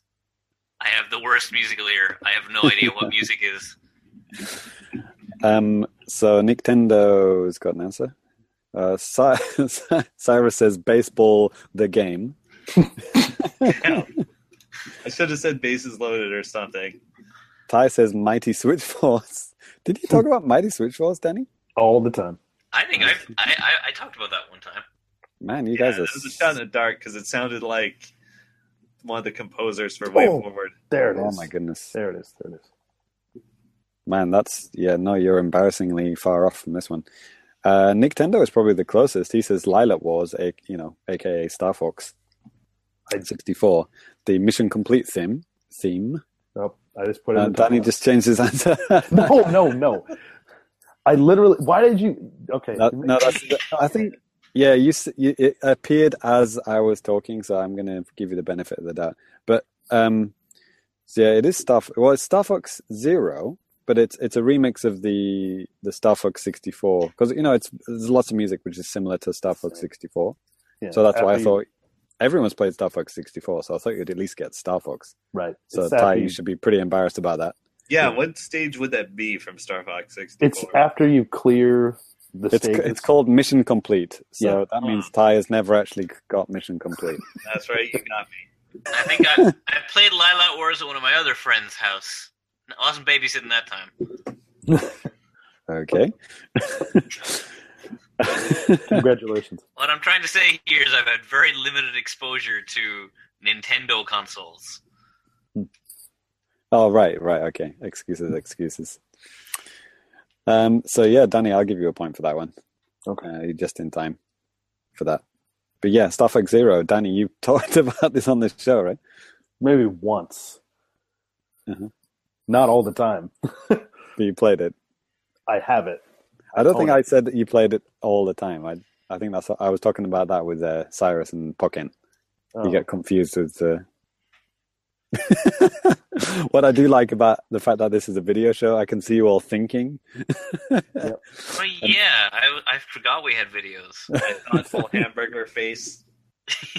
I have the worst musical ear. I have no idea what (laughs) music is. Um, so Nintendo's got an answer. Uh, Cy- (laughs) Cyrus says baseball the game. Yeah. I should have said bases loaded or something. Ty says Mighty Switch Force. (laughs) Did you talk (laughs) about Mighty Switch Force, Danny? All the time. I think I've, I, I I talked about that one time. Man, you Yeah, guys it are. was a shot in the dark because it sounded like one of the composers for Way Oh. Forward. There it is. Oh my goodness, There it is. There it is. man, that's yeah. No, you're embarrassingly far off from this one. Uh, Nintendo is probably the closest. He says Lylat Wars, a, you know, aka Star Fox, I- 64, the Mission Complete theme. Theme. Nope. I just put it. in Danny just changed his answer. (laughs) No, no, no. I literally. Why did you? Okay. No, no, that's. I think. Yeah, you, you. It appeared as I was talking, so I'm going to give you the benefit of the doubt. But um, so yeah, it is stuff. Well, it's Star Fox Zero, but it's it's a remix of the the Star Fox 64 because you know it's there's lots of music which is similar to Star Fox 64. Yeah, So that's why I thought everyone's played Star Fox 64. So I thought you'd at least get Star Fox. Right. So Ty, you you- should be pretty embarrassed about that. Yeah, Yeah. what stage would that be from Star Fox 64? It's after you clear the It's stage. it's called Mission Complete. So Yeah. that means Ty has never actually got Mission Complete. (laughs) That's right, you got me. I think I, I played Lylat Wars at one of my other friends' house. I wasn't babysitting that time. (laughs) Okay. (laughs) (laughs) Congratulations. What I'm trying to say here is I've had very limited exposure to Nintendo consoles. oh, right, right. Okay. Excuses, excuses. Um, so, yeah, Danny, I'll give you a point for that one. Okay. Uh, you're just in time for that. But yeah, Star Fox Zero. Danny, you (laughs) talked about this on this show, right? Maybe once. Uh-huh. Not all the time. (laughs) But you played it. I have it. I don't think I said that you played it all the time. I I think that's I was talking about that with uh, Cyrus and Pokken. Oh. You get confused with the. (laughs) what I do like about the fact that this is a video show, I can see you all thinking. Oh (laughs) yeah, I, I forgot we had videos. My thoughtful (laughs) hamburger face.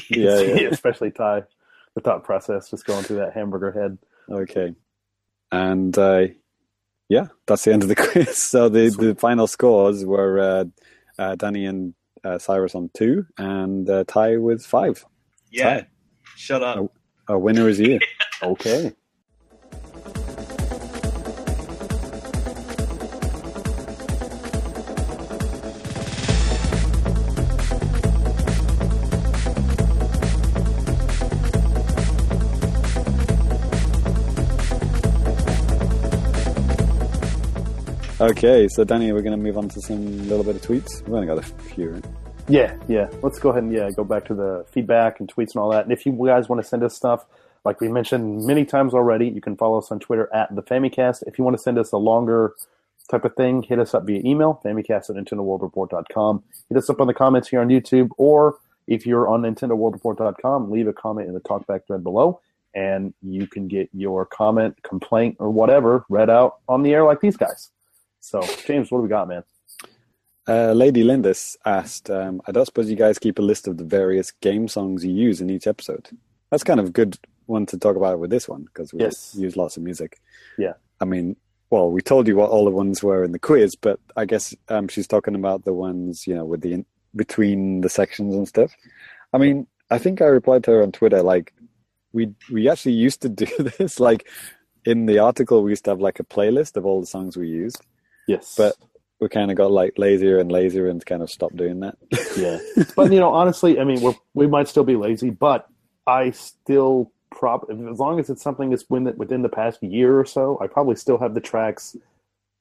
yeah, yeah. Especially Ty. The thought process just going through that hamburger head. Okay. And uh, yeah, that's the end of the (laughs) quiz. So the, the final scores were uh, uh, Danny and uh, Cyrus on two, and uh, Ty with five. Yeah. Ty. Shut up. Oh. Our winner is you. (laughs) Okay. Okay, so Danny, we're going to move on to some little bit of tweets. We've only got a few. Right? Yeah, yeah. Let's go ahead and yeah, go back to the feedback and tweets and all that. And if you guys want to send us stuff, like we mentioned many times already, you can follow us on Twitter at the Famicast. If you want to send us a longer type of thing, hit us up via email, famicast at NintendoWorldReport.com. Hit us up on the comments here on YouTube, or if you're on NintendoWorldReport.com, leave a comment in the talkback thread below, and you can get your comment, complaint, or whatever read out on the air like these guys. So, James, what do we got, man? Uh, Lady Lindis asked, um, I don't suppose you guys keep a list of the various game songs you use in each episode. That's kind of a good one to talk about with this one because we Yes. use lots of music. Yeah. I mean, well, we told you what all the ones were in the quiz, but I guess um, she's talking about the ones, you know, with the in- between the sections and stuff. I mean, I think I replied to her on Twitter, like, we we actually used to do (laughs) this. Like, in the article, we used to have like a playlist of all the songs we used Yes. But- we kind of got like lazier and lazier and kind of stopped doing that. yeah (laughs) but you know honestly i mean we're, we might still be lazy but i still prob as long as it's something that's within the, within the past year or so i probably still have the tracks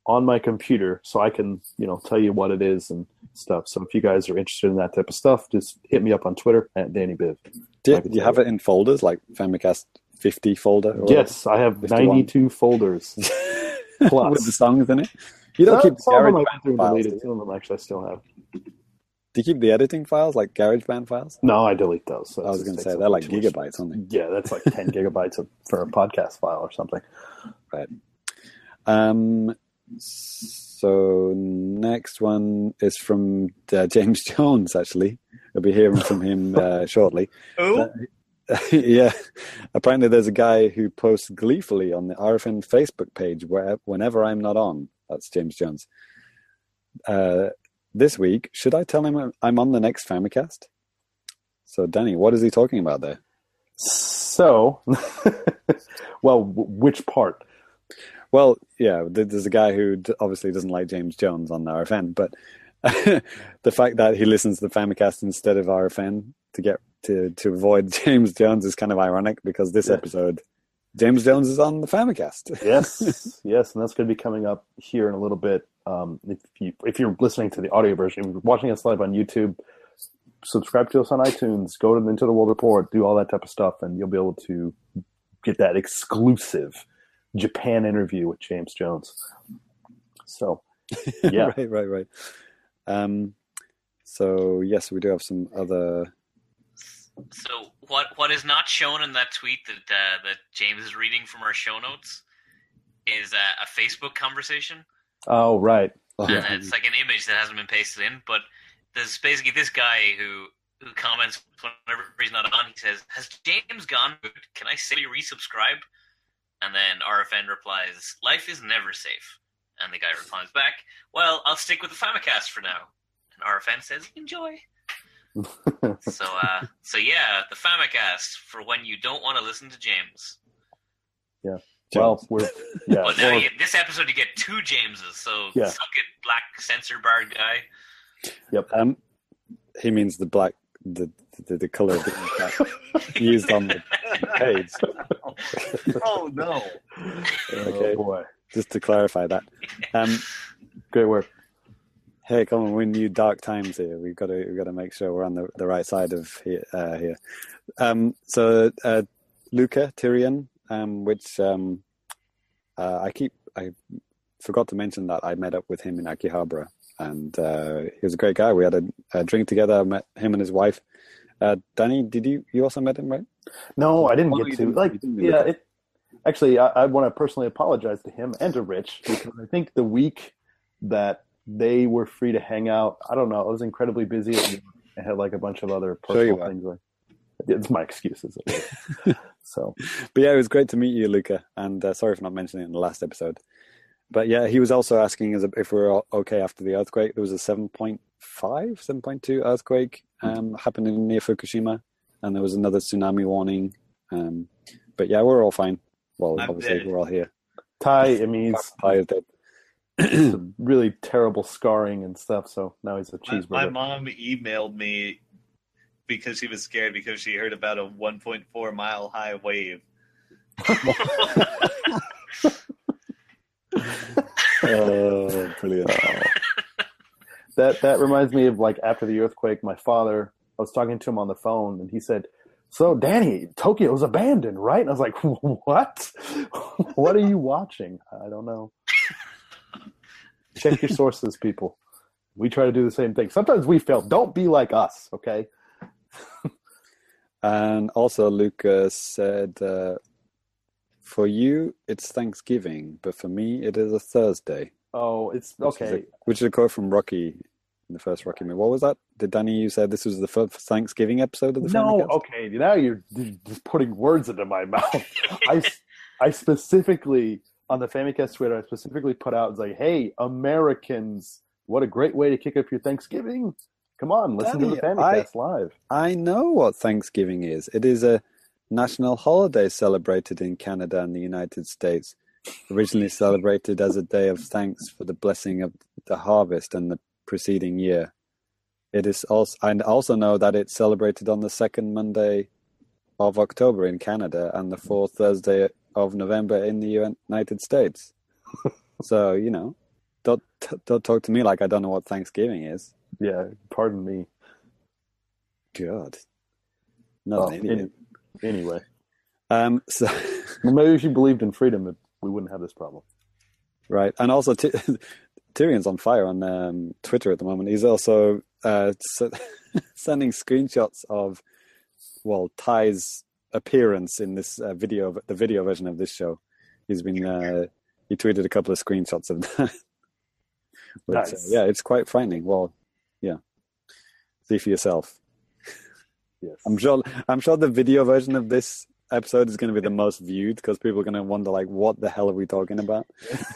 on my computer so I can, you know, tell you what it is and stuff. So if you guys are interested in that type of stuff, just hit me up on Twitter at Danny Biv. Do you, do you have it in folders like Famicast 50 folder? or- Yes, I have 51. 92 folders. (laughs) Plus. with the songs in it. You don't Some, keep the some of them I went files. deleted. Some of them actually I still have. Do you keep the editing files like GarageBand files? No, I delete those. So I was going to say they're like gigabytes, aren't they? Yeah, that's like 10 (laughs) gigabytes of, for a podcast file or something. Right. Um, so next one is from uh, James (laughs) Jones. Actually, we'll be hearing from him uh, (laughs) shortly. Who? yeah, apparently there's a guy who posts gleefully on the RFN Facebook page where whenever I'm not on. That's James Jones. Uh, this week, should I tell him I'm- on the next Famicast? So, Danny, what is he talking about there? So, (laughs) well, w- which part? Well, yeah, there's a guy who d- obviously doesn't like James Jones on RFN, but (laughs) the fact that he listens to the Famicast instead of RFN to get to to avoid (laughs) James Jones is kind of ironic because this Yeah. episode, James Jones is on the Famicast. (laughs) Yes, yes, and that's going to be coming up here in a little bit. Um, if you if you're listening to the audio version, if you're watching us live on YouTube, subscribe to us on iTunes, go to Nintendo World Report, do all that type of stuff, and you'll be able to get that exclusive Japan interview with James Jones. So, (laughs) yeah, right, right, right. Um, so yes, we do have some other. So what what is not shown in that tweet that uh, that James is reading from our show notes is uh, a Facebook conversation, oh right, Oh, and it's like an image that hasn't been pasted in. But there's basically this guy who who comments whenever he's not on. He says, "Has James gone? Can I say resubscribe?" And then RFN replies, "Life is never safe." And the guy replies back, "Well, I'll stick with the Famicast for now." And RFN says, "Enjoy." (laughs) so uh so yeah, the Famicast for when you don't want to listen to James. Yeah. Well, we're yeah, But now well, you, this episode you get two Jameses, so Yeah. suck it, black censor bar guy. Yep. Um, he means the black, the the, the color of the (laughs) used on the page. (laughs) oh no! Okay. oh boy, Just to clarify that. Um, great work. Hey, come on, we're in new dark times here. We've got to we've got to make sure we're on the, the right side of here. Uh, here. Um, so uh, Luca Tyrion, um, which um, uh, I keep I forgot to mention that I met up with him in Akihabara, and uh, he was a great guy. We had a, a drink together. I met him and his wife. Uh, Danny, did you you also met him, right? No, I didn't Oh, get to didn't- like. didn't Yeah, it actually. I, I want to personally apologize to him and to Rich because I think the week that they were free to hang out, I don't know. I was incredibly busy. and I had like a bunch of other personal were. things. Like, it's my excuses. (laughs) so But yeah, it was great to meet you, Luca. And uh, sorry for not mentioning it in the last episode. But yeah, he was also asking us if we were all okay after the earthquake. There was a 7.5, 7.2 earthquake um, happening near Fukushima, and there was another tsunami warning. Um, but yeah, we're all fine. Well, I'm obviously, dead. we're all here. Ty, I mean, he's Ty is dead. Some really terrible scarring and stuff. So now he's a My, cheeseburger. my mom emailed me because she was scared because she heard about a 1.4 mile high wave. (laughs) Oh, brilliant. (laughs) that that reminds me of like after the earthquake, my father. I was talking to him on the phone, and he said, "So, Danny, Tokyo's abandoned, right?" And I was like, (laughs) "What? what are you watching? I don't know." Check your sources, people. We try to do the same thing. Sometimes we fail. Don't be like us, okay? (laughs) And also, Lucas said, uh, for you, it's Thanksgiving, but for me, it is a Thursday. Oh, it's Which is okay. a, which is a quote from Rocky, in the first Rocky movie. What was that? Did Danny, you said this was the first Thanksgiving episode of the No, okay. Now you're you're just putting words into my (laughs) mouth. I, I specifically on the Famicast Twitter, I specifically put out it's like, "Hey, Americans, what a great way to kick up your Thanksgiving! Come on, listen to the Famicast live." I know what Thanksgiving is. It is a national holiday celebrated in Canada and the United States. Originally celebrated as a day of thanks for the blessing of the harvest and the preceding year. It is also, I also know that it's celebrated on the second Monday of October in Canada and the fourth Thursday of November in the United States. (laughs) so, you know, don't don't talk to me like I don't know what Thanksgiving is. Yeah, pardon me. God, not Well, an idiot. any- anyway, Um, so well, (laughs) maybe if you believed in freedom, we wouldn't have this problem. right, and also Ty- (laughs) Tyrion's on fire on um, Twitter at the moment. He's also uh, sending screenshots of well Ty's appearance in this uh, video, the video version of this show. He's been uh, he tweeted a couple of screenshots of that. (laughs) But, uh, yeah, it's quite frightening. Well, yeah, see for yourself. Yes. I'm sure. I'm sure the video version of this episode is going to be the most viewed because people are going to wonder, like, what the hell are we talking about?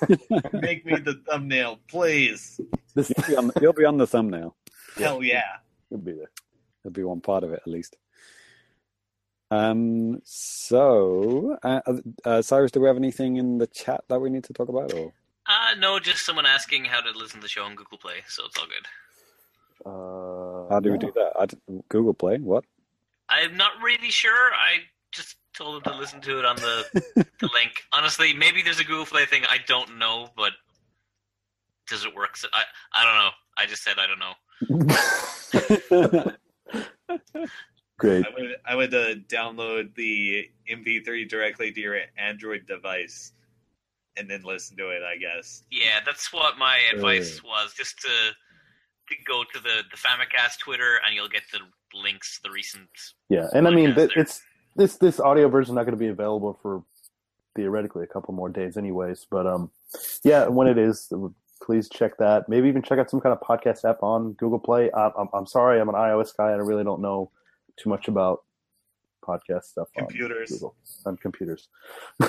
(laughs) Make me the thumbnail, please. This You'll be on, you'll be on the thumbnail. Hell yeah. You'll be there. There'll be one part of it at least. Um. So, uh, uh, Cyrus, do we have anything in the chat that we need to talk about? Or Uh, no, just someone asking how to listen to the show on Google Play, so it's all good. Uh, how do we do that? I d Google Play. What? I'm not really sure. I just told them to listen to it on the, the (laughs) link. Honestly, maybe there's a Google Play thing. I don't know, but does it work? So- I I don't know. I just said I don't know. (laughs) (laughs) Great. I would I would uh, download the MP3 directly to your Android device, and then listen to it. I guess. Yeah, that's what my advice was. Just to, to go to the the Famicast Twitter, and you'll get the links, to the recent. Yeah, and I mean, th- there. it's this this audio version not going to be available for theoretically a couple more days, anyways. But um, yeah, when it is, please check that. Maybe even check out some kind of podcast app on Google Play. I, I'm I'm sorry, I'm an iOS guy, and I really don't know too much about podcast stuff on Computers. Google on computers. (laughs)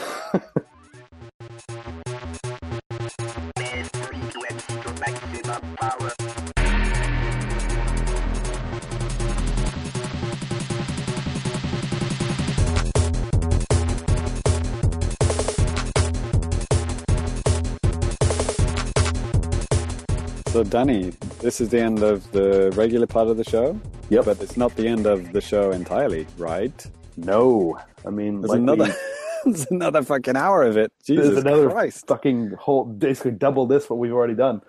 So, Danny, this is the end of the regular part of the show. Yep. But it's not the end of the show entirely, right? no, I mean, There's like another. we- (laughs) there's another fucking hour of it. Jesus there's another Christ! fucking whole basically double this what we've already done.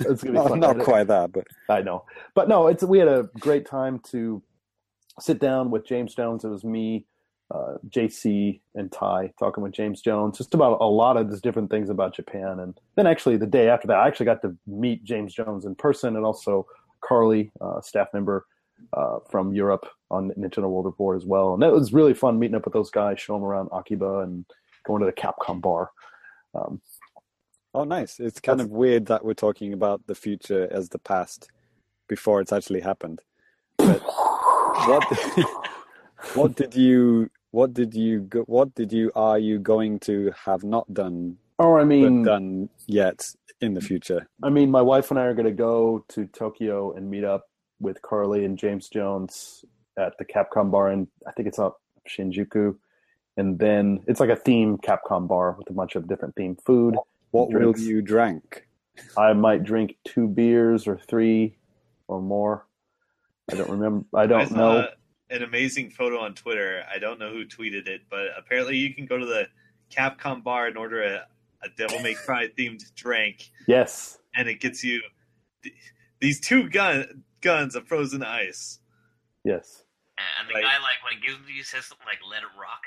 It's gonna be (laughs) No, fun. not quite that, but I know, but no, it's we had a great time to sit down with James Jones. It was me, uh, JC, and Ty talking with James Jones just about a lot of these different things about Japan. And then actually the day after that, I actually got to meet James Jones in person, and also Carly, uh, staff member uh, from Europe on Nintendo World Report as well. And that was really fun meeting up with those guys, showing them around Akiba, and going to the Capcom bar. Um, Oh, nice. It's kind of weird that we're talking about the future as the past before it's actually happened. But what (laughs) what did you what did you go, what did you are you going to have not done or I but mean, done yet in the future? I mean, my wife and I are going to go to Tokyo and meet up with Carly and James Jones at the Capcom bar, and I think it's up Shinjuku. And then it's like a theme Capcom bar with a bunch of different themed food. What will you drink? I might drink two beers or three or more. I don't remember. I I don't saw know. An amazing photo on Twitter. I don't know who tweeted it, but apparently you can go to the Capcom bar and order a, a Devil May Cry (laughs) themed drink, Yes. and it gets you th- these two gun guns of frozen ice. Yes. And the Right. guy, like, when he gives it to you, says something like, let it rock.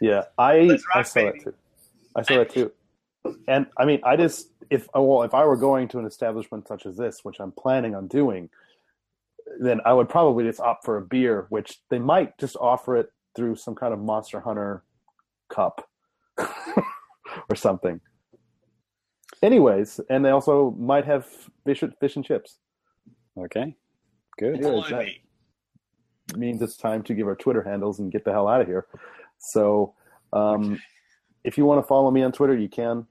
Yeah, I Let's I saw baby. that too. I saw that too. And I mean, I just if oh, well, if I were going to an establishment such as this, which I'm planning on doing, then I would probably just opt for a beer, which they might just offer it through some kind of Monster Hunter cup (laughs) or something. Anyways, and they also might have fish, fish and chips. Okay. Good. Yeah, Blimey. that- means it's time to give our Twitter handles and get the hell out of here. So, um, if you want to follow me on Twitter, you can.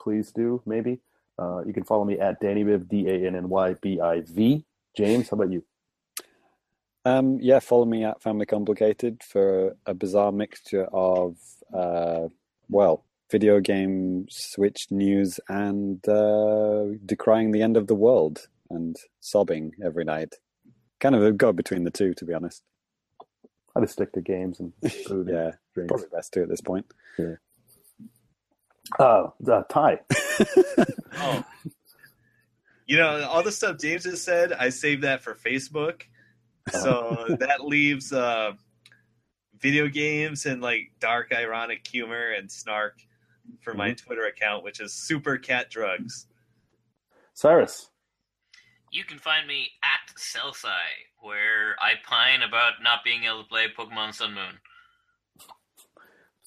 Please do, maybe. Uh, you can follow me at DannyBiv, D A N N Y B I V. James, how about you? Um, yeah, follow me at Family Complicated for a bizarre mixture of, uh, well, video game, Switch news, and uh, decrying the end of the world and sobbing every night. Kind of a go between the two, to be honest. I just stick to games and (laughs) food and Yeah, drinks. probably best to at this point. Uh, uh, Ty. (laughs) Oh. You know, all the stuff James has said, I saved that for Facebook. So that leaves uh, video games and like dark, ironic humor and snark for my Twitter account, which is Super Cat Drugs. Cyrus. You can find me at Celsi, where I pine about not being able to play Pokemon Sun Moon.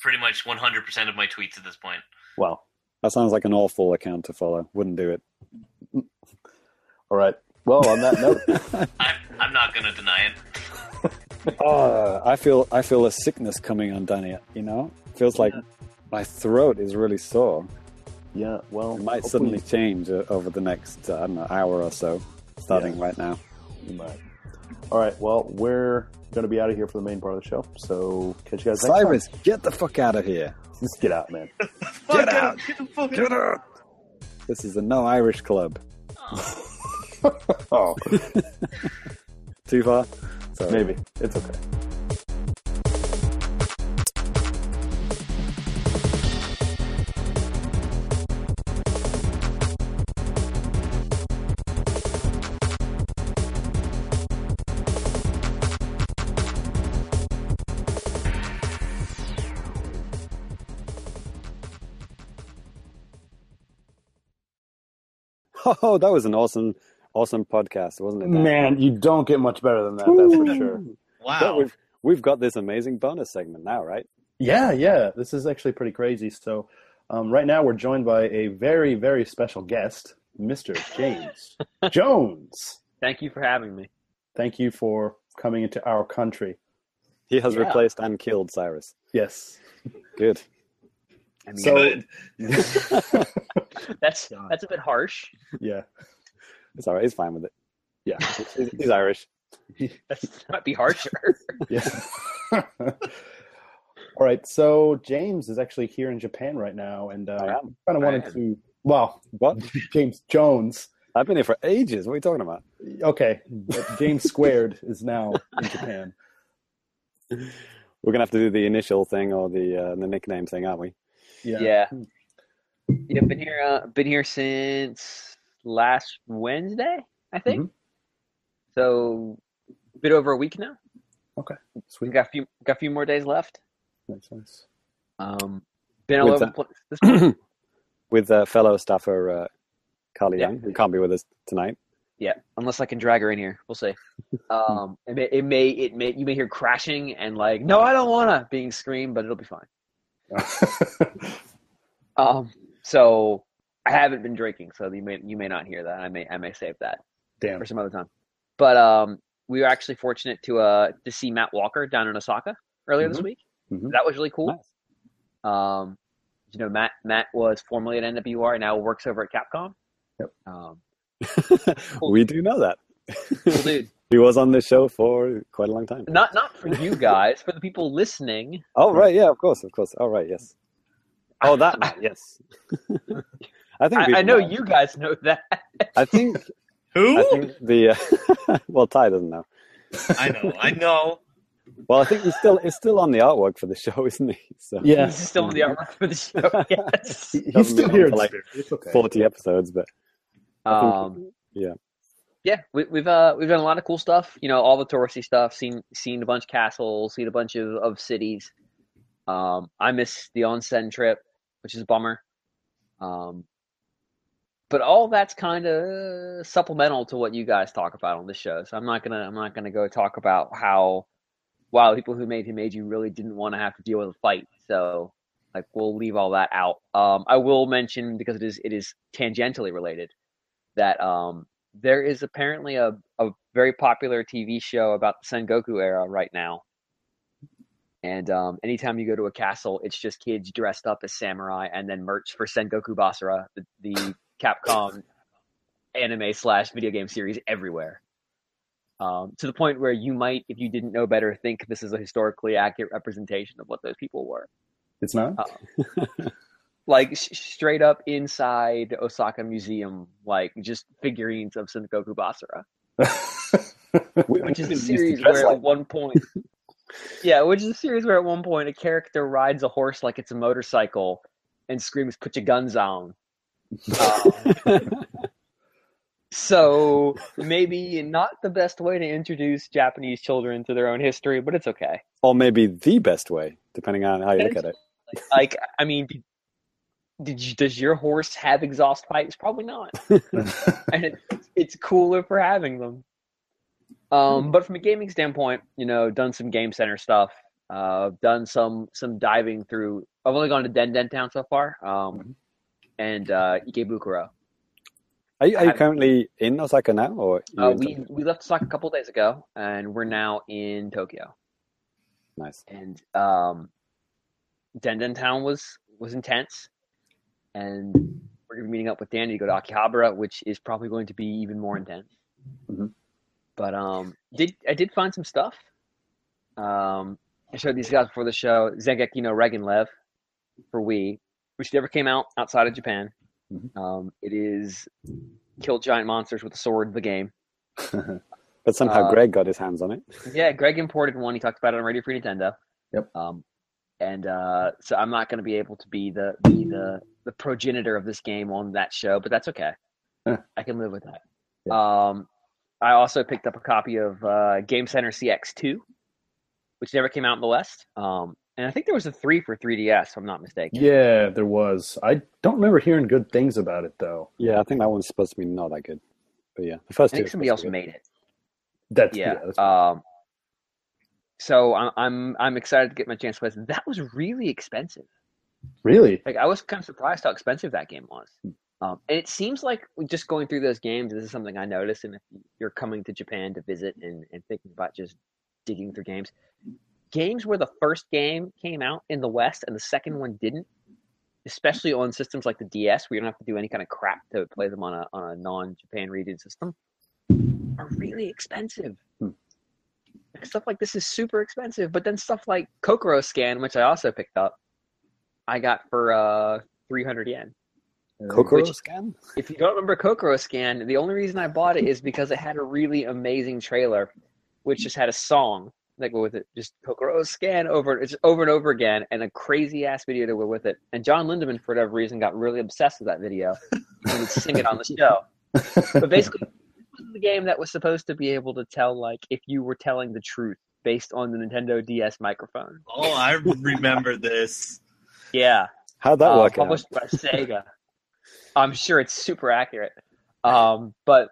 Pretty much 100% of my tweets at this point. Wow. That sounds like an awful account to follow. Wouldn't do it. All right. Well, on that note, (laughs) I'm, I'm not going to deny it. Oh, (laughs) I feel I feel a sickness coming on Danny. You know, feels like my throat is really sore. yeah. Well, It might hopefully suddenly change uh, over the next uh, I don't know hour or so, starting right now. you might. All right. Well, we're gonna be out of here for the main part of the show. So catch you guys next Cyrus, get the fuck out of here! time. Just get out, man. (laughs) Fuck, out. Get the fuck Get out! This is a no Irish club. oh, (laughs) Oh. (laughs) Too far? Sorry. maybe it's okay. (laughs) Oh, that was an awesome, awesome podcast, wasn't it? Dan? Man, you don't get much better than that. That's for sure. But Wow. we've we've got this amazing bonus segment now, right? Yeah, yeah. This is actually pretty crazy. So, um, right now we're joined by a very, very special guest, Mr. James (laughs) Jones. Thank you for having me. Thank you for coming into our country. He has Yeah. replaced and killed Cyrus. Yes. Good. I mean, So, Good. (laughs) that's that's a bit harsh. yeah, It's all right. He's fine with it. yeah, He's, he's Irish. (laughs) That might be harsher. (laughs) yeah. (laughs) All right. So James is actually here in Japan right now, and I uh, am. kind of wanted to. Well, What? James Jones. I've been here for ages. What are you talking about? Okay, but James Squared is now in Japan. We're gonna have to do the initial thing or the uh, the nickname thing, aren't we? Yeah. yeah. Yeah, been here uh, been here since last Wednesday, I think. Mhm. So a bit over a week now. Okay. We got a few got a few more days left. Makes sense. Um been all With over the place. This. (clears throat) With uh, fellow staffer uh, Carly Yeah. Young, who can't be with us tonight. Yeah, unless I can drag her in here, we'll see. Um, (laughs) it may, it may, it may, you may hear crashing and like, no, I don't wanna being screamed, but it'll be fine. (laughs) Um, so I haven't been drinking, so you may, you may not hear that. I may, I may save that Damn. for some other time. But um, we were actually fortunate to uh to see Matt Walker down in Osaka earlier this Mhm. week. Mhm. That was really cool. Nice. Um, you know, Matt Matt was formerly at NWR, and now works over at Capcom. Yep. Um, (laughs) we do know that. cool dude. (laughs) he was on this show for quite a long time. Not not for you guys, for the people listening. Oh right, yeah, of course, of course. Oh right, yes. Oh that (laughs) yes. I think I, I people know you guys know that. I think (laughs) Who? I think the uh, (laughs) well Ty doesn't know. I know. I know. Well, I think he's still he's still on the artwork for the show, (laughs) isn't he? So Yeah. He's still on the artwork for the show. Yes. He- He's still here. for like okay. forty episodes, but I think- Um, yeah. yeah, we, we've uh we've done a lot of cool stuff. You know, all the touristy stuff. Seen seen a bunch of castles. Seen a bunch of, of cities. Um, I missed the onsen trip, which is a bummer. Um, but all that's kind of supplemental to what you guys talk about on the show. So I'm not gonna I'm not gonna go talk about how wow people who made who made you really didn't want to have to deal with a fight. So like we'll leave all that out. Um, I will mention because it is it is tangentially related that um, there is apparently a, a very popular TV show about the Sengoku era right now. And um, anytime you go to a castle, it's just kids dressed up as samurai and then merch for Sengoku Basara, the, the Capcom anime slash video game series everywhere. Um, to the point where you might, if you didn't know better, think this is a historically accurate representation of what those people were. It's not. Like sh- straight up inside Osaka Museum, like just figurines of Sengoku Basara. (laughs) which is a series where at one point (laughs) yeah which is a series where at one point a character rides a horse like it's a motorcycle and screams, "Put your guns on." Um, so maybe not the best way to introduce Japanese children to their own history, but it's okay. or maybe the best way, depending on how you look at it. Like, I mean, did, you, does your horse have exhaust pipes? Probably not. (laughs) and it, it's cooler for having them. Um, but from a gaming standpoint, you know, done some game center stuff. Uh, done some some diving through. I've only gone to Den Den Town so far, um, and uh, Ikebukuro. Are you, are you currently in Osaka now, or Uh, we Tokyo? we left Osaka a couple days ago, and we're now in Tokyo. nice? And um, Den Den Town was was intense, and we're gonna be meeting up with Danny to go to Akihabara, which is probably going to be even more intense. Mhm. But um, did I did find some stuff. Um, I showed these guys before the show Zangeki no Reginleiv for Wii, which never came out outside of Japan. Mhm. Um, it is kill giant monsters with a sword. The game. (laughs) But somehow Uh, Greg got his hands on it. Yeah, Greg imported one. He talked about it on Radio Free Nintendo. Yep. Um, and uh, so I'm not going to be able to be the be the the progenitor of this game on that show, but that's okay. I can live with that. Um, I also picked up a copy of uh, Game Center CX2, which never came out in the West. Um, and I think there was a three for 3DS, if I'm not mistaken. yeah, there was. I don't remember hearing good things about it though. Yeah, I think that one's supposed to be not that good. But yeah, the first I think are somebody else made it. That's yeah. yeah. that's um, so I'm I'm I'm excited to get my chance to play. That was really expensive. really Like I was kind of surprised how expensive that game was. Um, and it seems like just going through those games, this is something I noticed. And if you're coming to Japan to visit and, and thinking about just digging through games, games where the first game came out in the West and the second one didn't, especially on systems like the DS, where you don't have to do any kind of crap to play them on a on a non-Japan region system, are really expensive. Hmm. Stuff like this is super expensive, but then stuff like Kokoro Scan, which I also picked up, I got for uh, 300 yen. Kokoro Which- scan. If you don't remember Kokoro Scan, the only reason I bought it is because it had a really amazing trailer, which just had a song that go with it, just Kokoro Scan over it's over and over again, and a crazy ass video to go with it. And Jon Lindemann, for whatever reason, got really obsessed with that video and would sing it on the show. (laughs) But basically, this was the game that was supposed to be able to tell like if you were telling the truth based on the Nintendo DS microphone. Oh, I remember this. Yeah. How'd that uh, work out? published by Sega. I'm sure it's super accurate. Um, but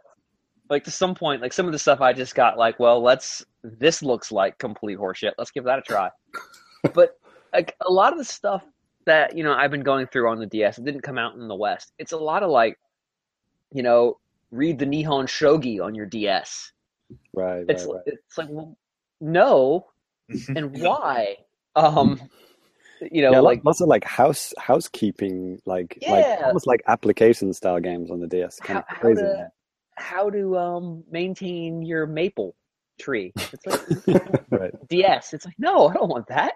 like to some point, like some of the stuff I just got like, well, let's this looks like complete horseshit. Let's give that a try. (laughs) but like a lot of the stuff that you know I've been going through on the DS, it didn't come out in the West. It's a lot of like, you know, read the Nihon Shogi on your DS. Right, It's right, right. it's like, well, no, (laughs) and why? Um, you know, yeah, like lots of like house housekeeping, like Yeah. like almost like application style games on the DS. Kind how, of how to how to um maintain your maple tree. It's like (laughs) right. DS. It's like no, I don't want that.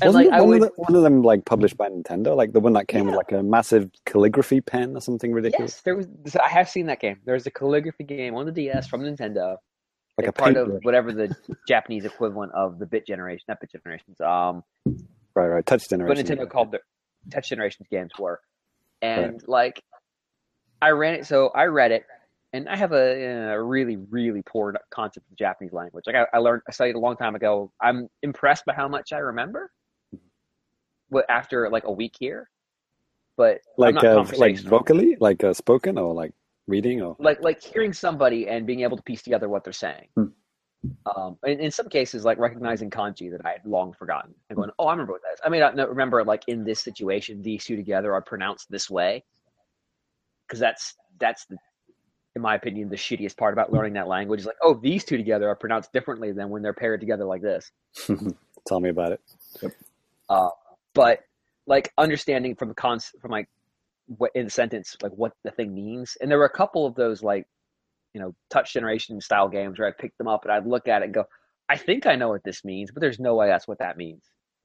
And Wasn't like one, would of the, one of them like published by Nintendo, like the one that came with like a massive calligraphy pen or something ridiculous, yes, there was. I have seen that game. There's a calligraphy game on the DS from Nintendo. like a part of whatever the (laughs) Japanese equivalent of the bit generation, not bit generations. Um, Right, right. Touch what generation. Nintendo called the touch generations games were, and like I ran it. So I read it, and I have a, a really really poor concept of Japanese language. Like I, I learned, I studied a long time ago. I'm impressed by how much I remember. What after like a week here, but like uh, like vocally, like uh, spoken or like reading or like like hearing somebody and being able to piece together what they're saying. Hmm. Um, in, in some cases, like recognizing kanji that I had long forgotten and going, "Oh, I remember what that is." I may not know, remember like in this situation, these two together are pronounced this way, because that's that's the, in my opinion, the shittiest part about learning that language is like, "Oh, these two together are pronounced differently than when they're paired together like this." (laughs) tell me about it. Uh, but like understanding from the cons from like what in the sentence like what the thing means. And there were a couple of those like you know touch generation style games where i picked them up and i'd look at it and go i think i know what this means but there's no way that's what that means.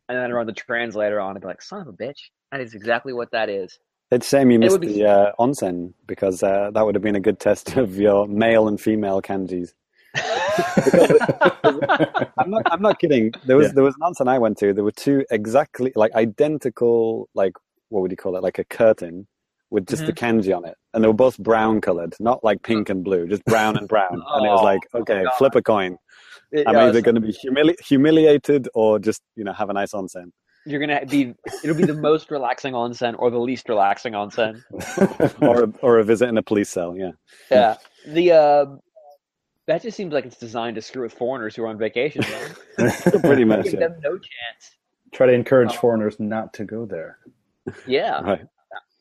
And then i'd run the translator on and be like son of a bitch. That is exactly what that is It's a shame you missed be- the uh, onsen because uh, that would have been a good test (laughs) of your male and female kanjis. (laughs) I'm not. I'm not kidding. There was Yeah. there was an onsen I went to. There were two exactly like identical like what would you call it, like a curtain with just the Mm-hmm. kanji on it, and they were both brown colored, not like pink and blue, just brown and brown. (laughs) and it was Oh, like, okay, God. flip a coin. It- I'm uh, either going to be humili- humiliated or just you know have a nice onsen. You're gonna be it'll be the (laughs) most relaxing onsen or the least relaxing onsen. (laughs) or a, or a visit in a police cell. Yeah, Yeah. The uh that just seems like it's designed to screw with foreigners who are on vacation. man. (laughs) pretty much. Give Yeah. them no chance. Try to encourage foreigners not to go there. Yeah. Right.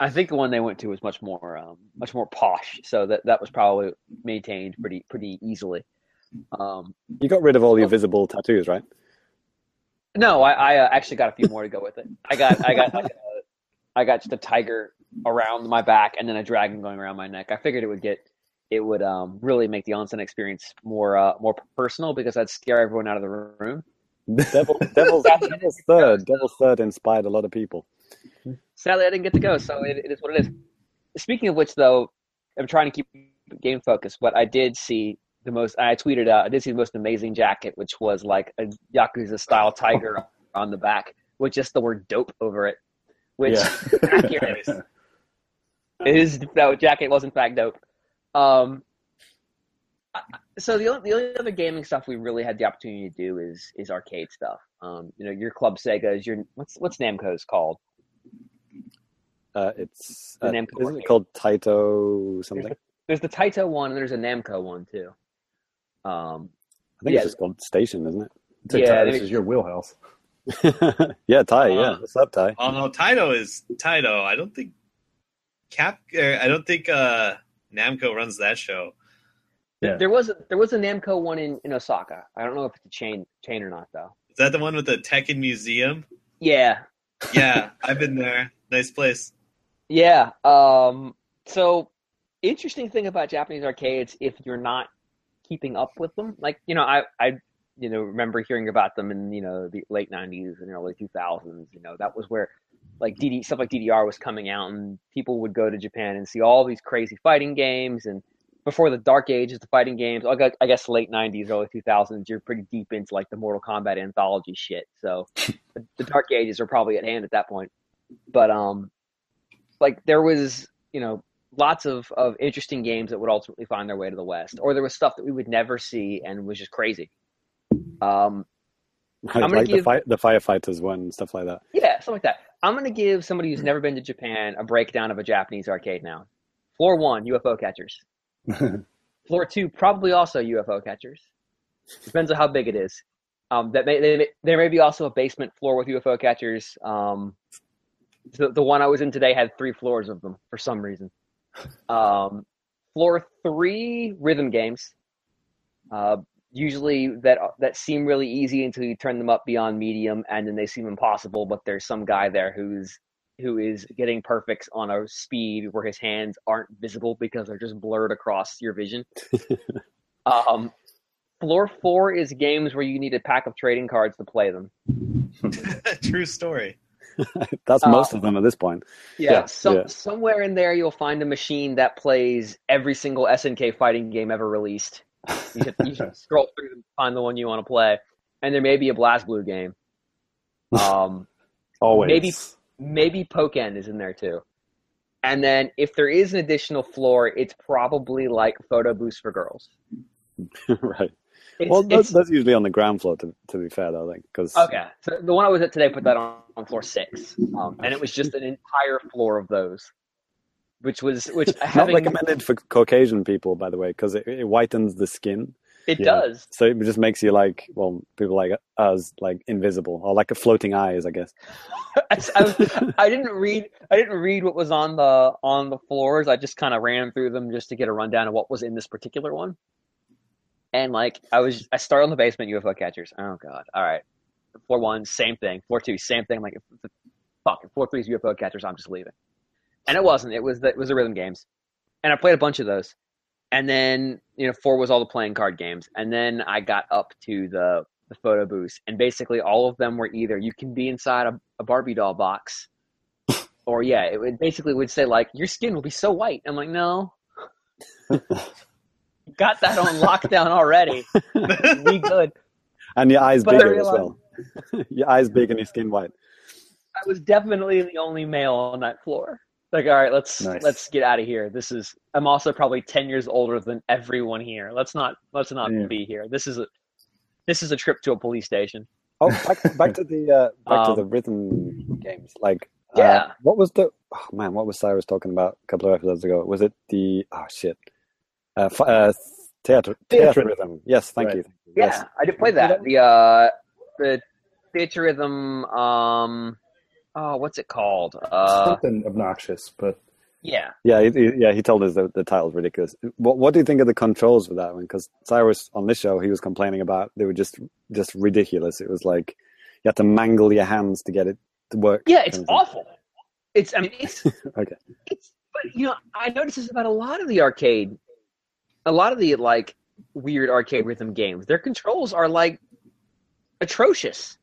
I think the one they went to was much more um, much more posh, so that that was probably maintained pretty pretty easily. Um, You got rid of all your visible tattoos, right? No, I, I uh, actually got a few more to go with it. I got I got like a, I got just a tiger around my back and then a dragon going around my neck. I figured it would get it would um, really make the onsen experience more uh, more personal because I'd scare everyone out of the room. Devil, Devil's, Devil's Third. Devil's Third inspired a lot of people. Sadly, I didn't get to go, so it, it is what it is. Speaking of which, though, I'm trying to keep game focused, but I did see the most. I tweeted out. I did see the most amazing jacket, which was like a yakuza style tiger on the back with just the word "dope" over it. Which Yeah. accurate. His that jacket was in fact dope. Um, so the only, the only other gaming stuff we really had the opportunity to do is is arcade stuff. Um, you know, your Club Sega is your what's what's Namco's called? Uh, it's The uh, Namco isn't it called Taito something? There's the Taito one and there's a Namco one too. Um, I think yeah. it's just called Station, isn't To Yeah, tell they- this is your wheelhouse. (laughs) yeah, Ty. Yeah, Uh, what's up, Ty? Oh no, Taito is Taito. I don't think Cap. er, I don't think uh, Namco runs that show. Yeah. There was a, there was a Namco one in, in Osaka. I don't know if it's a chain chain or not though. Is that the one with the Tekken Museum? Yeah, Yeah, I've been there. Nice place. yeah. Um, so interesting thing about Japanese arcades, if you're not keeping up with them, like you know, I I you know remember hearing about them in you know the late '90s and early 2000s. You know, that was where like DD stuff like DDR was coming out, and people would go to Japan and see all these crazy fighting games and before the dark ages, the fighting games, I gu- I guess late '90s, early 2000s, you're pretty deep into like the Mortal Kombat anthology shit. So (laughs) the, the dark ages are probably at hand at that point. But um, like there was, you know, lots of of interesting games that would ultimately find their way to the West, or there was stuff that we would never see and was just crazy. Um, Right, I'm like the, give- fi- the firefighters one stuff like that. yeah, something like that. I'm gonna give somebody who's never been to Japan a breakdown of a Japanese arcade now. Floor one, UFO catchers. (laughs) Floor two, probably also UFO catchers. Depends on how big it is. Um, that may, they, there may be also a basement floor with UFO catchers. Um, the, the one I was in today had three floors of them for some reason. Um, floor three, rhythm games. Uh, usually that that seem really easy until you turn them up beyond medium, and then they seem impossible. But there's some guy there who's who is getting perfects on a speed where his hands aren't visible because they're just blurred across your vision. (laughs) um, floor four is games where you need a pack of trading cards to play them. (laughs) True story. (laughs) That's Uh, most of them at this point. Yeah, Yeah, some, yeah. somewhere in there you'll find a machine that plays every single SNK fighting game ever released. You should, you should (laughs) scroll through and find the one you want to play, and there may be a BlazBlue game. Um, (laughs) Always. Maybe- maybe Pokken is in there too. And then if there is an additional floor, it's probably like Photo Boost for girls. right. It's, well, that's, that's usually on the ground floor. To, to be fair, though, I think because okay. So the one I was at today put that on, on floor six, um, and it was just an entire floor of those, which was which (laughs) not having recommended for Caucasian people, by the way, because it, it whitens the skin. it does. So it just makes you like, well, people like us, like invisible or like a floating eyes, I guess. (laughs) I, I, I didn't read I didn't read what was on the on the floors. I just kind of ran through them just to get a rundown of what was in this particular one. And like I was I started on the basement UFO catchers. Oh god. All right. Four one, same thing. Four two, same thing. I'm Like fuck, if floor three is UFO catchers, I'm just leaving. And it wasn't. It was the, it was the rhythm games. And I played a bunch of those. And then, you know, four was all the playing card games. And then I got up to the the photo booth. And basically all of them were either you can be inside a, a Barbie doll box or yeah, it would basically would say like your skin will be so white. I'm like, no. (laughs) Got that on lockdown already. (laughs) We good. And your eyes But bigger as well. (laughs) your eyes big and your skin white. I was definitely the only male on that floor. Like, all right, let's Nice. let's get out of here. This is. I'm also probably ten years older than everyone here. Let's not let's not Yeah. be here. This is a this is a trip to a police station. Oh, back, back to the uh, back to Um, the rhythm games. Like, Yeah. uh, what was the oh, man? What was Cyrus talking about a couple of episodes ago? Was it the oh shit? Uh, fi- uh theater theater Theatre. rhythm. Yes, thank Right. you. Yeah, Yes. I did play that. The uh the Theatrhythm. Um, oh, what's it called? Uh, Something obnoxious, but yeah. Yeah, he, he- yeah. He told us that the title's ridiculous. What What do you think of the controls for that one? Because Cyrus on this show, he was complaining about they were just just ridiculous. It was like you had to mangle your hands to get it to work. Yeah, it's kind of awful. It's I mean it's (laughs) Okay. it's but you know I notice this about a lot of the arcade, a lot of the like weird arcade rhythm games. Their controls are like atrocious.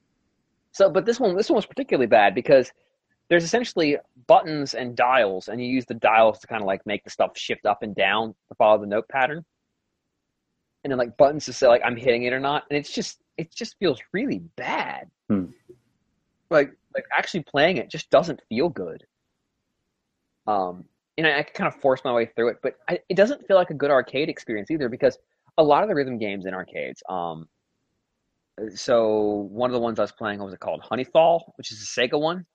So, but this one this one was particularly bad because there's essentially buttons and dials, and you use the dials to kind of like make the stuff shift up and down to follow the note pattern, and then like buttons to say like I'm hitting it or not, and it's just it just feels really bad. Hmm. Like like actually playing it just doesn't feel good. Um, and I, I kind of force my way through it, but I, it doesn't feel like a good arcade experience either because a lot of the rhythm games in arcades. Um, so one of the ones I was playing, what was it called? Honeyfall, which is a Sega one,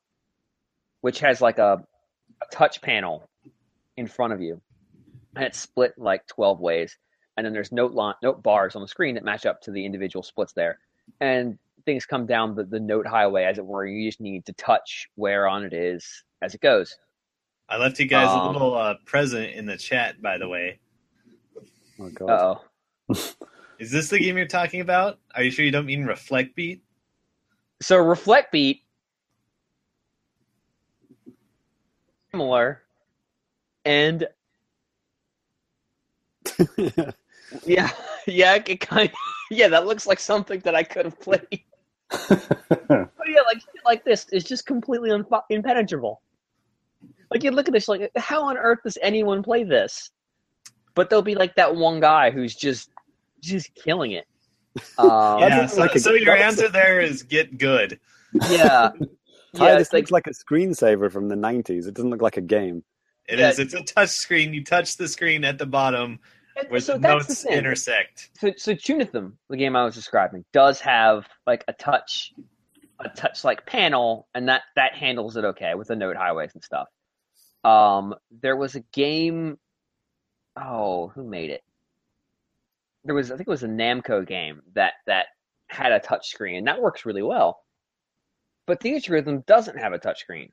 which has like a, a touch panel in front of you, and it's split like twelve ways, and then there's note line, note bars on the screen that match up to the individual splits there, and things come down the, the note highway as it were. You just need to touch where on it is as it goes. I left you guys Um, a little uh, present in the chat, by the way. Oh god. Uh oh. (laughs) Is this the game you're talking about? Are you sure you don't mean Reflect Beat? So reflect beat similar and (laughs) yeah (laughs) yeah it kind yeah that looks like something that I could have played but yeah like like this is just completely un- impenetrable like you look at this like how on earth does anyone play this but there'll be like that one guy who's just just killing it (laughs) um, yeah, so, like a- so your that looks answer there is get good. yeah (laughs) Ty, yeah this it's like looks like a screensaver from the '90s. It doesn't look like a game. It Yeah. is. It's a touch screen. You touch the screen at the bottom and where so the that's the notes intersect. so so Chunithm, the game I was describing, does have like a touch, a touch like panel, and that that handles it okay with the note highways and stuff. Um, there was a game. Oh, who made it? There was, I think it was a Namco game that that had a touch screen, and that works really well. But Theatrhythm doesn't have a touch screen,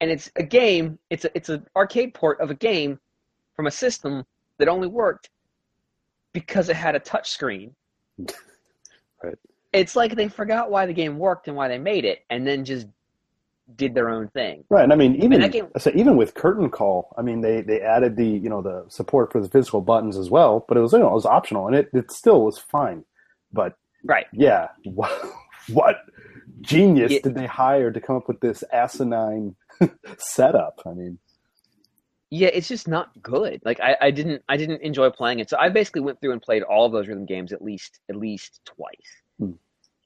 and it's a game. It's a it's an arcade port of a game from a system that only worked because it had a touch screen. (laughs) Right. It's like they forgot why the game worked and why they made it, and then just did their own thing. Right, and I mean, even that game- so even with Curtain Call, I mean, they they added the you know the support for the physical buttons as well, but it was you know it was optional, and it it still was fine. But Right. yeah, (laughs) what, what genius did they hire to come up with this asinine (laughs) setup? I mean, Yeah, it's just not good. Like I, I didn't I didn't enjoy playing it. So I basically went through and played all of those rhythm games at least at least twice. Hmm.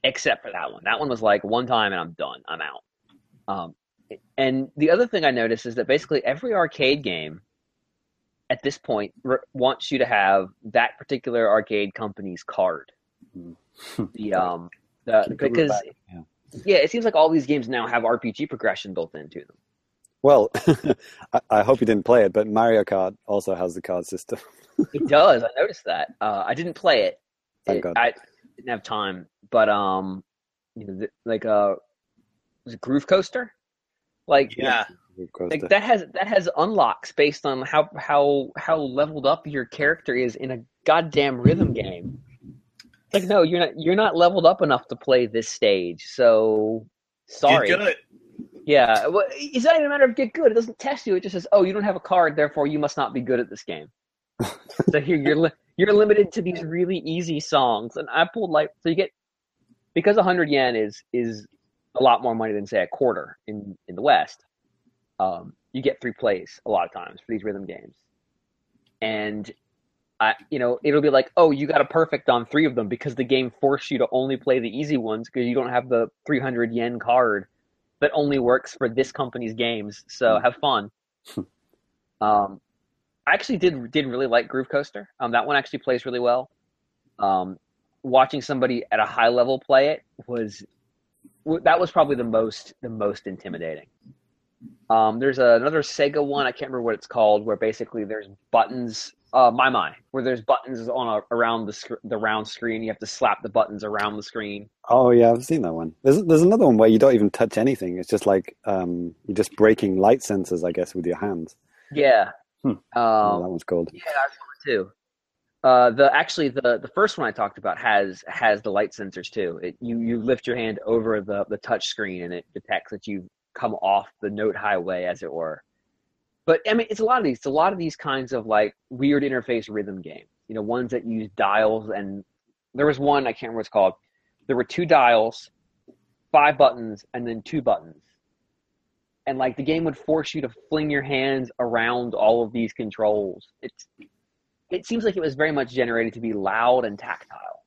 Except for that one. That one was like one time and I'm done. I'm out. Um and the other thing I noticed is that basically every arcade game at this point r- wants you to have that particular arcade company's card. Hmm. The (laughs) um the, because yeah. yeah, it seems like all these games now have RPG progression built into them. Well, (laughs) I, I hope you didn't play it, but Mario Kart also has the card system. (laughs) It does. I noticed that. Uh, I didn't play it. Thank It- God. I didn't have time, but um, you know, th- like uh, Groove Coaster? Like, Yeah. Of course, like that has that has unlocks based on how how how leveled up your character is in a goddamn rhythm game. Like, no, you're not you're not leveled up enough to play this stage. So sorry. Get good. Yeah, well, it's not even a matter of get good. It doesn't test you. It just says, "Oh, you don't have a card, therefore you must not be good at this game." so here you're li- you're limited to these really easy songs, and I pulled like so you get because a hundred yen is is a lot more money than say a quarter in in the West. Um, you get three plays a lot of times for these rhythm games, and I you know it'll be like, "Oh, you got a perfect on three of them because the game forced you to only play the easy ones because you don't have the three hundred yen card." that only works for this company's games. So have fun. um, I actually did did really like Groove Coaster. Um, that one actually plays really well. Um, watching somebody at a high level play it was that was probably the most the most intimidating. Um, there's another Sega one I can't remember what it's called, where basically there's buttons. Uh, my my, where there's buttons on a, around the sc- the round screen. You have to slap the buttons around the screen. Oh yeah, I've seen that one. There's there's another one where you don't even touch anything. It's just like um, you're just breaking light sensors, I guess, with your hands. Yeah. Hmm. Um, oh, that one's called. Yeah, that's one too. Uh, the actually the the first one I talked about has has the light sensors too. It, you you lift your hand over the the touch screen and it detects that you've come off the note highway, as it were. But I mean, it's a lot of these. It's a lot of these kinds of like weird interface rhythm games. You know, ones that use dials and there was one I can't remember what it's called. There were two dials, five buttons, and then two buttons. And like the game would force you to fling your hands around all of these controls. It's it seems like it was very much generated to be loud and tactile,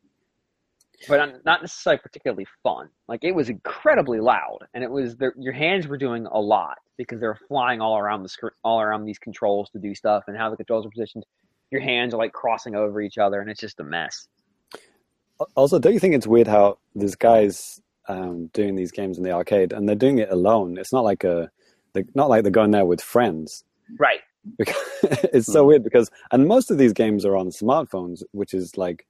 but not necessarily particularly fun. Like it was incredibly loud, and it was your hands were doing a lot because they were flying all around the screen, all around these controls to do stuff, and how the controls are positioned. Your hands are like crossing over each other, and it's just a mess. Also, don't you think it's weird how there's guys um, doing these games in the arcade, and they're doing it alone? It's not like a, not like they're going there with friends, right? (laughs) it's so weird because and most of these games are on smartphones which is like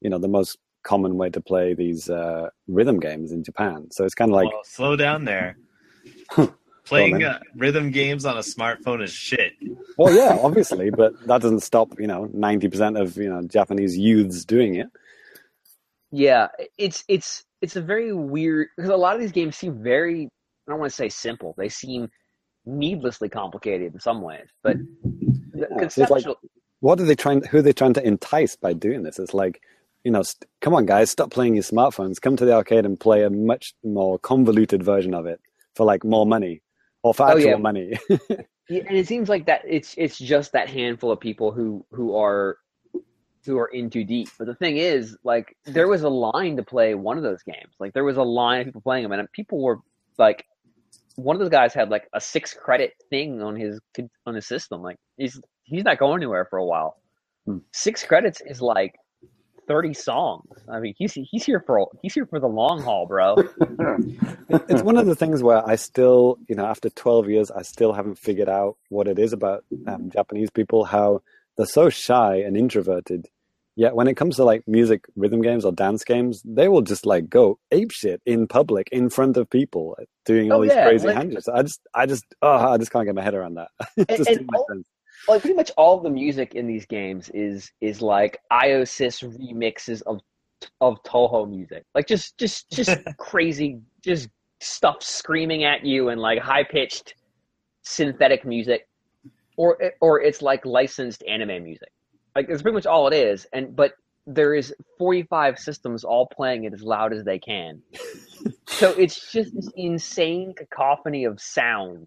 you know the most common way to play these uh, rhythm games in japan. So it's kind of like well, slow down there. (laughs) Playing uh, rhythm games on a smartphone is shit. Well yeah obviously but that doesn't stop you know 90% of you know japanese youths doing it. Yeah it's it's it's a very weird because a lot of these games seem very i don't want to say simple. They seem needlessly complicated in some ways. But yeah, like, what are they trying? Who are they trying to entice by doing this? It's like, you know, st- come on, guys, stop playing your smartphones. Come to the arcade and play a much more convoluted version of it for like more money or for oh, actual oh, yeah. money. (laughs) yeah, and it seems like that it's it's just that handful of people who who are who are in too deep. But the thing is, like, there was a line to play one of those games. Like, there was a line of people playing them, and people were like one of those guys had like a six credit thing on his on his system. Like he's he's not going anywhere for a while. Hmm. Six credits is like thirty songs. I mean, he's he's here for he's here for the long haul, bro. (laughs) it's one of the things where I still, you know, after twelve years, I still haven't figured out what it is about um, Japanese people. How they're so shy and introverted yeah, when it comes to like music rhythm games or dance games, they will just like go ape shit in public in front of people uh, doing all oh, these yeah. crazy like, hand uh gestures. I just, I just, oh, I just can't get my head around that. (laughs) and, and all, like pretty much all the music in these games is is like IOSys remixes of of Touhou music, like just just just (laughs) crazy, just stuff screaming at you and like high pitched synthetic music, or or it's like licensed anime music. Like it's pretty much all it is. And but there is 45 systems all playing it as loud as they can. (laughs) so it's just this insane cacophony of sound.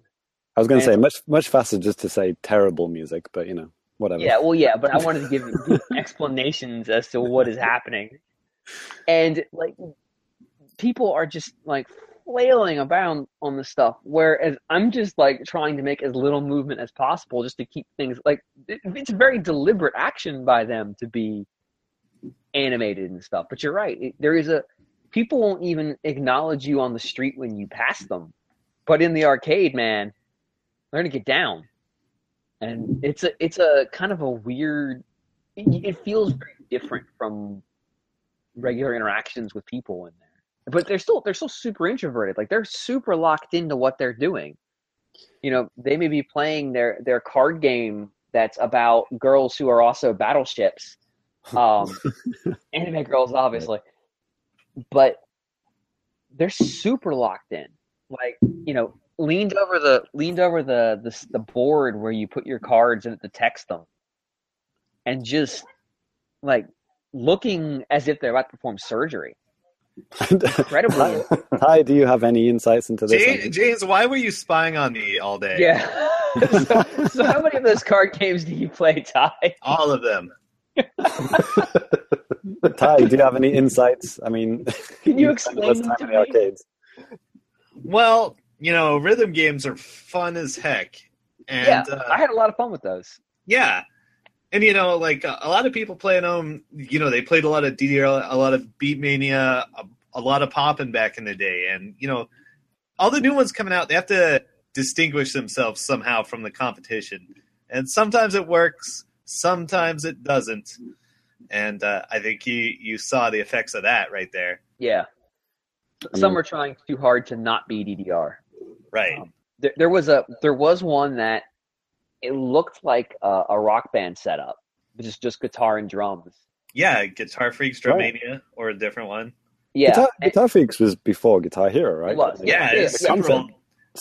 I was going to say much much faster just to say terrible music, but you know whatever. Yeah, well, yeah, but I wanted to give (laughs) explanations as to what is happening, and like people are just like flailing around on the stuff, whereas I'm just like trying to make as little movement as possible just to keep things like it, it's very deliberate action by them to be animated and stuff. But you're right, it, there is a people won't even acknowledge you on the street when you pass them, but in the arcade, man, they're gonna get down, and it's a it's a kind of a weird. It, it feels very different from regular interactions with people there but they're still they're still super introverted. Like they're super locked into what they're doing. You know, they may be playing their their card game that's about girls who are also battleships. (laughs) Um, anime girls, obviously, but they're super locked in. Like you know, leaned over the leaned over the the, the board where you put your cards and to text them, and just like looking as if they're about to perform surgery. Incredibly. (laughs) Hi, do you have any insights into this? James, James, why were you spying on me all day? Yeah. (laughs) so, so, how many of those card games do you play, Ty? All of them. (laughs) Ty, do you have any insights? I mean, can you explain them to me? Arcades? Well, you know, rhythm games are fun as heck. And yeah, uh, I had a lot of fun with those. Yeah. And you know, like a, a lot of people playing them, you know, they played a lot of DDR, a lot of Beatmania, a, a lot of Pop'n back in the day, and you know, all the new ones coming out, they have to distinguish themselves somehow from the competition, and sometimes it works, sometimes it doesn't, and uh, I think you you saw the effects of that right there, Yeah, I some mean- were trying too hard to not be DDR. right? Um, There, there was a there was one that it looked like a, a rock band setup, which is just guitar and drums. yeah, Guitar Freaks Drumania or a different one. Yeah, Guitar, Guitar Freaks was before Guitar Hero, right? It was, Yeah, Yeah, it's the super.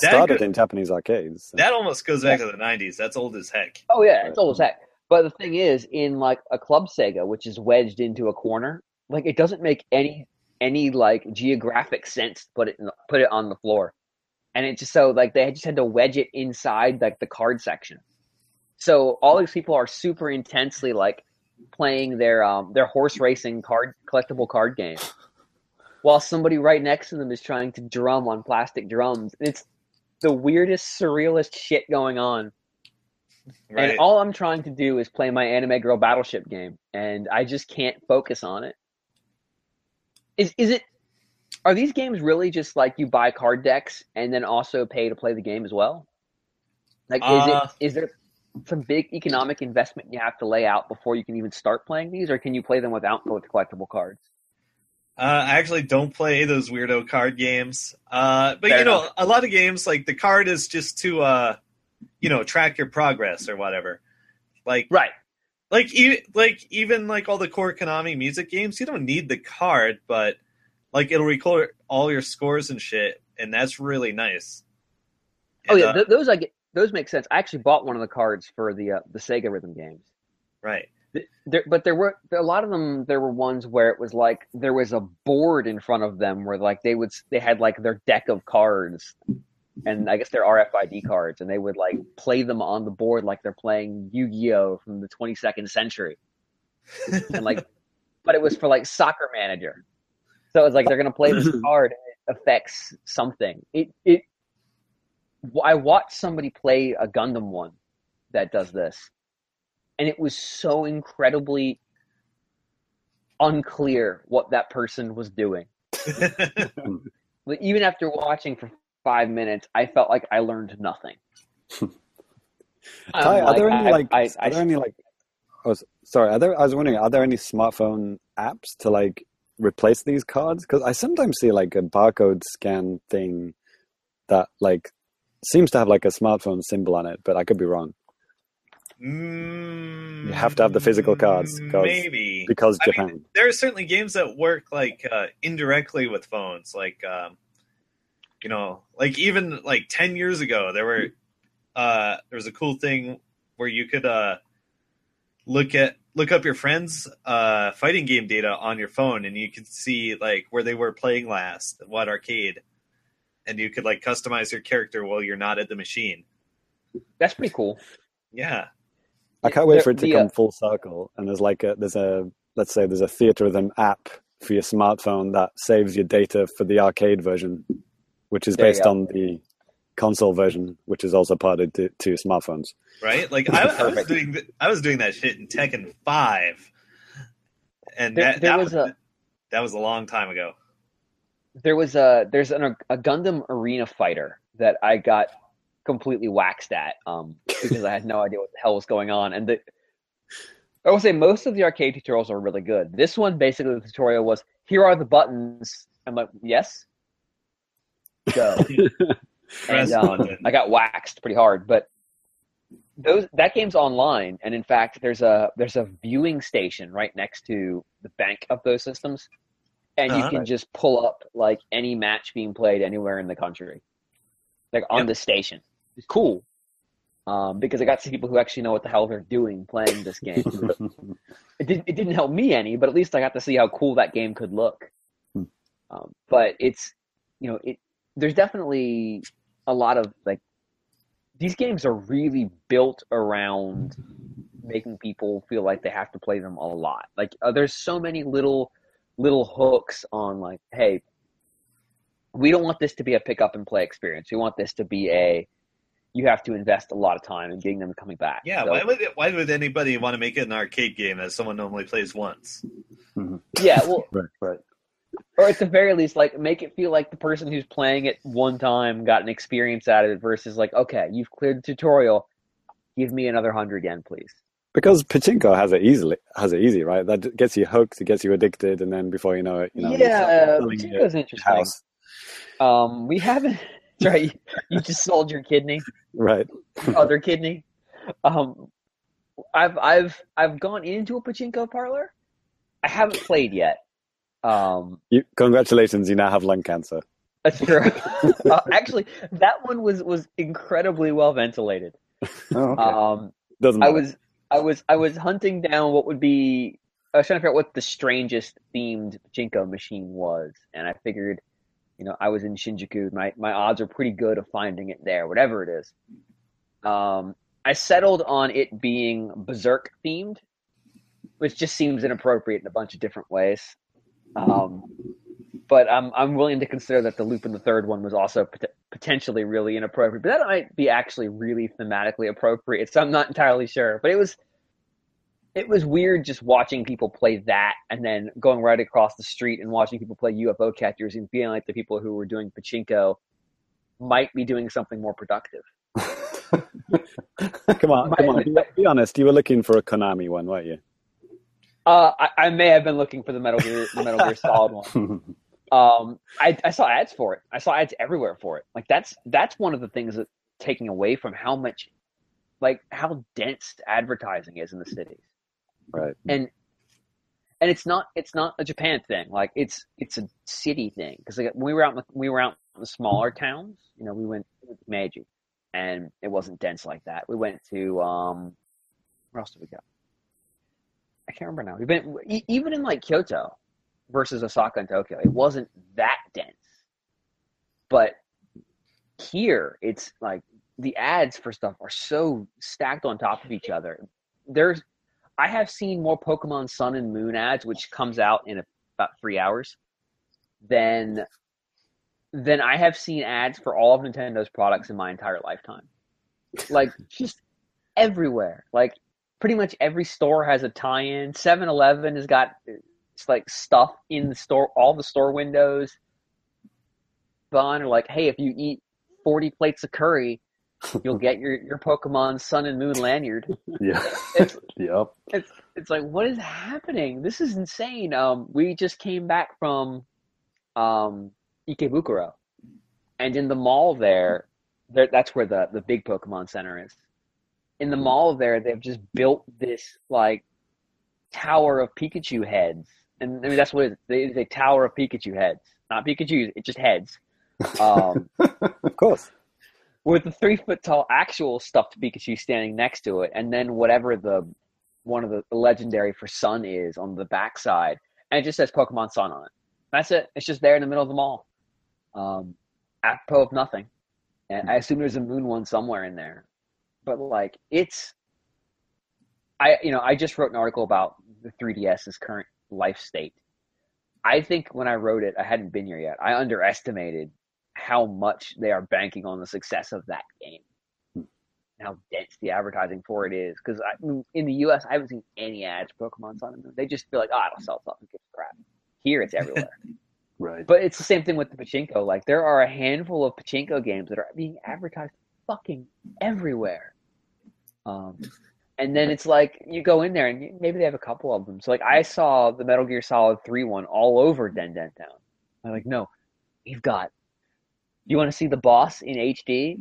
That started could- in Japanese arcades. so- That almost goes back to the '90s. That's old as heck. Oh yeah, it's old as heck. But the thing is, in like a club Sega, which is wedged into a corner, like it doesn't make any any like geographic sense to put it in, put it on the floor, and it just so like they just had to wedge it inside like the card section. So all these people are super intensely like playing their um their horse racing card collectible card game, while somebody right next to them is trying to drum on plastic drums. It's the weirdest, surrealist shit going on. Right? And all I'm trying to do is play my anime girl battleship game, and I just can't focus on it. Is is it? Are these games really just like you buy card decks and then also pay to play the game as well? Like, is Uh, it is there some big economic investment you have to lay out before you can even start playing these, or can you play them without collectible cards? Uh, I actually don't play those weirdo card games. Uh, but Fair you know, enough. a lot of games like the card is just to uh, you know track your progress or whatever. Like Right. like e- like even like all the core Konami music games, you don't need the card, but like it'll record all your scores and shit, and that's really nice. Oh yeah, uh, th- those I get. Those make sense. I actually bought one of the cards for the uh, the Sega Rhythm games. right. There, but there were a lot of them. There were ones where it was like there was a board in front of them where like they would they had like their deck of cards, and I guess they're RFID cards, and they would like play them on the board like they're playing Yu Gi Oh from the 22nd century, and like, (laughs) but it was for like Soccer Manager, so it's like they're gonna play this (clears throat) card and it affects something. It it. I watched somebody play a Gundam one that does this and it was so incredibly unclear what that person was doing. (laughs) Like, even after watching for five minutes, I felt like I learned nothing. Ty, I'm are there any I- like? I- I- are there any like? Oh, I was sorry. Are there? I was wondering. Are there any smartphone apps to like replace these cards? Because I sometimes see like a barcode scan thing that like seems to have like a smartphone symbol on it, but I could be wrong. Mm, You have to have the physical cards, 'cause- Maybe. because I mean, Japan. there are certainly games that work like uh, indirectly with phones like um, you know like even like 10 years ago there were uh, there was a cool thing where you could uh, look at look up your friends uh, fighting game data on your phone and you could see like where they were playing last what arcade and you could like customize your character while you're not at the machine That's pretty cool. yeah I can't wait The- for it to the, come uh, full circle. And there's like a there's a let's say there's a Theatrhythm app for your smartphone that saves your data for the arcade version, which is based on the console version, which is also ported to, to smartphones. right? Like I, I was doing, I was doing that shit in Tekken Five, and There- that there that was was, a- that was a long time ago. There was a there's an, a Gundam Arena Fighter that I got completely waxed at um, because I had no idea what the hell was going on. And the, I will say most of the arcade tutorials are really good. This one basically the tutorial was here are the buttons. I'm like yes, go. (laughs) And um. I got waxed pretty hard. But those that game's online, and in fact, there's a there's a viewing station right next to the bank of those systems, and you Uh-huh. can just pull up like any match being played anywhere in the country, like on Yep. the station. It's cool. Um, because I got to see people who actually know what the hell they're doing playing this game. (laughs) it didn't it didn't help me any, but at least I got to see how cool that game could look. Hmm. Um, but it's you know it there's definitely a lot of like these games are really built around making people feel like they have to play them a lot. Like uh, there's so many little little hooks on like hey we don't want this to be a pick up and play experience. We want this to be a you have to invest a lot of time in getting them coming back. Yeah, So- why would why would anybody want to make it an arcade game as someone normally plays once? Mm-hmm. yeah, well, (laughs) Right. or at the very least, like make it feel like the person who's playing it one time got an experience out of it versus like, okay, you've cleared the tutorial, give me another hundred yen, please. Because pachinko has it easily has it easy, right? That gets you hooked, it gets you addicted, and then before you know it, you know, yeah, Pachinko's interesting. house. Um, we haven't. (laughs) Right. You, just sold your kidney, Right. other kidney. Um, I've I've I've gone into a pachinko parlor. I haven't played yet. Um, You, congratulations, you now have lung cancer. that's true. (laughs) uh, actually, that one was was incredibly well ventilated. (laughs) Oh, okay. Um, Doesn't I was I was I was hunting down what would be I was trying to figure out what the strangest themed pachinko machine was, and I figured, you know, I was in Shinjuku. My my odds are pretty good of finding it there, whatever it is. Um, I settled on it being berserk themed, which just seems inappropriate in a bunch of different ways. Um, but I'm I'm willing to consider that the loop in the third one was also pot- potentially really inappropriate. But that might be actually really thematically appropriate. So I'm not entirely sure. But it was it was weird just watching people play that and then going right across the street and watching people play UFO catchers and feeling like the people who were doing pachinko might be doing something more productive. (laughs) Come on, come on. (laughs) Be, be honest. You were looking for a Konami one, weren't you? Uh, I, I may have been looking for the Metal Gear, the Metal Gear Solid one. (laughs) Um, I, I saw ads for it. I saw ads everywhere for it. Like that's that's one of the things that taking away from how much, like how dense advertising is in the cities. Right. And and it's not it's not a Japan thing. Like it's it's a city thing because like, we were out in the, we were out in the smaller towns. You know, we went to Meiji, and it wasn't dense like that. We went to um, where else did we go? I can't remember now. We've been even in like Kyoto versus Osaka and Tokyo. It wasn't that dense, but here it's like the ads for stuff are so stacked on top of each other. There's I have seen more Pokemon Sun and Moon ads, which comes out in about three hours, than than I have seen ads for all of Nintendo's products in my entire lifetime. Like just everywhere. Like pretty much every store has a tie-in. 7-Eleven has got like stuff in the store, all the store windows. Fun or like, hey, if you eat forty plates of curry, you'll get your your Pokemon Sun and Moon lanyard (laughs) yeah. It's- yep. it's like what is happening this is insane um we just came back from um ikebukuro and in the mall there there that's where the the big pokemon center is in the mall there they've just built this like tower of pikachu heads and i mean that's what it is it is a tower of pikachu heads not Pikachu's, it's just heads um (laughs) Of course. with the three foot tall actual stuffed Pikachu standing next to it, and then whatever the one of the, the legendary for Sun is on the backside, and it just says Pokemon Sun on it. That's it. It's just there in the middle of the mall, um, apropos of nothing. And I assume there's a Moon one somewhere in there, but like it's, I you know I just wrote an article about the 3DS's current life state. I think when I wrote it, I hadn't been here yet. I underestimated how much they are banking on the success of that game. and How dense the advertising for it is. Because in the U.S., I haven't seen any ads for Pokemon Sun and Moon. They just feel like, oh, it'll sell something. Give a crap. Here, it's everywhere. (laughs) Right. but it's the same thing with the pachinko. Like there are a handful of pachinko games that are being advertised fucking everywhere. Um, and then it's like you go in there and maybe they have a couple of them. So like I saw the Metal Gear Solid Three one all over Den Den Town. I'm like, no, you've got. You want to see the boss in HD?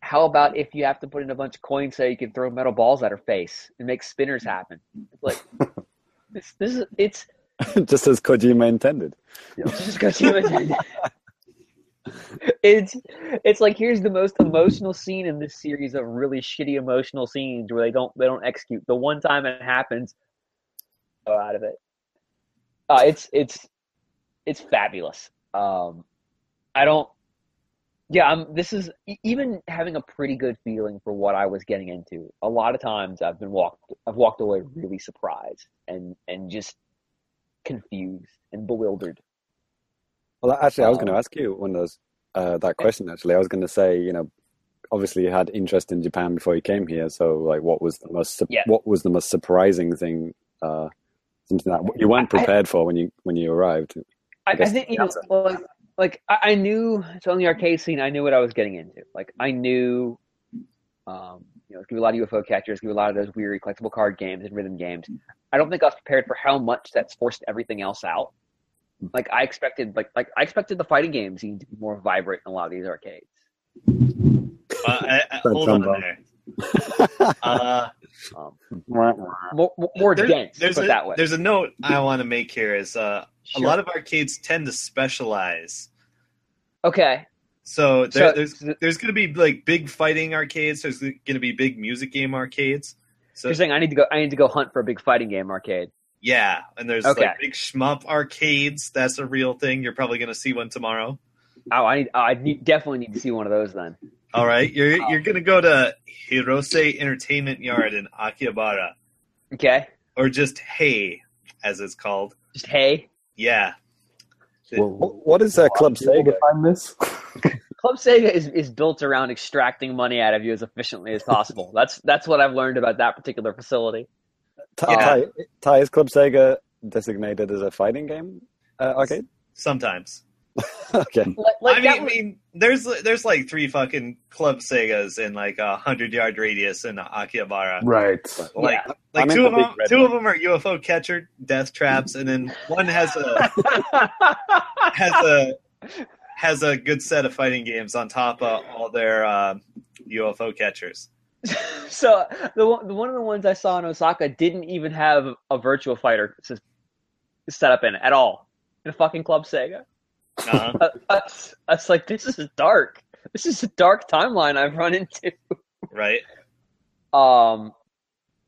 How about if you have to put in a bunch of coins so you can throw metal balls at her face and make spinners happen? It's like (laughs) this. This is it's (laughs) Just as Kojima intended. just go see what it's it's like here's the most emotional scene in this series of really shitty emotional scenes where they don't they don't execute. The one time it happens go out of it. Uh, it's it's it's fabulous. Um i don't yeah i'm this is even having a pretty good feeling for what i was getting into a lot of times i've been walked i've walked away really surprised and and just confused and bewildered Well, actually, I was going to ask you one of those uh, that question. Actually, I was going to say, you know, obviously you had interest in Japan before you came here. So, like, what was the most su- Yeah. what was the most surprising thing? Uh, something that you weren't I- prepared for when you when you arrived. I, I guess think you know, like, like I, I knew so on the arcade scene, I knew what I was getting into. Like I knew, um, you know, it's gonna be a lot of UFO catchers, gonna be a lot of those weird collectible card games and rhythm games. I don't think I was prepared for how much that's forced everything else out. Like I expected, like like I expected the fighting game scene to be more vibrant in a lot of these arcades. Uh, I, I, hold on unbelievable. there. Uh, Um, more, more, more there's, dense, there's put a, that way. There's a note I want to make here is uh, Sure. a lot of arcades tend to specialize. okay. So, there, So- there's there's going to be like big fighting arcades. There's going to be big music game arcades. So You're saying I need to go. I need to go hunt for a big fighting game arcade. Yeah, and there's Okay. like big shmup arcades. That's a real thing. You're probably going to see one tomorrow. Oh, I need. I need, definitely need to see one of those then. All right, you're Oh. (laughs) you're going to go to Hirose Entertainment Yard in Akihabara, Okay. or just Hey, as it's called. Just hey, Yeah, Well, What- what is uh, Club Are Sega? find this? (laughs) Club Sega is, is built around extracting money out of you as efficiently as possible. That's that's what I've learned about that particular facility. Ty, Yeah. Ty, Ty, is Club Sega designated as a fighting game uh, arcade? sometimes. (laughs) okay. Like, like I that mean, I mean, there's there's like three fucking club Segas in like a hundred yard radius in Akihabara. Right. Like, Yeah. like I'm two of big them, two one. of them are UFO catcher death traps, and then one has a (laughs) has a has a good set of fighting games on top of all their uh, UFO catchers. (laughs) so the one, the one of the ones I saw in Osaka didn't even have a Virtua Fighter set up in it at all in a fucking Club Sega. Uh-huh. (laughs) Uh, That's that's like this is dark. This is a dark timeline I've run into. right? Um,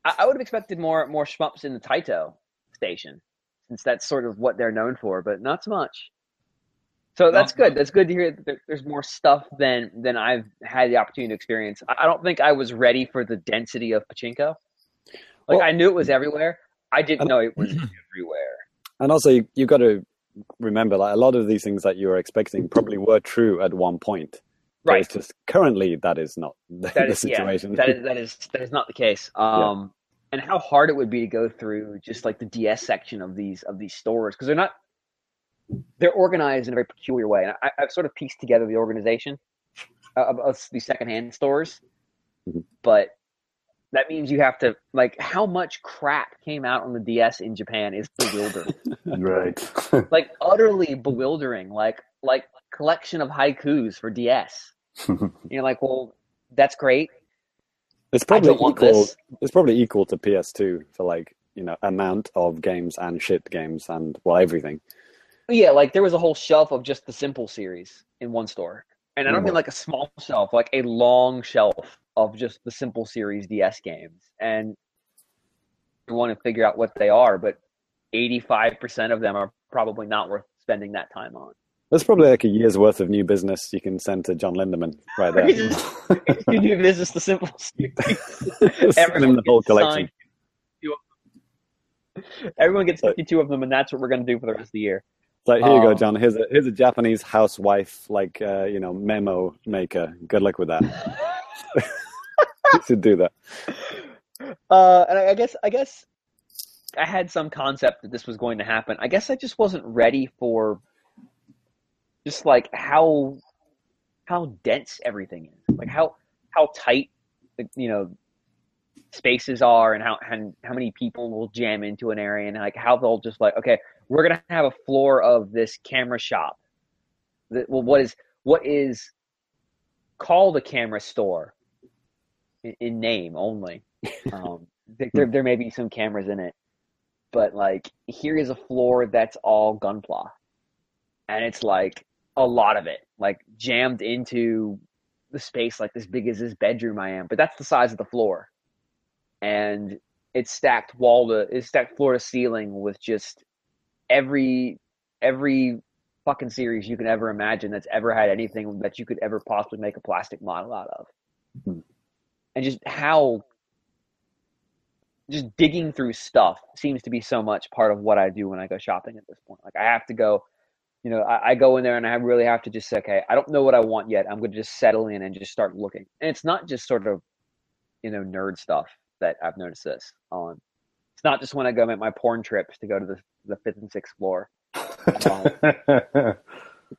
I, I would have expected more more shmups in the Taito station, since that's sort of what they're known for, but not so much. So that's good. That's good to hear that there's more stuff than than I've had the opportunity to experience. I, don't think I was ready for the density of pachinko. Like Well- I knew it was everywhere. I didn't And- know it was (clears throat) everywhere. And also, you, you got to remember, like a lot of these things that you were expecting probably were true at one point. Right. It's just currently that is not (laughs) the, That the is yeah, situation. that is that is that is not the case. (laughs) Um, and how hard it would be to go through just like the DS section of these of these stores because they're not they're organized in a very peculiar way. And I, I've sort of pieced together the organization of, of these secondhand stores, Mhm. but that means you have to like how much crap came out on the DS in Japan is bewildering, (laughs) Right. (laughs) like utterly bewildering. Like like collection of haikus for DS. (laughs) You're like, well, that's great. It's I probably don't want equal. this. It's probably equal to PS2 for like you know amount of games and shit games and well everything. Yeah, like there was a whole shelf of just the simple series in one store. And I don't mean mm-hmm. like a small (laughs) shelf, like a long shelf of just the simple series DS games. And you want to figure out what they are, but 85% of them are probably not worth spending that time on. There's probably like a year's worth of new business you can send to Jon Lindemann right there. you (laughs) do business the simple (laughs) series. Send the whole collection. 52. Everyone gets 52 of them, and that's what we're going to do for the rest of the year. Like here you go, Um, Jon. Here's a here's a Japanese housewife like uh, you know memo maker. Good luck with that. (laughs) you should do that. Uh, and I, I guess I guess I had some concept that this was going to happen. I guess I just wasn't ready for just like how how dense everything is, like how how tight the, you know spaces are, and how and how many people will jam into an area, and like how they'll just like okay, we're gonna have a floor of this camera shop. That, well, what is what is called a camera store in, in name only. (laughs) Um, there, there may be some cameras in it, but like here is a floor that's all gunpla, and it's like a lot of it, like jammed into the space like as big as this bedroom I am. But that's the size of the floor, and it's stacked wall to it's stacked floor to ceiling with just every every fucking series you can ever imagine that's ever had anything that you could ever possibly make a plastic model out of. Hmm. And just how just digging through stuff seems to be so much part of what I do when I go shopping at this point. Like I have to go you know, I, I go in there and I really have to just say, okay, I don't know what I want yet. I'm going to just settle in and just start looking. And it's not just sort of, you know, nerd stuff that I've noticed this on. Not just when I go make my porn trips to go to the the fifth and sixth floor. (laughs)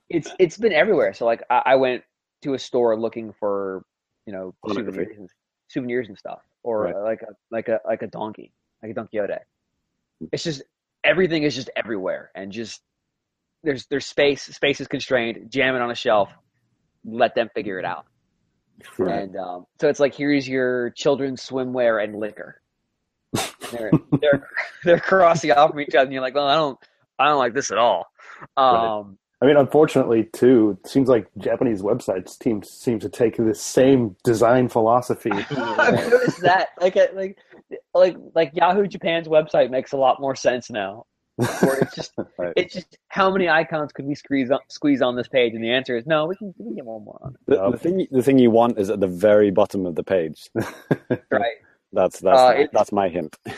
It's it's been everywhere. So like I, I went to a store looking for you know souvenirs and, souvenirs and stuff, or Right. like a like a like a Donki, like a Don Quixote. It's just everything is just everywhere, and just there's there's space. Space is constrained. Jam it on a shelf. Let them figure it out. Right. And um, so it's like here's your children's swimwear and liquor. They're they're (laughs) they're crossing off from each other, and you're like, well, I don't I don't like this at all. Um, I mean, unfortunately, too, it seems like Japanese websites team seem to take the same design philosophy. (laughs) I've noticed that. Like, like, like, like Yahoo Japan's website makes a lot more sense now. Where it's just, (laughs) Right. it's just how many icons could we squeeze on, squeeze on this page? And the answer is no. We can, we can get one more on The, the thing, the thing you want is at the very bottom of the page. right? That's that's Uh, my, that's my hint. (laughs) (laughs)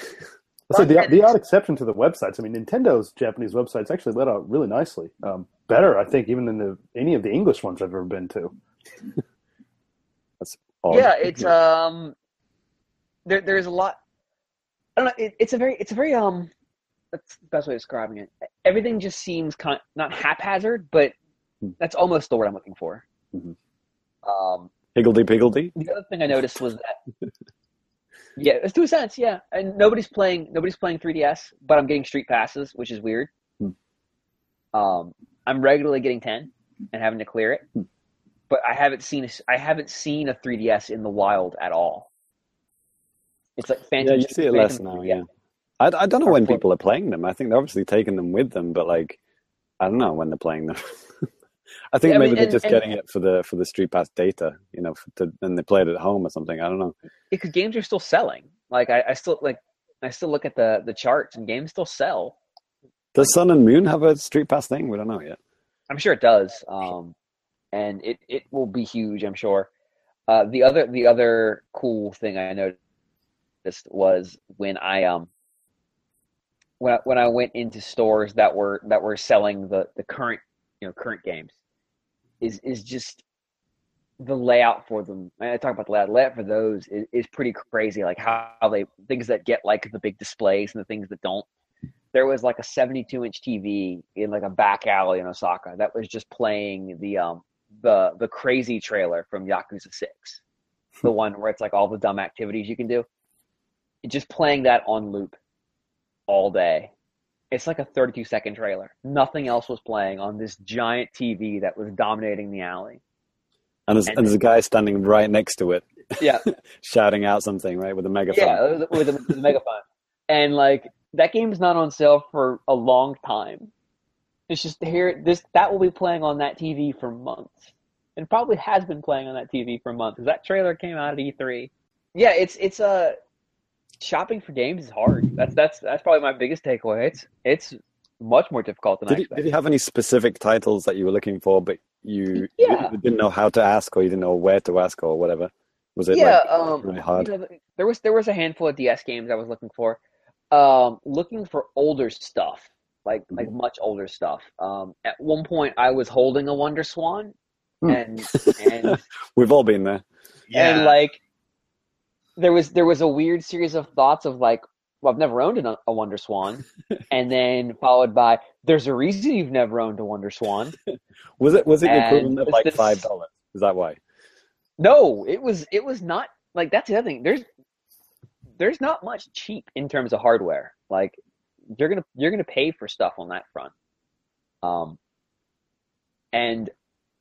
So the, the odd exception to the websites. I mean, Nintendo's Japanese websites actually let out really nicely. Um, better, I think, even than the, any of the English ones I've ever been to. Odd. Yeah, it's um, there, there's a lot. I don't know. It, it's a very, it's a very um, that's the best way of describing it. Everything just seems kind not haphazard, but Hmm. that's almost the word I'm looking for. Mhm. Um, higgledy piggledy. the other thing I noticed was that yeah, it's a sense, yeah. And nobody's playing nobody's playing 3DS, but I'm getting street passes, which is weird. Hmm. Um, I'm regularly getting 10 and having to clear it, Hmm. but I haven't seen a, I haven't seen a 3DS in the wild at all. It's like Phantom. Yeah, you see it less now. 3DS. Yeah, I, I don't know when people are playing them. I think they're obviously taking them with them, but like, I don't know when they're playing them. (laughs) I think Yeah, I maybe mean, they're and- just and- getting it for the for the Street Pass data, you know, to, and they play it at home or something. I don't know. because games are still selling. Like I, I still like I still look at the the charts and games still sell. Does Sun and Moon have a Street Pass thing? We don't know yet. I'm sure it does, um, and it, it will be huge. I'm sure. Uh, the other the other cool thing I noticed was when I um when I, when I went into stores that were that were selling the the current you know current games is is just the layout for them. I talk about the layout. Layout for those is, is pretty crazy. Like how, how they things that get like the big displays and the things that don't. There was like a 72 inch TV in like a back alley in Osaka that was just playing the um the the crazy trailer from Yakuza Six, the one where it's like all the dumb activities you can do. Just playing that on loop all day. It's like a 32 second trailer. Nothing else was playing on this giant TV that was dominating the alley. And there's, And- there's a guy standing right next to it, Yeah, (laughs) shouting out something, right, with a megaphone. yeah, with, the, with the megaphone. And like that game's not on sale for a long time. It's just here. This that will be playing on that TV for months, and probably has been playing on that TV for months. 'cause that trailer came out at E3. Yeah, it's it's uh, shopping for games is hard. That's that's that's probably my biggest takeaway. It's it's much more difficult than I Did you, expected. did you have any specific titles that you were looking for, but you, Yeah. you didn't know how to ask or you didn't know where to ask or whatever? Was it yeah, like um, really hard? you know, there was there was a handful of DS games I was looking for. Um, looking for older stuff, like Mm-hmm. like much older stuff. Um, at one point, I was holding a Wonder Swan, Hmm. and and (laughs) We've all been there. Yeah. and like there was there was a weird series of thoughts of like, well, I've never owned a, a Wonder Swan, (laughs) and then followed by, there's a reason you've never owned a Wonder Swan. (laughs) Was it was it And equivalent of like this- five dollars? Is that why? No, it was it was not like that's the other thing. There's there's not much cheap in terms of hardware. Like you're gonna you're gonna pay for stuff on that front. Um, and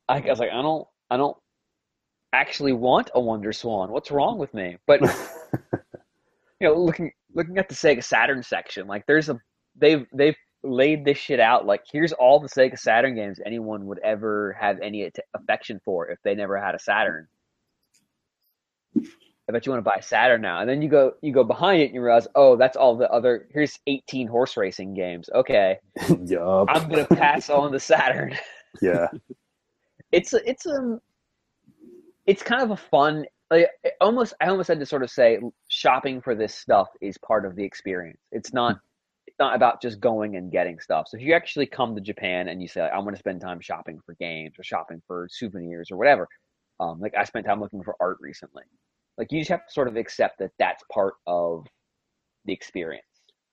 I was like, I don't I don't actually want a Wonder Swan. What's wrong with me? But (laughs) you know, looking looking at the Sega Saturn section, like there's a they've they've laid this shit out. Like here's all the Sega Saturn games anyone would ever have any affection for if they never had a Saturn. I bet you want to buy a Saturn now, and then you go you go behind it and you realize, oh, that's all the other. Here's 18 horse racing games. Okay, (laughs) yup. I'm gonna pass on the Saturn. (laughs) Yeah. it's a, it's um it's kind of a fun like almost I almost had to sort of say shopping for this stuff is part of the experience. It's not it's not about just going and getting stuff. So if you actually come to Japan and you say, like, I want to spend time shopping for games or shopping for souvenirs or whatever, um, like I spent time looking for art recently. Like you just have to sort of accept that that's part of the experience.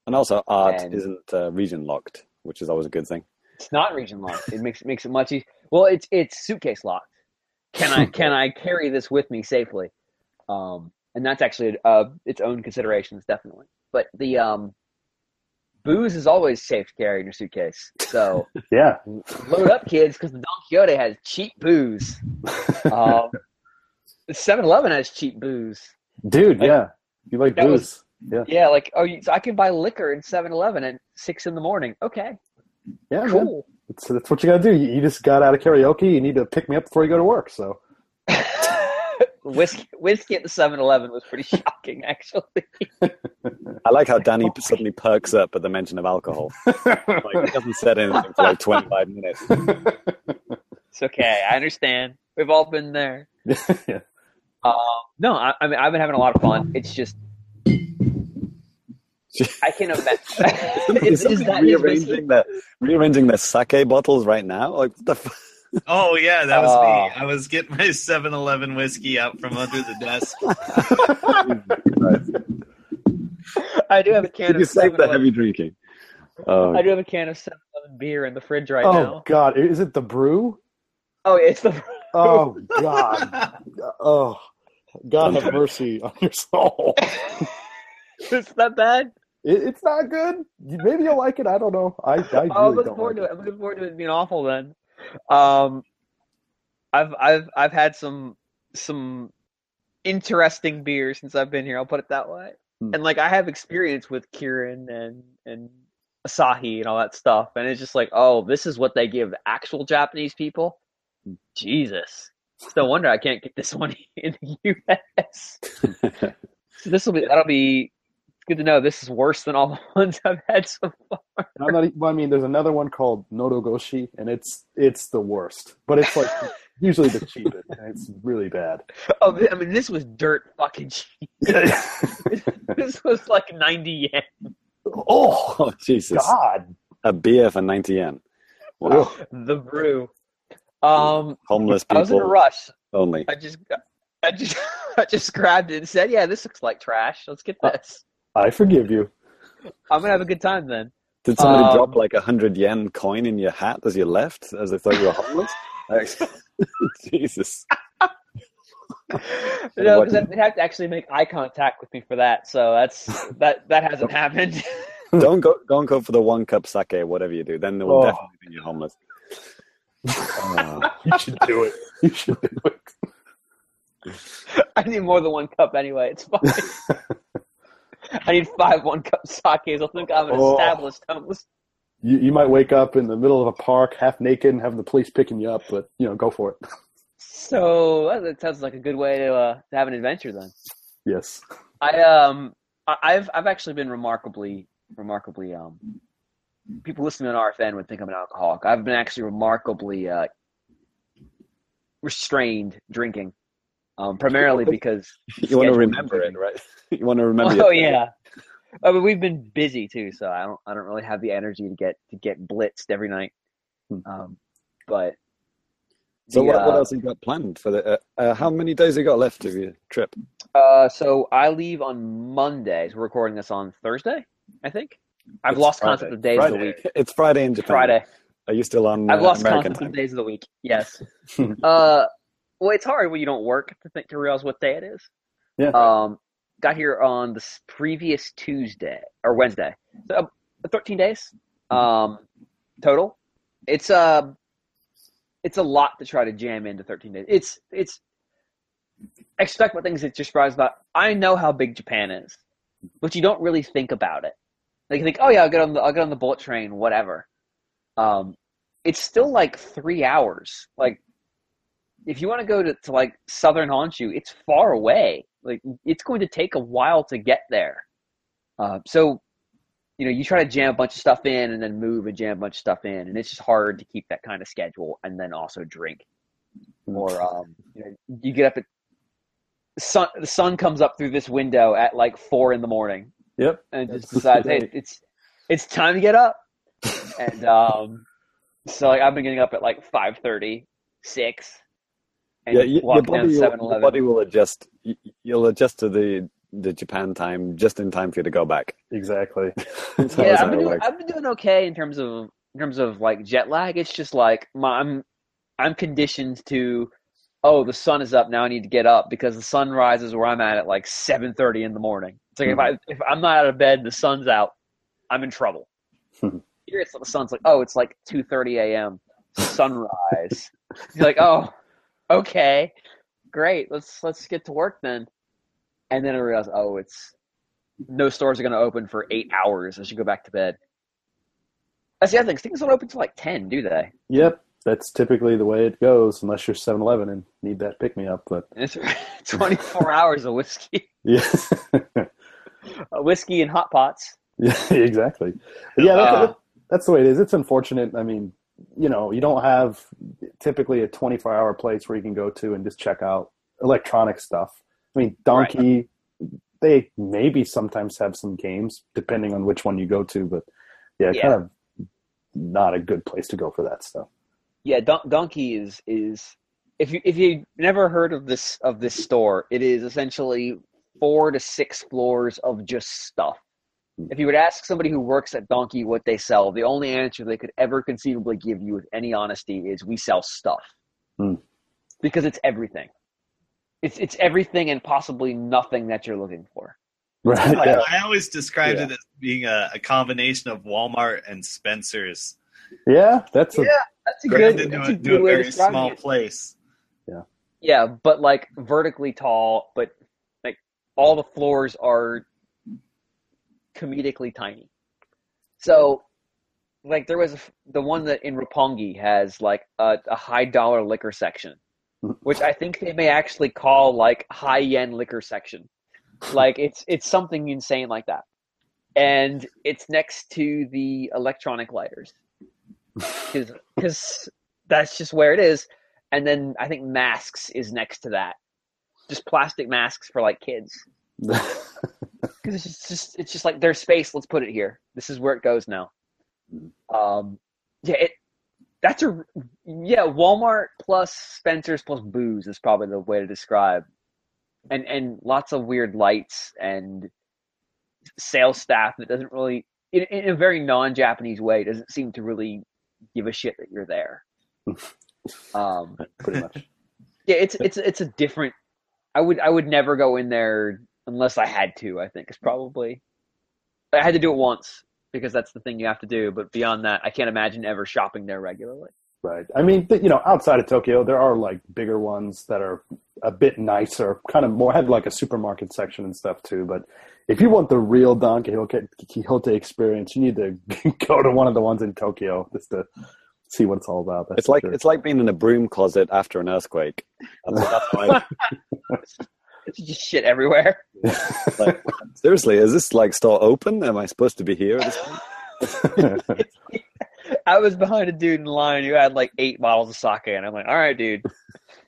And also, art And- isn't uh, region locked, which is always a good thing. It's not region locked. It makes makes it much easier. Well, it's it's suitcase locked. Can I can I carry this with me safely? Um, and that's actually uh, its own considerations, definitely. But the um, booze is always safe to carry in your suitcase. So (laughs) Yeah. load up, kids, because the Don Quixote has cheap booze. Um, the 7-Eleven has cheap booze. Dude, yeah. You like That was- booze. yeah. Yeah, like oh, so I can buy liquor in 7-Eleven at six in the morning. Okay, Yeah, man. Cool. That's, that's what you gotta do. You, you just got out of karaoke. You need to pick me up before you go to work. So (laughs) whiskey, whiskey at the 7-Eleven was pretty (laughs) shocking, actually. I like how Danny suddenly perks up at the mention of alcohol. Like, he hasn't said anything for like 25 minutes. (laughs) It's okay. I understand. We've all been there. yeah. Um, no, I, I mean I've been having a lot of fun. It's just I can imagine. (laughs) (laughs) is, is that his whiskey? rearranging their rearranging their sake bottles right now? Like what the f- Oh yeah, that was Oh. me. Ah. I was getting my 7-Eleven whiskey out from under the desk. (laughs) I do have a can Did you of save the 7-Eleven. heavy drinking? Oh, I do have a can of 7-Eleven beer in the fridge right oh now. Oh God, is it the brew? Oh, it's the. Brew. Oh God. Oh, God have mercy on your soul. it's that bad. It, it's not good. Maybe you'll like it. I don't know. I, I (laughs) Oh, I'm looking don't forward like to it. I'm looking forward to it being awful. Then, um, I've I've I've had some some interesting beers since I've been here. I'll put it that way. Hmm. And like I have experience with Kirin and and Asahi and all that stuff, and it's just like, oh, this is what they give actual Japanese people. Hmm. Jesus, it's no wonder I can't get this one (laughs) in the U.S. (laughs) So this will be that'll be good to know. This is worse than all (laughs) the ones I've had so far. I'm not, well, I mean, there's another one called Nodogoshi, and it's it's the worst. But it's like (laughs) usually the cheapest. And it's really bad. Oh, I mean, this was dirt fucking cheap. (laughs) This was like 90 yen. oh oh Jesus! God! A beer for 90 yen. Wow. The brew. Um, Homeless people. I was in a rush. only. I just, I just, I just grabbed it and said, "Yeah, this looks like trash. Let's get this. I forgive you. I'm gonna have a good time then." Did somebody Um, drop like a hundred yen coin in your hat as you left, as they thought you were homeless? (laughs) Like, (laughs) Jesus! (laughs) No, because they'd have to actually make eye contact with me for that. So that's that that hasn't happened. Don't go, don't go for the one cup sake, whatever you do. Then they will Oh. definitely think you're homeless. Oh. You should do it. You should do it. I need more than one cup anyway. It's fine. I need five one cup sakes. I'll think I'm an Oh. established homeless. You, you might wake up in the middle of a park, half naked, and have the police picking you up. But you know, go for it. (laughs) So that- sounds like a good way to uh, to have an adventure then. Yes. I um I- I've I've actually been remarkably remarkably um people listening on RFN would think I'm an alcoholic. I've been actually remarkably uh restrained drinking. Um primarily (laughs) because You want to remember it, right? (laughs) You want to remember. Oh yeah. I mean, we've been busy too, so I don't I don't really have the energy to get to get blitzed every night. Hmm. Um but So the, what, what uh, else you got planned for the? Uh, uh, how many days have you got left of your trip? Uh, so I leave on Monday. So we're recording this on Thursday, I think. I've It's lost Friday. concept of days of the week. It's Friday in Japan. Friday. Are you still on? I've uh, lost American concept time? of days of the week. Yes. (laughs) uh, well, it's hard when you don't work to think to realize what day it is. Yeah. Um, got here on the previous Tuesday or Wednesday. So uh, 13 days. Um, total. It's uh, it's a lot to try to jam into 13 days. It's it's expect what things that you're surprised about. I know how big Japan is, but you don't really think about it. Like you think, oh yeah, I'll get on the I'll get on the bullet train, whatever. Um, it's still like three hours. Like if you want to go to, to like southern Honshu, it's far away. Like it's going to take a while to get there. Uh, so you know, you try to jam a bunch of stuff in and then move and jam a bunch of stuff in, and it's just hard to keep that kind of schedule and then also drink. Or um, you know, you get up at sun. The sun comes up through this window at like four in the morning, Yep. and just decides, hey, it's it's time to get up. And um, so like I've been getting up at like 5:30, 6 and yeah, you, your body, will, 7 your body will adjust. you- You'll adjust to the the Japan time just in time for you to go back. Exactly. (laughs) Yeah, I've been doing. I've been doing okay in terms of in terms of like jet lag. It's just like my, I'm I'm conditioned to oh the sun is up now I need to get up because the sun rises where I'm at at like 7:30 in the morning. It's like if mm-hmm. I if I'm not out of bed and the sun's out, I'm in trouble. (laughs) Here it's the sun's like oh it's like 2:30 a.m. sunrise. You're like oh okay great let's let's get to work then. And then I realize oh it's no stores are going to open for eight hours. I should go back to bed. That's the other thing. Things don't open till like ten, do they? Yep, that's typically the way it goes, unless you're 7-Eleven and need that pick me up. But (laughs) it's twenty-four (laughs) hours of whiskey, yeah, (laughs) uh, whiskey and hot pots. yeah, exactly. Yeah, that's, Uh, that's the way it is. It's unfortunate. I mean, you know, you don't have typically a 24 hour place where you can go to and just check out electronic stuff. I mean, Donki, they maybe sometimes have some games depending on which one you go to, but yeah, Yeah. kind of not a good place to go for that stuff. Yeah, Don- Donki is is if you if you never heard of this of this store, it is essentially four to six floors of just stuff. If you would ask somebody who works at Donki what they sell, the only answer they could ever conceivably give you with any honesty is we sell stuff. Hmm. Because it's everything. It's it's everything and possibly nothing that you're looking for. Right. I, Yeah. I always described Yeah. it as being a, a combination of Walmart and Spencer's Yeah, that's a, Yeah. That's a crammed good, into that's a, a good way of very describing small it. place. Yeah, but like vertically tall, but like all the floors are comedically tiny. So, like there was a, the one that in Roppongi has like a, a high dollar liquor section, mm. which I think they may actually call like high yen liquor section. Like it's it's something insane like that, and it's next to the electronic lighters (laughs) because that's just where it is. And then I think masks is next to that, just plastic masks for like kids. (laughs) Because it's just, just it's just like there's space. Let's put it here. This is where it goes now. Um, yeah, it that's a yeah. Walmart plus Spencer's plus booze is probably the way to describe, and and lots of weird lights and sales staff that doesn't really in, in a very non-Japanese way doesn't seem to really give a shit that you're there. (laughs) Um, pretty much. yeah, it's it's it's a different. I would I would never go in there unless I had to. I think it's probably. I had to do it once because that's the thing you have to do. But beyond that, I can't imagine ever shopping there regularly. Right. I mean, you know, outside of Tokyo, there are like bigger ones that are a bit nicer, kind of more have like a supermarket section and stuff too. But if you want the real Don Quixote, Quixote experience, you need to (laughs) go to one of the ones in Tokyo just to see what it's all about. That's It's like sure. it's like being in a broom closet after an earthquake. That's, that's how (laughs) I- It's just shit everywhere. (laughs) like, seriously, is this like store open? Am I supposed to be here? At this point? (laughs) I was behind a dude in line who had like eight bottles of sake, and I'm like, all right, dude,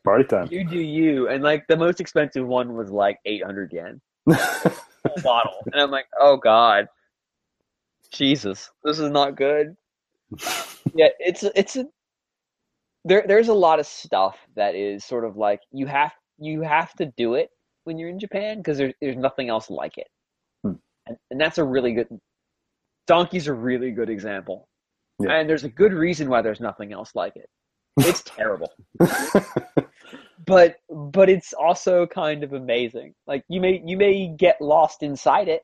party time. you do you. And like the most expensive one was like 800 yen. (laughs) bottle. And I'm like, oh God. Jesus. This is not good. yeah, it's it's a there there's a lot of stuff that is sort of like you have you have to do it when you're in Japan because there's there's nothing else like it. Hmm. And, and that's a really good Donki's a really good example. Yeah. And there's a good reason why there's nothing else like it. It's (laughs) terrible (laughs) but but it's also kind of amazing. Like you may you may get lost inside it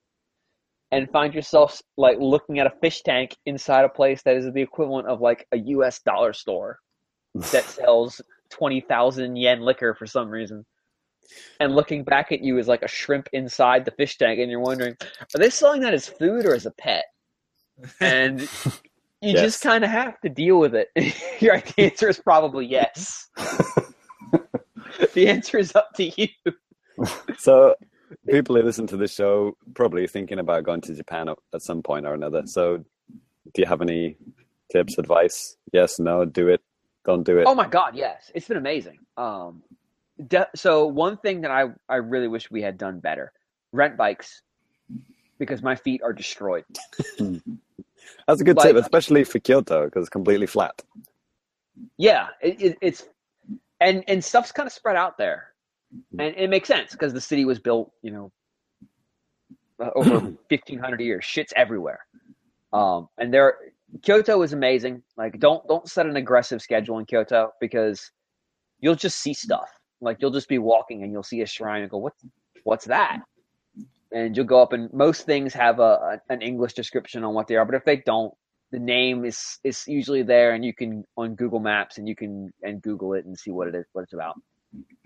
and find yourself like looking at a fish tank inside a place that is the equivalent of like a US dollar store (laughs) that sells 20,000 yen liquor for some reason. And looking back at you is like a shrimp inside the fish tank and you're wondering, are they selling that as food or as a pet? And (laughs) you Yes. just kind of have to deal with it. (laughs) Your answer is probably yes. (laughs) the answer is up to you. So, people who listen to this show probably thinking about going to Japan at- at some point or another. So, do you have any tips, advice? Yes, no, do it, don't do it. Oh my god, yes, it's been amazing. Um, de- so one thing that I I really wish we had done better: rent bikes, because my feet are destroyed. (laughs) That's a good Like- tip, especially for Kyoto because it's completely flat. Yeah, it, it, it's and and stuff's kind of spread out there, and it makes sense because the city was built, you know, uh, over (clears throat) fifteen hundred years. Shit's everywhere, um, and there. Kyoto is amazing. Like, don't don't set an aggressive schedule in Kyoto because you'll just see stuff. Like, you'll just be walking and you'll see a shrine and go, "What's what's that?" And you'll go up, and most things have a, a an English description on what they are. But if they don't, the name is is usually there and you can on Google Maps and you can and Google it and see what it is what it's about.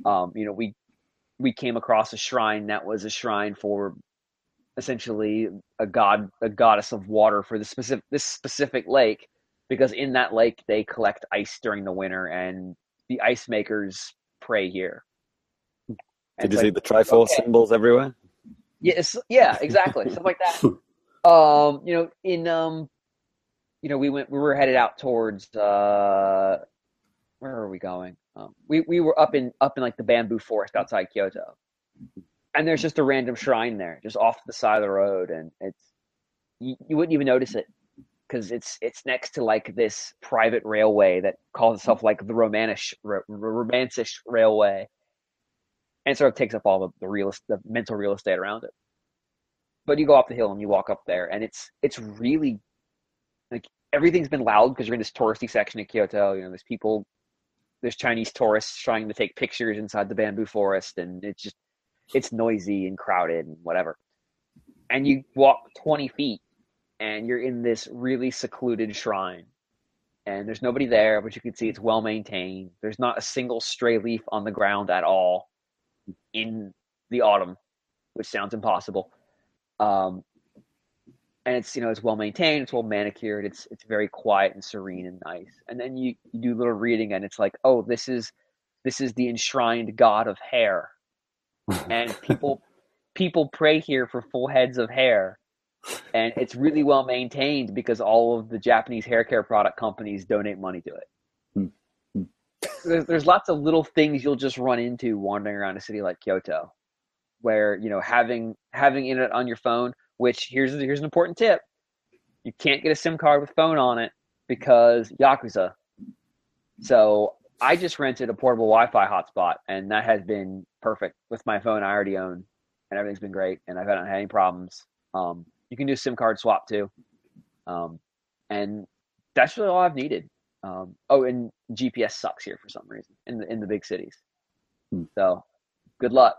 Um, you know, we we came across a shrine that was a shrine for essentially a god a goddess of water for the specific this specific lake because in that lake they collect ice during the winter and the ice makers pray here. And Did you see the Triforce okay. symbols everywhere? Yes, yeah, exactly. Stuff like that. (laughs) Um, you know, in um, you know, we went, we were headed out towards uh, where are we going? Um, we we were up in up in like the bamboo forest outside Kyoto, and there's just a random shrine there, just off the side of the road, and it's you, you wouldn't even notice it because it's it's next to like this private railway that calls mm. itself like the Romanish Ro- Romancish Railway, and sort of takes up all the, the real the mental real estate around it. But you go up the hill and you walk up there, and it's it's really like everything's been loud because you're in this touristy section of Kyoto. You know, there's people, there's Chinese tourists trying to take pictures inside the bamboo forest, and it's just it's noisy and crowded and whatever. And you walk 20 feet, and you're in this really secluded shrine, and there's nobody there, but you can see it's well maintained. There's not a single stray leaf on the ground at all in the autumn, which sounds impossible. Um, and it's you know it's well maintained, it's well manicured, it's it's very quiet and serene and nice. And then you, you do a little reading, and it's like, oh, this is this is the enshrined god of hair, (laughs) and people people pray here for full heads of hair, and it's really well maintained because all of the Japanese hair care product companies donate money to it. Hmm. Hmm. There's, there's lots of little things you'll just run into wandering around a city like Kyoto, where you know having having internet on your phone. Which here's here's an important tip: you can't get a SIM card with phone on it because yakuza. So I just rented a portable Wi-Fi hotspot, and that has been perfect with my phone I already own, and everything's been great, and I've not had any problems. Um, you can do SIM card swap too, um, and that's really all I've needed. Um, oh, and GPS sucks here for some reason in the in the big cities. Hmm. So, good luck,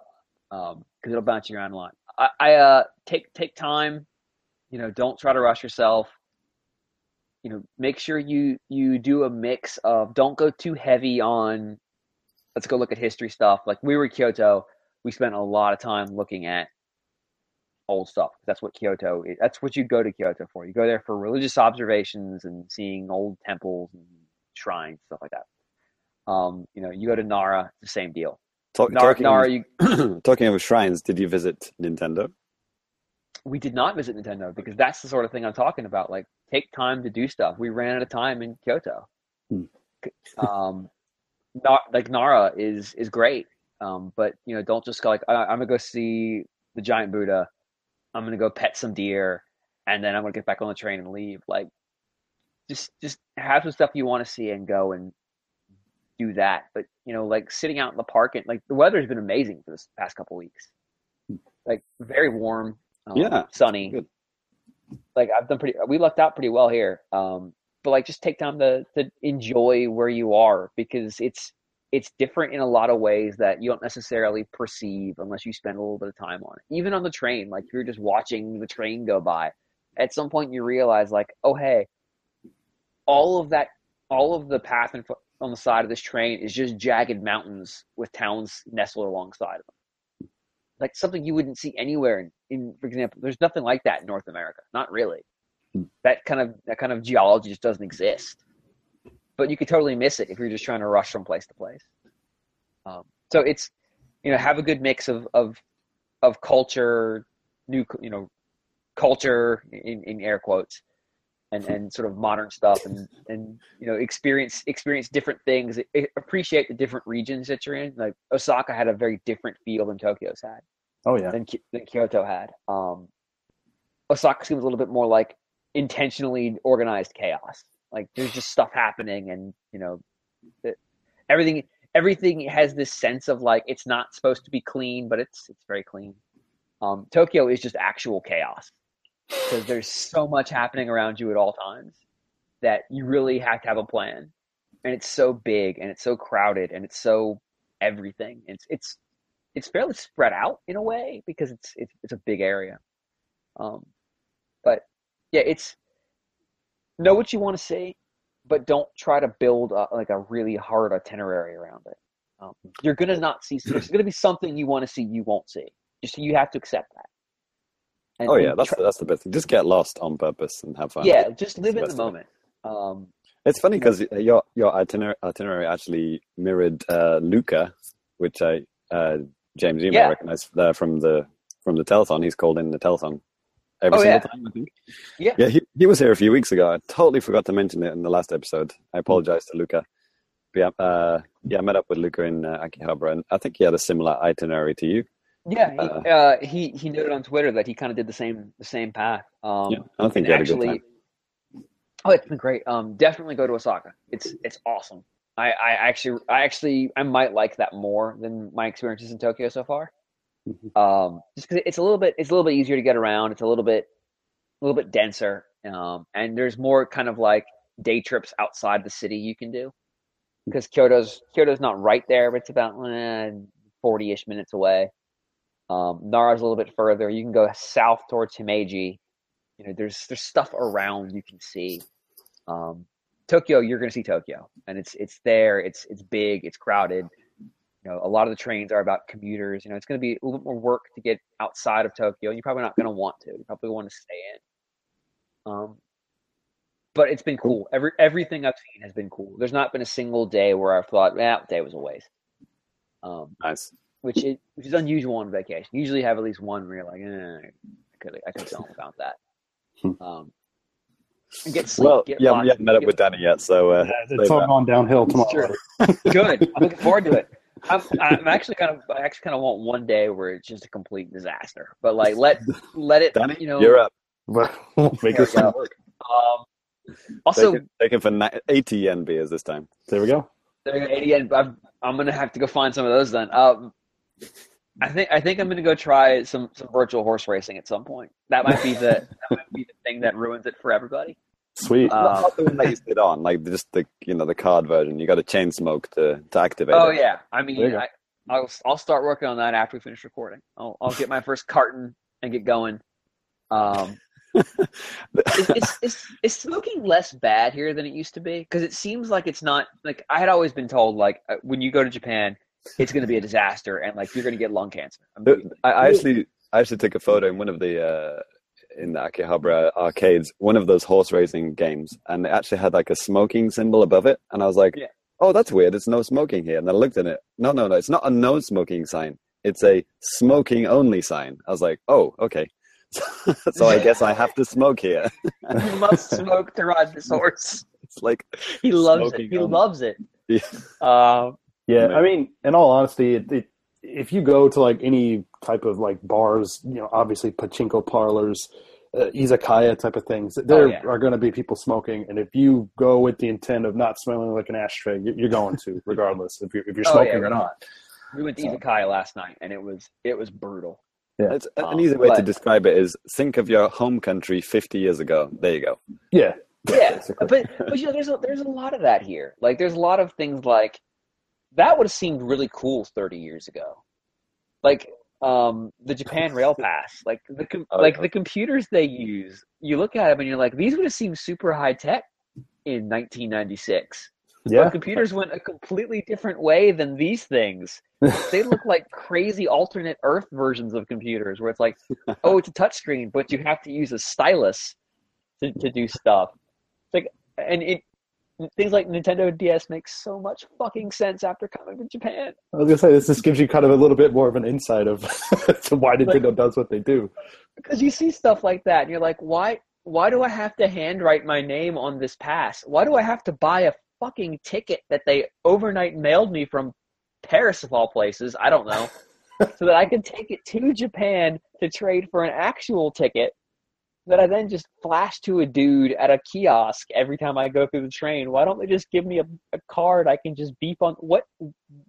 because it'll bounce you around a lot. I, I uh, take take time. You know, don't try to rush yourself. You know, make sure you you do a mix of. Don't go too heavy on. Let's go look at history stuff. Like we were in Kyoto, we spent a lot of time looking at old stuff. That's what Kyoto. Is. That's what you go to Kyoto for. You go there for religious observations and seeing old temples and shrines, stuff like that. Um, you know, you go to Nara, the same deal. Talk, Nara, talking, Nara you, of, (clears throat) talking of shrines, did you visit Nintendo? we did not visit Nintendo because that's the sort of thing I'm talking about. Like, take time to do stuff. We ran out of time in Kyoto. Hmm. um, (laughs) not like Nara is is great, um, but you know, don't just go like I, I'm gonna go see the giant Buddha. I'm gonna go pet some deer, and then I'm gonna get back on the train and leave. Like, just just have some stuff you want to see and go and do that. But you know, like sitting out in the park and like the weather's been amazing for this past couple weeks. Like very warm, um, Yeah, sunny. good. Like I've done pretty. We lucked out pretty well here. Um, but like just take time to to enjoy where you are because it's it's different in a lot of ways that you don't necessarily perceive unless you spend a little bit of time on it. Even on the train, like you're just watching the train go by, at some point you realize like, oh hey, all of that, all of the path in, on the side of this train is just jagged mountains with towns nestled alongside of them. Like something you wouldn't see anywhere in, in for example, there's nothing like that in North America. Not really. Hmm. That kind of that kind of geology just doesn't exist. But you could totally miss it if you're just trying to rush from place to place. Um, so it's you know have a good mix of of of culture, new you know culture in, in air quotes, and and sort of modern stuff, and and you know experience experience different things, appreciate the different regions that you're in. Like Osaka had a very different feel than Tokyo's had Oh yeah. than than Kyoto had. Um, Osaka seems a little bit more like intentionally organized chaos. Like there's just stuff happening, and you know, everything everything has this sense of like it's not supposed to be clean, but it's it's very clean. Um, Tokyo is just actual chaos because there's so much happening around you at all times that you really have to have a plan, and it's so big and it's so crowded and it's so everything. It's it's it's fairly spread out in a way because it's it's, it's a big area. Um, but yeah, it's know what you want to see, but don't try to build a, like a really hard itinerary around it. Um, you're gonna not see. (clears throat) There's gonna be something you want to see you won't see. Just you have to accept that. And, oh yeah, that's try, that's the best thing. Just get lost on purpose and have fun. Yeah, just live in the moment. Um, it's funny because your your itinerary, itinerary actually mirrored uh, Luca, which I uh, James you yeah. may recognize uh, from the from the telethon. He's called in the telethon every oh, single yeah. time. I think. Yeah, yeah. He, he was here a few weeks ago. I totally forgot to mention it in the last episode. I hmm. apologize to Luca. But yeah, uh, yeah, I met up with Luca in uh, Akihabara, and I think he had a similar itinerary to you. Yeah, he, uh, uh he, he noted on Twitter that he kind of did the same the same path. Um, yeah, I think he had actually, a good time. Oh, it's been great. Um, definitely go to Osaka. It's it's awesome. I, I actually I actually I might like that more than my experiences in Tokyo so far. (laughs) Um, just because it's a little bit it's a little bit easier to get around. It's a little bit a little bit denser, um, and there's more kind of like day trips outside the city you can do. Because Kyoto's Kyoto's not right there, but it's about forty eh, ish minutes away. Um, Nara's a little bit further. You can go south towards Himeji. You know, there's there's stuff around you can see. Um, Tokyo, you're going to see Tokyo, and it's it's there. It's it's big. It's crowded. You know, a lot of the trains are about commuters. You know, it's going to be a little bit more work to get outside of Tokyo, you're probably not going to want to. You probably want to stay in. Um, but it's been cool. Every everything I've seen has been cool. There's not been a single day where I've thought, "That day was a waste." Um, nice. Which is which is unusual on vacation. You usually have at least one where you're like, eh, I could I could tell about that. Hmm. Um, and get sleep. Well, get yeah, we haven't met up with Danny yet, so uh, it's all gone downhill tomorrow. Good. I'm looking forward to it. I'm, I'm, actually kind of, I actually kind of want one day where it's just a complete disaster. But like, let let it, Danny, you know, you're up. (laughs) Make it work. Um, also, take it, for 80 yen beers this time. There we go. There we go. 80 yen. I'm, I'm gonna have to go find some of those then. Um, I think I think I'm gonna go try some some virtual horse racing at some point. That might be the that might be the thing that ruins it for everybody. Sweet. Uh, not the one that you (laughs) sit on, like just the you know the card version. You got to chain smoke to to activate. Oh it. yeah, I mean, I, will I'll start working on that after we finish recording. I'll I'll get my first carton and get going. Um, (laughs) is, is, is, is, smoking less bad here than it used to be? Because it seems like it's not like I had always been told like uh, when you go to Japan, it's going to be a disaster and like you're going to get lung cancer. I, I actually I actually took a photo in one of the uh, in the Akihabara arcades, one of those horse racing games, and it actually had like a smoking symbol above it, and I was like, yeah. "Oh, that's weird. It's no smoking here." And I looked at it. No, no, no. It's not a no smoking sign. It's a smoking only sign. I was like, "Oh, okay." (laughs) so I (laughs) guess I have to smoke here. you must smoke to ride this horse. (laughs) It's like he loves it. He only. loves it. Yeah. Uh, yeah. I mean, in all honesty, it, it, if you go to like any type of like bars, you know, obviously pachinko parlors, uh, izakaya type of things, there oh, yeah. are going to be people smoking. And if you go with the intent of not smelling like an ashtray, you're going to, (laughs) regardless if you're if you're smoking oh, yeah, or not. We went to so. izakaya last night, and it was it was brutal. Yeah. It's, um, an easy way but, to describe it is think of your home country 50 years ago. There you go. Yeah. (laughs) Yeah. but, but you know, there's a, there's a lot of that here. Like, there's a lot of things like that would have seemed really cool 30 years ago. Like, um, the Japan Rail (laughs) Pass, like the com- oh, like yeah. the computers they use, you look at them and you're like, these would have seemed super high tech in 1996. Yeah, but computers went a completely different way than these things. (laughs) they look like crazy alternate Earth versions of computers, where it's like, oh, it's a touchscreen, but you have to use a stylus to, to do stuff. It's like, and it things like Nintendo DS make so much fucking sense after coming to Japan. I was gonna say this just gives you kind of a little bit more of an insight of (laughs) to why Nintendo like, does what they do. Because you see stuff like that, and you're like, why? Why do I have to handwrite my name on this pass? Why do I have to buy a fucking ticket that they overnight mailed me from Paris of all places? I don't know. (laughs) so that I can take it to Japan to trade for an actual ticket that I then just flash to a dude at a kiosk every time I go through the train. Why don't they just give me a, a card I can just beep on? What?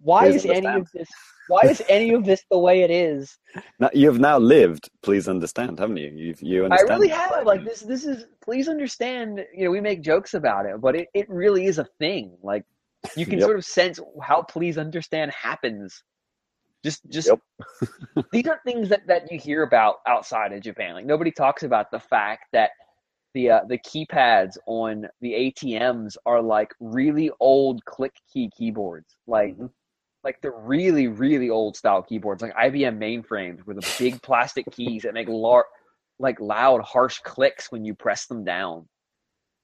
Why is any of this? Why is any of this the way it is? Now, you've now lived. Please understand, haven't you? You've, you I understand. really have. Like this. This is. Please understand. You know, we make jokes about it, but it, it really is a thing. Like you can Yep. sort of sense how please understand happens. Just, just Yep. (laughs) these are things that, that you hear about outside of Japan. Like nobody talks about the fact that the uh, the keypads on the ATMs are like really old click key keyboards, like Mhm. like the really really old style keyboards, like IBM mainframes with the big plastic keys that make lar- like loud harsh clicks when you press them down.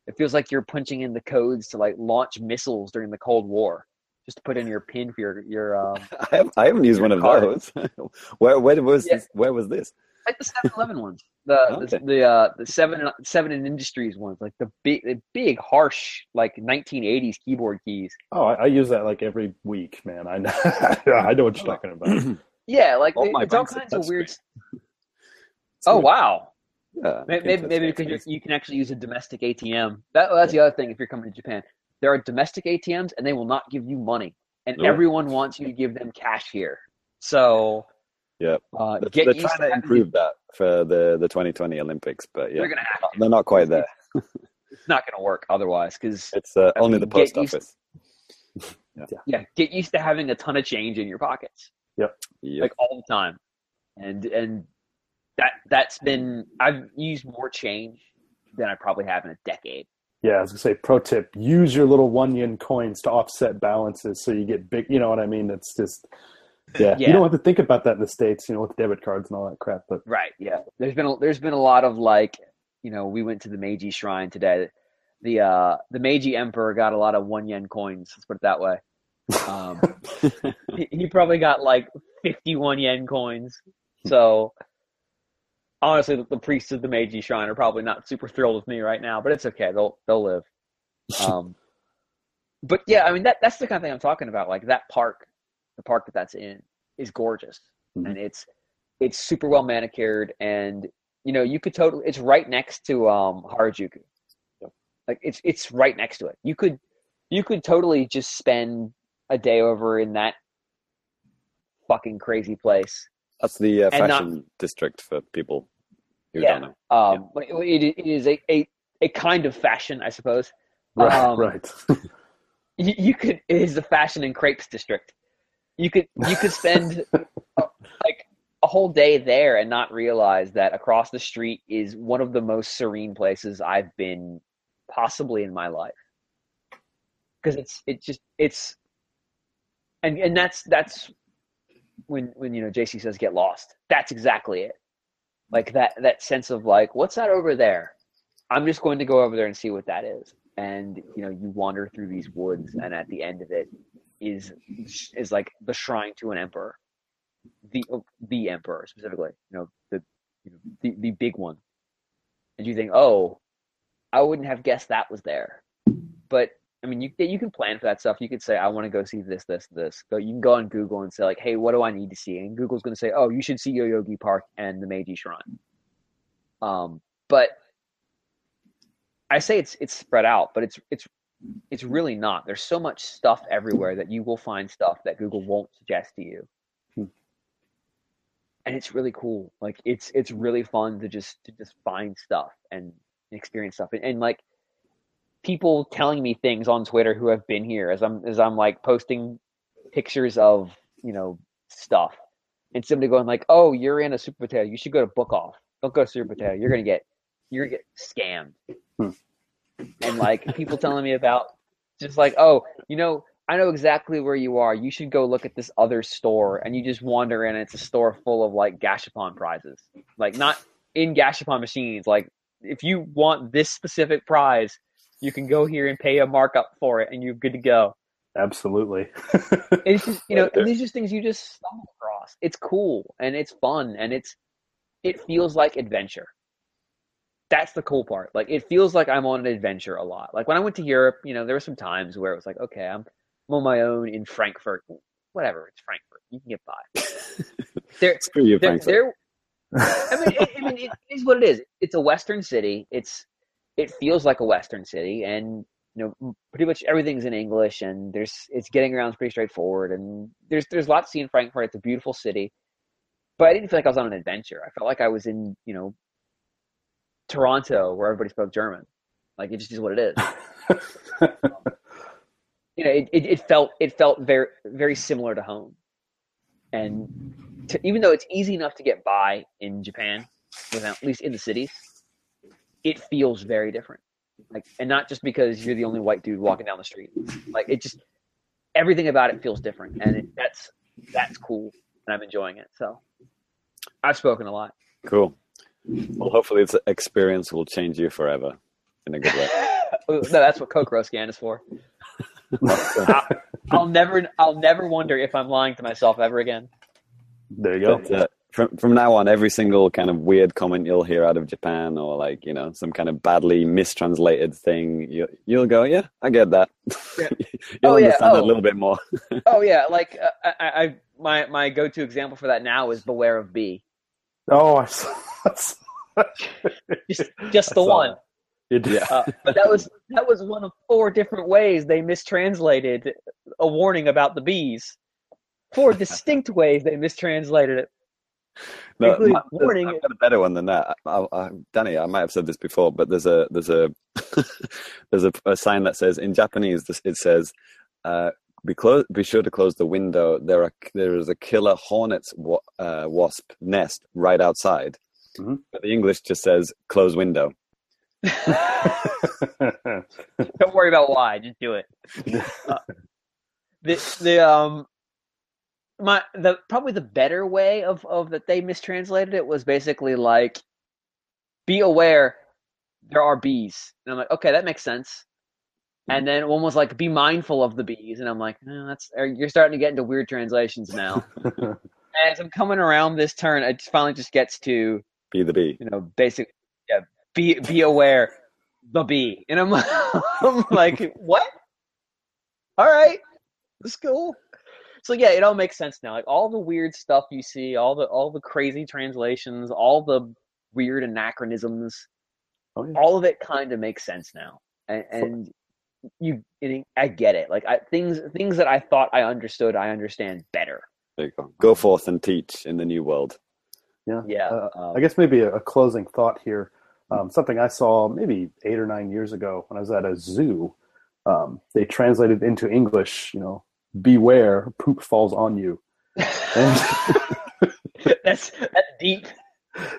It feels like you're punching in the codes to like launch missiles during the Cold War. Just to put in your pin for your your um, (laughs) I, have, I haven't used one of Card. those. (laughs) where, where was Yeah. this? Where was this? like the 7-Eleven (laughs) ones, the Okay. the the, uh, the seven seven and Industries ones, like the big the big harsh like 1980s keyboard keys. Oh, I, I use that like every week, man. I know, I know what you're talking about. (clears throat) Yeah, like All they- it's all kinds of weird. Oh wow, Yeah, maybe maybe, maybe because you you can actually use a domestic ATM. That that's the other thing. If you're coming to Japan, there are domestic ATMs, and they will not give you money, and Nope. everyone wants you to give them cash here. So yeah, uh, They're, get they're trying to having improve that for the, the 2020 Olympics, but yeah, They're gonna have to. they're not quite there. It's not going to work otherwise because (laughs) It's uh, only mean, the post office. (laughs) yeah, get used to having a ton of change in your pockets. Yep. like all the time and and that that's been i've used more change than i probably have in a decade Yeah, I was gonna say, pro tip: use your little one yen coins to offset balances, so you get big. You know what I mean? It's just, yeah, Yeah. you don't have to think about that in the states, you know, with debit cards and all that crap. But right yeah there's been a, there's been a lot of like you know we went to the meiji shrine today the uh the meiji emperor got a lot of one yen coins let's put it that way um (laughs) he, he probably got like 51 yen coins so honestly the, the priests of the meiji shrine are probably not super thrilled with me right now but it's okay. They'll they'll live. (laughs) Um but yeah i mean that that's the kind of thing i'm talking about. Like that park the park that that's in is gorgeous. Mhm. and it's it's super well manicured and you know you could totally it's right next to um harajuku. Like it's it's right next to it. You could you could totally just spend a day over in that fucking crazy place That's the uh, And not- fashion district for people who Yeah. don't know. um but it, it is a, a a kind of fashion i suppose right, Um, right. (laughs) you, you could it is the fashion and crepes district you could you could spend (laughs) uh, like a whole day there and not realize that across the street is one of the most serene places i've been possibly in my life because it's it just it's and and that's that's when when you know jc says get lost that's exactly it. Like that that sense of like what's that over there? I'm just going to go over there and see what that is. And you know you wander through these woods and at the end of it is is like the shrine to an emperor. The oh, the emperor specifically you know the you know, the, the big one. And you think oh i wouldn't have guessed that was there. But i mean you you can plan for that stuff you could say i want to go see this this this go you can go on google and say like hey what do i need to see and google's going to say oh you should see yoyogi park and the meiji shrine um but I say it's it's spread out, but it's it's it's really not. There's so much stuff everywhere that you will find stuff that Google won't suggest to you. Hmm. And it's really cool. Like it's it's really fun to just to just find stuff and experience stuff. And, and like people telling me things on Twitter who have been here as I'm as I'm like posting pictures of, you know, stuff. And somebody going like, "Oh, you're in a super potato. You should go to Book Off. Don't go to Super Potato. You're gonna get you're gonna get scammed." Hmm. And like people telling me about just like, "Oh, you know, I know exactly where you are. You should go look at this other store." And you just wander in. And it's a store full of like Gashapon prizes, like not in Gashapon machines. Like if you want this specific prize, you can go here and pay a markup for it, and you're good to go. Absolutely. (laughs) It's just you know, Right these are just things you just stumble across. It's cool and it's fun and it's it feels like adventure. That's the cool part. Like it feels like I'm on an adventure a lot. Like when I went to Europe, you know, there were some times where it was like, okay, I'm, I'm on my own in Frankfurt. Whatever, it's Frankfurt. You can get by. (laughs) There, Screw you, there, Frankfurt. there, I mean, (laughs) it, I mean, it is what it is. It's a Western city. It's it feels like a Western city, and you know, pretty much everything's in English, and there's it's getting around pretty straightforward, and there's there's lots to see in Frankfurt. It's a beautiful city, but I didn't feel like I was on an adventure. I felt like I was in you know Toronto, where everybody spoke German. Like it just is what it is. (laughs) you know, it, it, it felt it felt very very similar to home, and to, even though it's easy enough to get by in Japan, without at least in the cities, it feels very different. Like, and not just because you're the only white dude walking down the street. Like, it just everything about it feels different, and it, that's that's cool, and I'm enjoying it. So, I've spoken a lot. Cool. Well, hopefully, this experience will change you forever in a good way. (laughs) no, that's what Kokoro Scan is for. (laughs) I'll, I'll never, I'll never wonder if I'm lying to myself ever again. There you go. But, uh, from from now on, every single kind of weird comment you'll hear out of Japan, or like you know some kind of badly mistranslated thing, you you'll go, yeah, I get that. Yeah. (laughs) you'll Oh, understand it Oh. a little bit more. (laughs) Oh yeah, (laughs) like uh, I, I, my my go-to example for that now is Beware of B. Oh, I saw. I saw- Just, just the saw one. that. You did. Yeah. Uh, but that was that was one of four different ways they mistranslated a warning about the bees. Four distinct ways they mistranslated it. No, my- warning. I've got a better one than that. I, I, Danny, I might have said this before, but there's a there's a (laughs) there's a, a sign that says in Japanese it says uh, be close be sure to close the window. There are there is a killer hornet's wa- uh, wasp nest right outside. Mhm. But the English just says close window. (laughs) Don't worry about why, just do it. (laughs) Uh, the the um my the probably the better way of of that they mistranslated it was basically like be aware there are bees. And i'm like okay that makes sense. And then one was like be mindful of the bees. And i'm like eh, that's you're starting to get into weird translations now. (laughs) As i'm coming around this turn it just finally just gets to Be the bee. you know basically yeah be be aware the bee. And i'm, (laughs) I'm like what? All right that's cool so yeah it all makes sense now like all the weird stuff you see all the all the crazy translations all the weird anachronisms Oh, yeah. all of it kind of makes sense now and, and you and i get it like I, things things that i thought i understood i understand better There you go. Go forth and teach in the new world. Yeah. yeah Uh, um, I guess maybe a, a closing thought here. Um, something I saw maybe eight or nine years ago when I was at a zoo. Um, they translated into English, you know, beware, poop falls on you. And (laughs) that's that's deep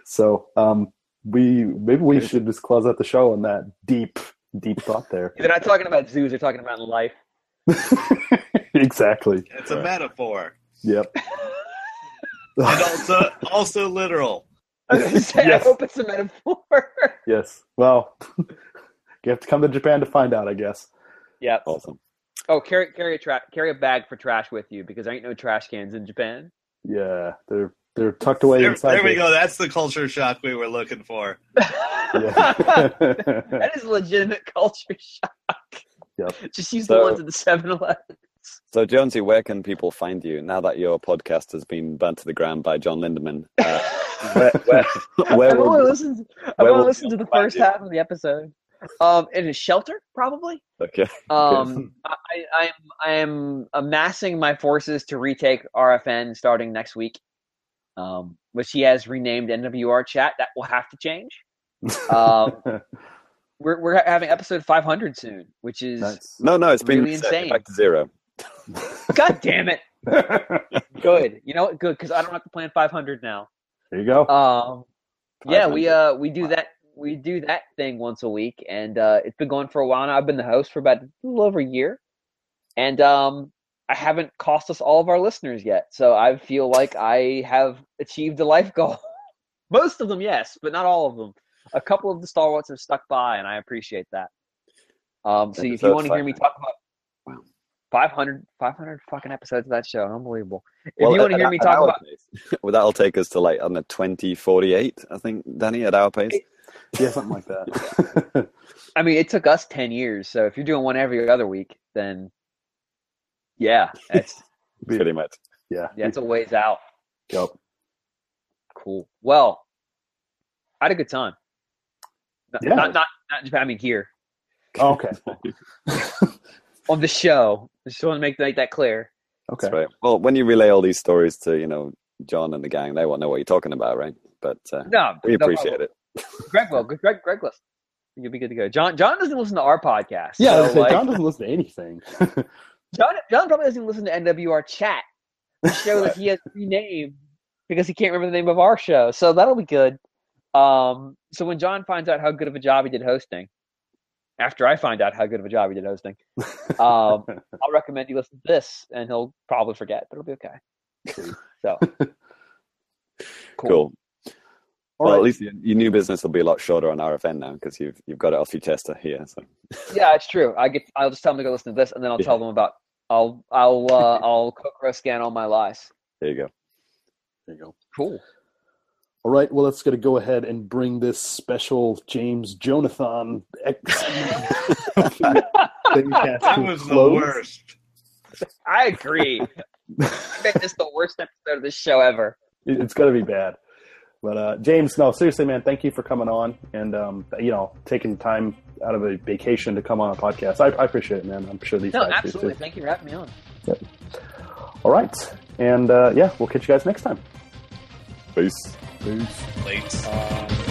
so um, we maybe we should just close out the show on that deep, deep thought there. they're not talking about zoos they're talking about life (laughs) exactly. It's a metaphor. Yep. (laughs) And also also literal. I, was gonna say, I hope it's a metaphor. yes. Well, you have to come to Japan to find out, I guess. Yeah. Awesome. Oh, carry carry a tra- carry a bag for trash with you because there ain't no trash cans in Japan. Yeah, they're they're tucked away There, inside. there we the- go. That's the culture shock we were looking for. (laughs) That is legitimate culture shock. Yep. Just use So- the ones at the 7-Eleven. So, Jonesy, where can people find you now that your podcast has been burnt to the ground by Jon Lindemann? Uh, (laughs) where, where, where I've will only listened. I've where only listened to the first half of the episode. Um, in a shelter, probably. okay. (laughs) Um, I, I'm I am amassing my forces to retake RFN starting next week, um, which he has renamed NWR Chat. That will have to change. Um, (laughs) we're we're having episode 500 soon, which is nice. No, no, it's been insane. back to zero. god damn it. (laughs) Good, you know what? Good because I don't have to plan 500 now. there you go. Um, yeah, we uh we do that we do that thing once a week, and uh, it's been going for a while now. I've been the host for about a little over a year, and um, I haven't cost us all of our listeners yet. So I feel like I have achieved a life goal. (laughs) Most of them, yes, but not all of them. A couple of the stalwarts have stuck by, and I appreciate that. Um, so if you want to hear me talk about Wow. 500, 500 fucking episodes of that show, unbelievable. If Well, you want to hear me talk about pace. (laughs) well, that'll take us to like, on don't 2048, I think, Danny, at our pace. Yeah, something like that. (laughs) I mean, it took us ten years. So if you're doing one every other week, then yeah, that's (laughs) Pretty much. yeah. that's a ways out. Yep. cool. Well, I had a good time. Not, Yeah. not, not, not Japan, I mean here Oh, okay. (laughs) on the show. I just want to make, make that clear. Okay. That's right. Well, when you relay all these stories to you know Jon and the gang, they won't know what you're talking about, right? But uh, No, we no appreciate problem. it. Greg will. Greg, Greg listen. You'll be good to go. Jon, Jon doesn't listen to our podcast. Yeah, so, say, like, Jon doesn't listen to anything. (laughs) Jon, Jon probably doesn't listen to NWR Chat, the show that he has renamed because he can't remember the name of our show. So that'll be good. Um, so when Jon finds out how good of a job he did hosting, after I find out how good of a job he did hosting, um, (laughs) I'll recommend you listen to this, and he'll probably forget, but it'll be okay. So (laughs) Cool. All well, right. at least your, your new business will be a lot shorter on RFN now because you've you've got it off your chest here. So yeah, it's true. I get. I'll just tell them to go listen to this, and then I'll Yeah. tell them about. I'll I'll uh, (laughs) I'll Kokoro scan all my lies. there you go. There you go. Cool. All right, well, let's going to go ahead and bring this special James Jonathan X. (laughs) That was the worst. I agree. (laughs) I think this is the worst episode of this show ever. It's going to be bad. But uh, James, no, seriously, man, thank you for coming on and um, you know taking time out of a vacation to come on a podcast. I, I appreciate it, man. I'm sure these No, guys do absolutely. too. Thank you for having me on. Yep. All right, and uh, yeah, we'll catch you guys next time. Peace. Peace. Late. Um,